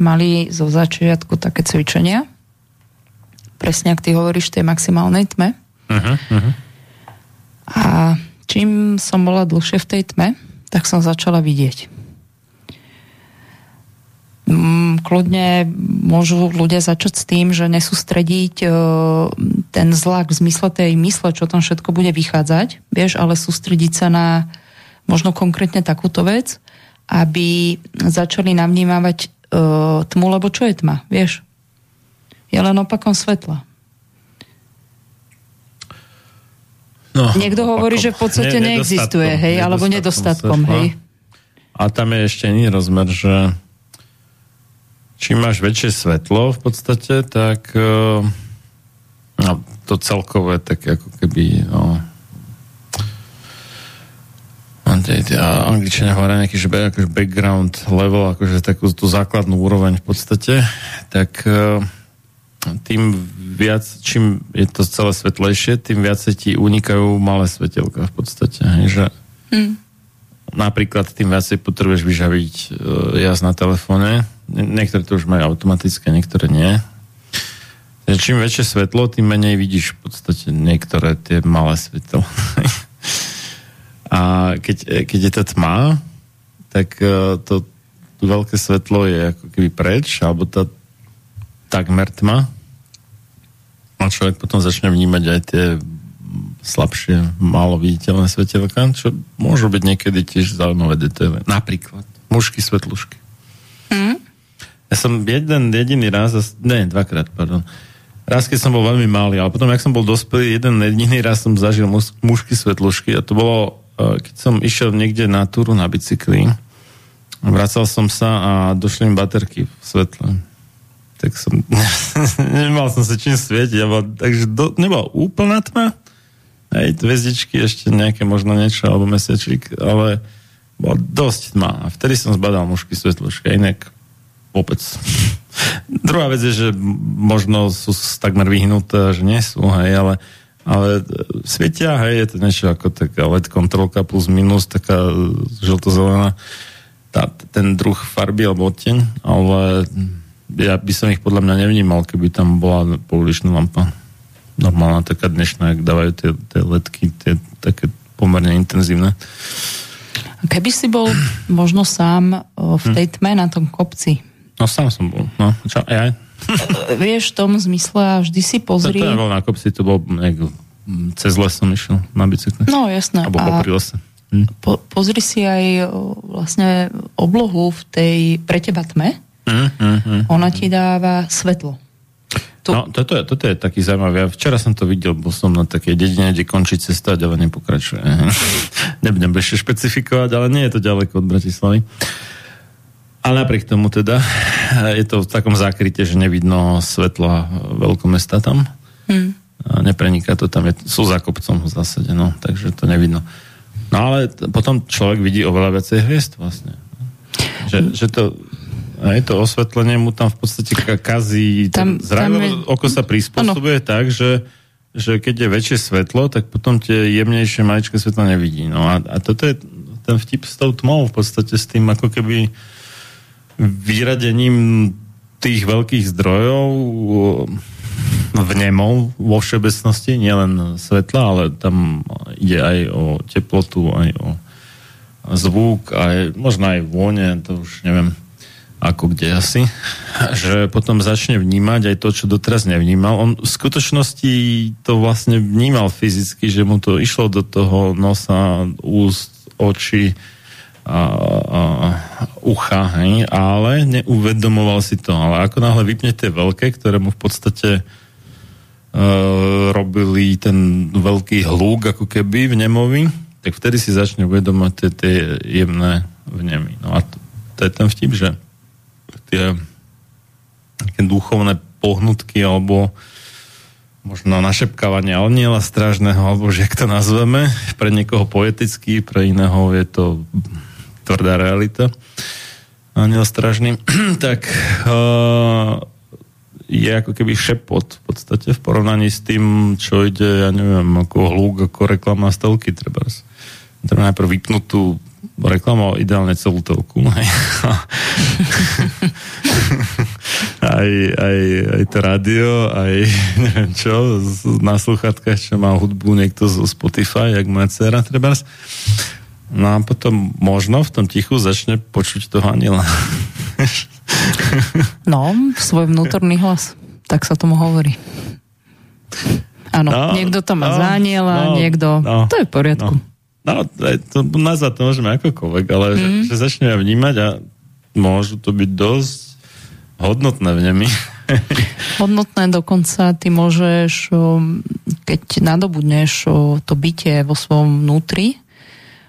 mali zo začiatku také cvičenia. Presne, ak ty hovoríš, tej maximálnej tme. Uh-huh, uh-huh. A čím som bola dlhšie v tej tme, tak som začala vidieť. Mm, kľudne môžu ľudia začať s tým, že nesústrediť e, ten zlak v zmysle tej mysle, čo tam všetko bude vychádzať, vieš, ale sústrediť sa na možno konkrétne takúto vec, aby začali navnímavať e, tmu, lebo čo je tma, vieš? Je len opakom svetla. No, Niekto opakom. hovorí, že v podstate ne, neexistuje, hej, alebo nedostatkom, svetla. hej. A tam je ešte iný rozmer, že čím máš väčšie svetlo v podstate, tak uh, no, to celkové tak ako keby no, a angličania hovoria nejaký že akože background level, akože takú tú základnú úroveň v podstate, tak e, tým viac, čím je to celé svetlejšie, tým viac ti unikajú malé svetelka v podstate. Že mm. Napríklad tým viacej potrebuješ vyžaviť uh, jazd na telefóne. Niektoré to už majú automatické, niektoré nie. Čím väčšie svetlo, tým menej vidíš v podstate niektoré tie malé svetlo. A keď, keď je to tma, tak e, to, to veľké svetlo je ako keby preč, alebo tá takmer tma. A človek potom začne vnímať aj tie slabšie, málo viditeľné svetelka, čo môžu byť niekedy tiež zaujímavé detaily. Napríklad mužky svetlušky. Mm. Ja som jeden jediný raz, ne, dvakrát, pardon, raz, keď som bol veľmi malý, ale potom, jak som bol dospelý, jeden jediný raz som zažil mužky svetlušky a to bolo keď som išiel niekde na túru na bicykli, vracal som sa a došli mi baterky v svetle. Tak som, nemal som sa čím svietiť, takže do, nebola úplná tma, aj hviezdičky, ešte nejaké možno niečo, alebo mesiačík, ale bola dosť tma. A vtedy som zbadal mužky svetločka, inak vôbec. Druhá vec je, že možno sú takmer vyhnuté, že nie sú, hej, ale, ale svietia, hej, je to niečo ako taká LED kontrolka plus minus, taká žlto-zelená, tá, ten druh farby alebo odteň, ale ja by som ich podľa mňa nevnímal, keby tam bola pouličná lampa. Normálna, taká dnešná, ak dávajú tie, tie ledky, tie také pomerne intenzívne. Keby si bol možno sám v tej hm. tme na tom kopci. No sám som bol. No, čo, aj. Vieš, v tom zmysle a vždy si pozri... To, to bol na kopci, to bol nejak, cez les som išiel na bicykle. No, jasné. Alebo a... popri lese. Hm. Po, pozri si aj vlastne oblohu v tej pre teba tme. Mm, mm, mm, Ona ti dáva svetlo. Tu... No, toto je, toto je taký zaujímavý. Ja včera som to videl, bol som na takej dedine, kde končí cesta, ale nepokračuje. Nebudem ešte špecifikovať, ale nie je to ďaleko od Bratislavy. Ale napriek tomu teda je to v takom zákryte, že nevidno svetla veľkomesta tam. Hmm. A nepreniká to tam, je, sú za kopcom v zásade, no, takže to nevidno. No ale t- potom človek vidí oveľa viacej hviezd vlastne. Že, že to aj to osvetlenie mu tam v podstate kazí. Tam, tam je... oko sa prispôsobuje ano. tak, že, že keď je väčšie svetlo, tak potom tie jemnejšie maličké svetlo nevidí. No a, a toto je ten vtip s tou tmou v podstate s tým ako keby vyradením tých veľkých zdrojov vnemov vo všeobecnosti, nielen svetla, ale tam ide aj o teplotu, aj o zvuk, aj možno aj vône, to už neviem ako kde asi, že potom začne vnímať aj to, čo doteraz nevnímal. On v skutočnosti to vlastne vnímal fyzicky, že mu to išlo do toho nosa, úst, oči ucha, hej, ale neuvedomoval si to. Ale ako náhle vypne tie veľké, ktoré mu v podstate e, robili ten veľký hlúk ako keby v nemovi, tak vtedy si začne uvedomať tie, tie jemné vnemy. No a to, to je ten vtip, že tie také duchovné pohnutky alebo možno našepkávanie aniela strážneho, alebo že jak to nazveme, pre niekoho poetický, pre iného je to tvrdá realita. Aniel strážny, tak uh, je ako keby šepot v podstate v porovnaní s tým, čo ide, ja neviem, ako hlúk, ako reklama stelky treba. Treba najprv vypnúť tú reklamoval ideálne celú telku. aj, aj, aj to rádio, aj neviem čo, na sluchatkách, čo má hudbu niekto zo Spotify, jak moja dcera treba. No a potom možno v tom tichu začne počuť toho aniela. no, svoj vnútorný hlas. Tak sa tomu hovorí. Áno, no, niekto to má no, za aniela, no, niekto... No, to je v poriadku. No. No, to, nazvať to môžeme akokoľvek, ale mm. že, mhm. že začneme vnímať a môžu to byť dosť hodnotné vnemy. Hodnotné dokonca ty môžeš, keď nadobudneš to bytie vo svojom vnútri,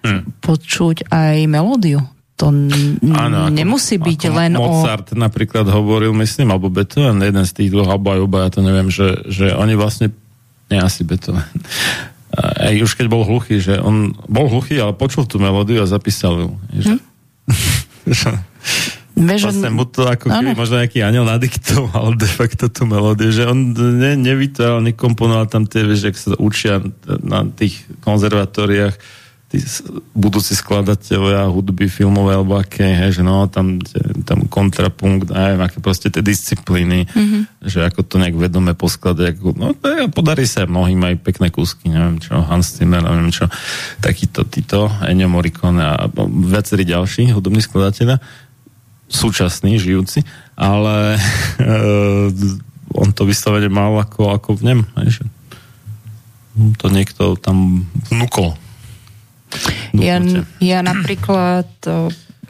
hmm. počuť aj melódiu. To ano, nemusí ako, byť ako len Mozart o... Napríklad hovoril, myslím, alebo Beethoven, jeden z tých dvoch, alebo aj oba, ja to neviem, že, že oni vlastne, nie asi Beethoven, aj už keď bol hluchý, že on bol hluchý, ale počul tú melódiu a zapísal ju. Že... Hm? vlastne mu to ako keby možno nejaký aniel nadiktoval de facto tú melódiu, že on ne, nevytváral, nekomponoval tam tie, vieš, sa učia na tých konzervatóriách, tí budúci skladatelia hudby filmové alebo aké, hej, že no, tam, tam kontrapunkt, neviem, aké proste tie disciplíny, mm-hmm. že ako to nejak vedome poskladať, ako, no podarí sa mnohým aj pekné kúsky, neviem čo, Hans Zimmer, neviem čo, takýto, títo, Ennio Morricone a viacerí ďalší hudobní skladatelia, súčasní, žijúci, ale on to vyslovene mal ako, ako v nem, hej, že to niekto tam vnúkol ja, ja napríklad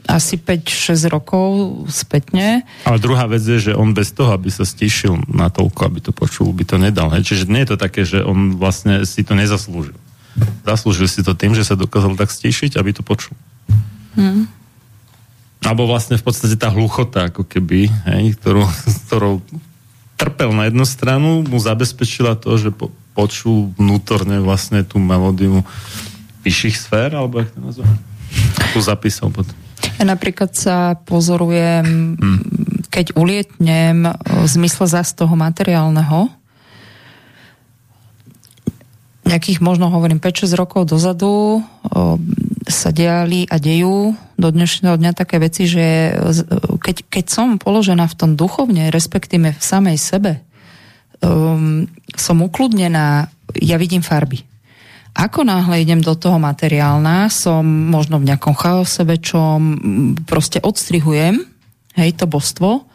asi 5-6 rokov spätne. Ale druhá vec je, že on bez toho, aby sa stišil na toľko, aby to počul, by to nedal. Hej? Čiže nie je to také, že on vlastne si to nezaslúžil. Zaslúžil si to tým, že sa dokázal tak stišiť, aby to počul. Hmm. Alebo vlastne v podstate tá hluchota, ako keby, hej, ktorú, ktorou trpel na jednu stranu, mu zabezpečila to, že po, počul vnútorne vlastne tú melódiu vyšších sfér, alebo jak to nazvať? tu zapísal potom. Ja napríklad sa pozorujem, hmm. keď ulietnem v zmysle zase toho materiálneho, nejakých možno hovorím 5-6 rokov dozadu o, sa diali a dejú do dnešného dňa také veci, že keď, keď som položená v tom duchovne, respektíve v samej sebe, um, som ukludnená, ja vidím farby. Ako náhle idem do toho materiálna, som možno v nejakom chaose väčšom, proste odstrihujem, hej, to božstvo,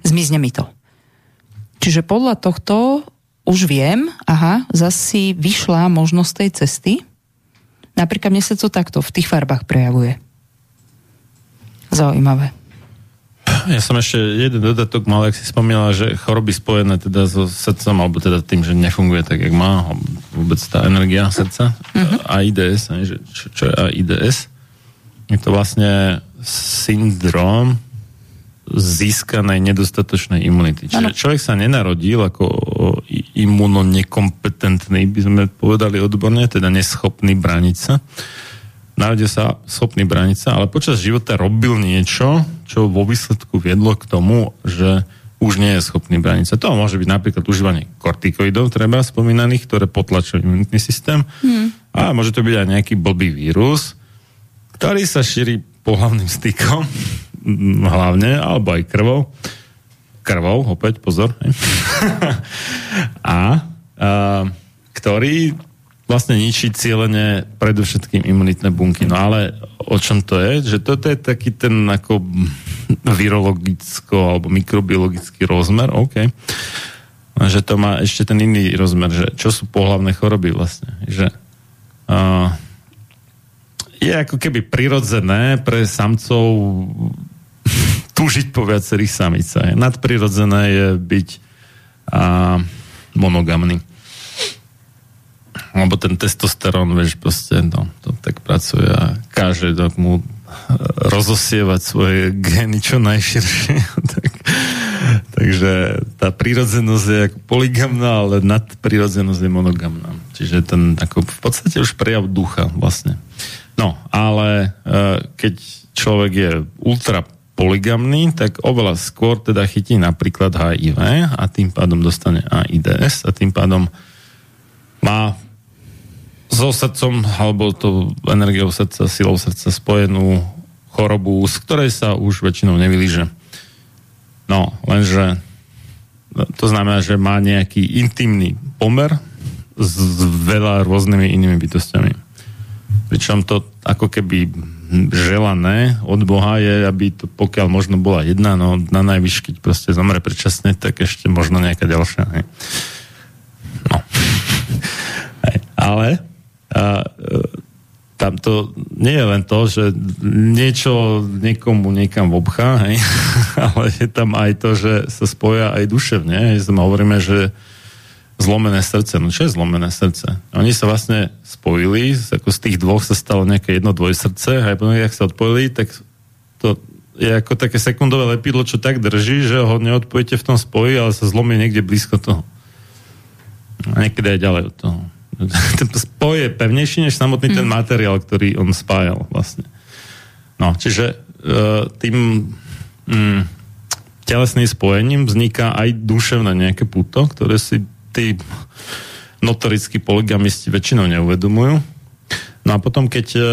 zmizne mi to. Čiže podľa tohto už viem, aha, zase vyšla možnosť tej cesty. Napríklad mne sa to takto v tých farbách prejavuje. Zaujímavé. Ja som ešte jeden dodatok mal, ak si spomínala, že choroby spojené teda so srdcom, alebo teda tým, že nefunguje tak, jak má, vôbec tá energia srdca, uh-huh. AIDS, ne, že čo, čo je AIDS? Je to vlastne syndrom získanej nedostatočnej imunity. Čiže človek sa nenarodil ako imunonekompetentný, by sme povedali odborne, teda neschopný brániť sa narodil sa schopný brániť sa, ale počas života robil niečo, čo vo výsledku viedlo k tomu, že už nie je schopný brániť sa. To môže byť napríklad užívanie kortikoidov, treba spomínaných, ktoré potlačujú imunitný systém. Hmm. A môže to byť aj nejaký blbý vírus, ktorý sa šíri pohľavným stykom, hlavne, alebo aj krvou. Krvou, opäť, pozor. a, a ktorý vlastne ničí cieľene predovšetkým imunitné bunky. No ale o čom to je? Že toto je taký ten ako virologicko alebo mikrobiologický rozmer, OK. Že to má ešte ten iný rozmer, že čo sú pohlavné choroby vlastne. Že uh, je ako keby prirodzené pre samcov túžiť po viacerých samicách. Nadprirodzené je byť uh, monogamný lebo ten testosterón, vieš, proste, no, to tak pracuje a káže tak mu e, rozosievať svoje gény čo najširšie. tak, takže tá prírodzenosť je ako poligamná, ale nadprírodzenosť je monogamná. Čiže ten ako v podstate už prejav ducha vlastne. No, ale e, keď človek je ultra poligamný, tak oveľa skôr teda chytí napríklad HIV a tým pádom dostane AIDS a tým pádom má so srdcom alebo to energiou srdca, silou srdca spojenú chorobu, z ktorej sa už väčšinou nevylíže. No, lenže to znamená, že má nejaký intimný pomer s veľa rôznymi inými bytostiami. Pričom to ako keby želané od Boha je, aby to pokiaľ možno bola jedna, no na najvyš, keď proste zomre predčasne, tak ešte možno nejaká ďalšia. Hej. No. Ale a e, tam to nie je len to, že niečo niekomu niekam obchá, hej? ale je tam aj to, že sa spoja aj duševne. My hovoríme, že zlomené srdce. No čo je zlomené srdce? Oni sa vlastne spojili, ako z tých dvoch sa stalo nejaké jedno dvojsrdce a potom, jak sa odpojili, tak to je ako také sekundové lepidlo, čo tak drží, že ho neodpojíte v tom spoji, ale sa zlomí niekde blízko toho. A niekedy aj ďalej od toho ten spoj je pevnejší než samotný mm. ten materiál, ktorý on spájal vlastne. No, čiže uh, tým mm, telesným spojením vzniká aj duševné nejaké puto, ktoré si tí notorickí poligamisti väčšinou neuvedomujú. No a potom, keď uh,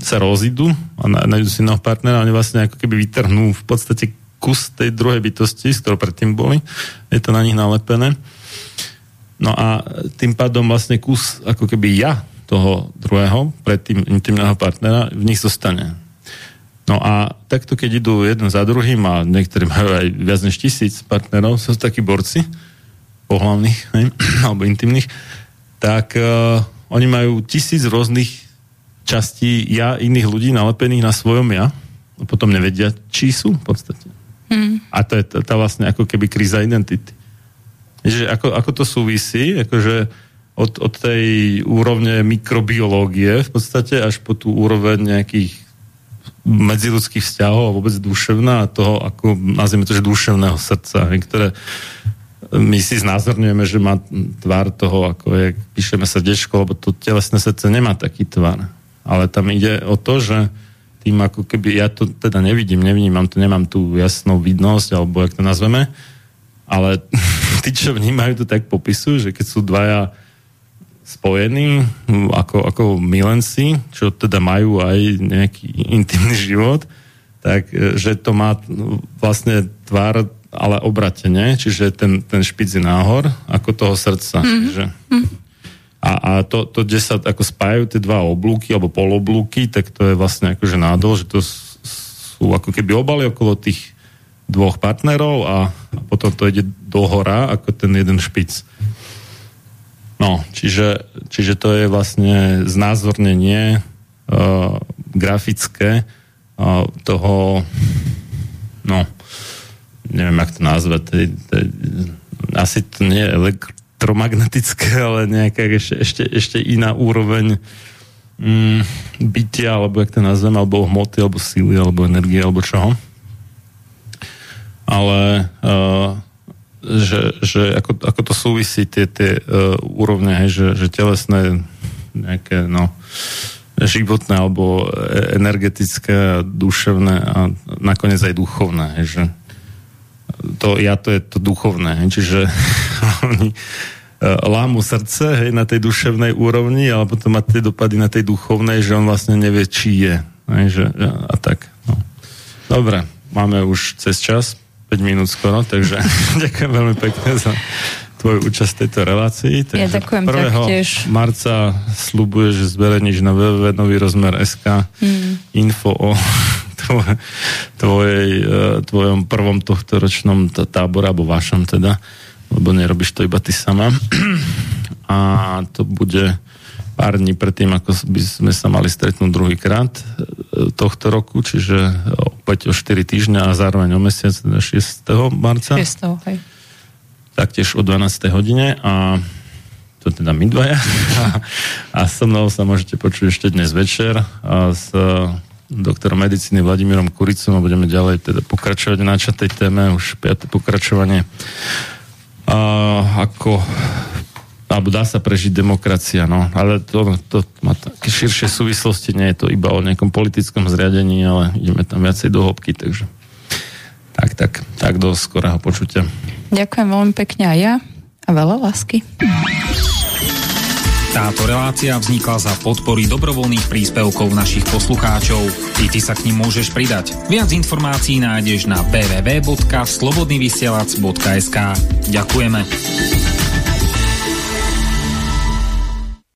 sa rozídu a nájdú si nového partnera, oni vlastne ako keby vytrhnú v podstate kus tej druhej bytosti, s ktorou predtým boli. Je to na nich nalepené. No a tým pádom vlastne kus ako keby ja toho druhého, pred tým intimného partnera, v nich zostane. No a takto, keď idú jeden za druhým a niektorí majú aj viac než tisíc partnerov, sú takí borci pohľavných ne? alebo intimných, tak uh, oni majú tisíc rôznych častí ja iných ľudí nalepených na svojom ja a potom nevedia, či sú v podstate. Hmm. A to je tá, tá vlastne ako keby kríza identity. Že ako, ako to súvisí, akože od, od tej úrovne mikrobiológie v podstate až po tú úroveň nejakých medziludských vzťahov a vôbec duševná a toho, ako nazvime to, že duševného srdca, ktoré my si znázorňujeme, že má tvár toho, ako je, píšeme srdiečko, lebo to telesné srdce nemá taký tvar. Ale tam ide o to, že tým, ako keby, ja to teda nevidím, nevnímam to, nemám tú jasnú vidnosť, alebo jak to nazveme, ale tí, čo vnímajú, to tak popisujú, že keď sú dvaja spojení ako, ako milenci, čo teda majú aj nejaký intimný život, tak e, že to má vlastne tvár, ale obratene, čiže ten, ten špic je náhor ako toho srdca. Mm-hmm. Že, a, a to, to, kde sa ako spájajú tie dva oblúky alebo poloblúky, tak to je vlastne akože nádol, že to sú ako keby obaly okolo tých dvoch partnerov a, potom to ide do hora ako ten jeden špic. No, čiže, čiže to je vlastne znázornenie uh, grafické uh, toho, no, neviem, jak to nazvať, to je, asi to nie je elektromagnetické, ale nejaká ešte, ešte, ešte iná úroveň mm, bytia, alebo jak to nazvem, alebo hmoty, alebo síly, alebo energie, alebo čoho. Ale uh, že, že ako, ako to súvisí tie, tie uh, úrovne, hej, že, že telesné nejaké, no, životné alebo energetické, duševné a nakoniec aj duchovné, hej, že to ja to je to duchovné, hej, čiže oni uh, lámu srdce hej, na tej duševnej úrovni, ale potom má tie dopady na tej duchovnej, že on vlastne nevie, či je. Hej, že, a tak. No. Dobre, máme už cez čas. 5 minút skoro, takže ďakujem veľmi pekne za tvoju účasť v tejto relácii. Takže ja ďakujem 1. taktiež. marca slubuje, že zverejníš na www nový rozmer SK mm. info o tvoj, tvojej, e, tvojom prvom tohto ročnom tábore, alebo vašom teda, lebo nerobíš to iba ty sama. A to bude pár dní predtým, ako by sme sa mali stretnúť druhýkrát e, tohto roku, čiže opäť o 4 týždňa a zároveň o mesiac, teda 6. marca. 6. hej. Taktiež o 12. hodine a to teda my dvaja. A, a so mnou sa môžete počuť ešte dnes večer a s doktorom medicíny Vladimírom Kuricom a budeme ďalej teda pokračovať na tej téme, už 5. pokračovanie. A, ako alebo dá sa prežiť demokracia, no. Ale to, to má také širšie súvislosti, nie je to iba o nejakom politickom zriadení, ale ideme tam viacej do hĺbky, takže tak, tak, tak do skorého počutia. Ďakujem veľmi pekne aj ja a veľa lásky. Táto relácia vznikla za podpory dobrovoľných príspevkov našich poslucháčov. I ty sa k ním môžeš pridať. Viac informácií nájdeš na www.slobodnyvysielac.sk Ďakujeme.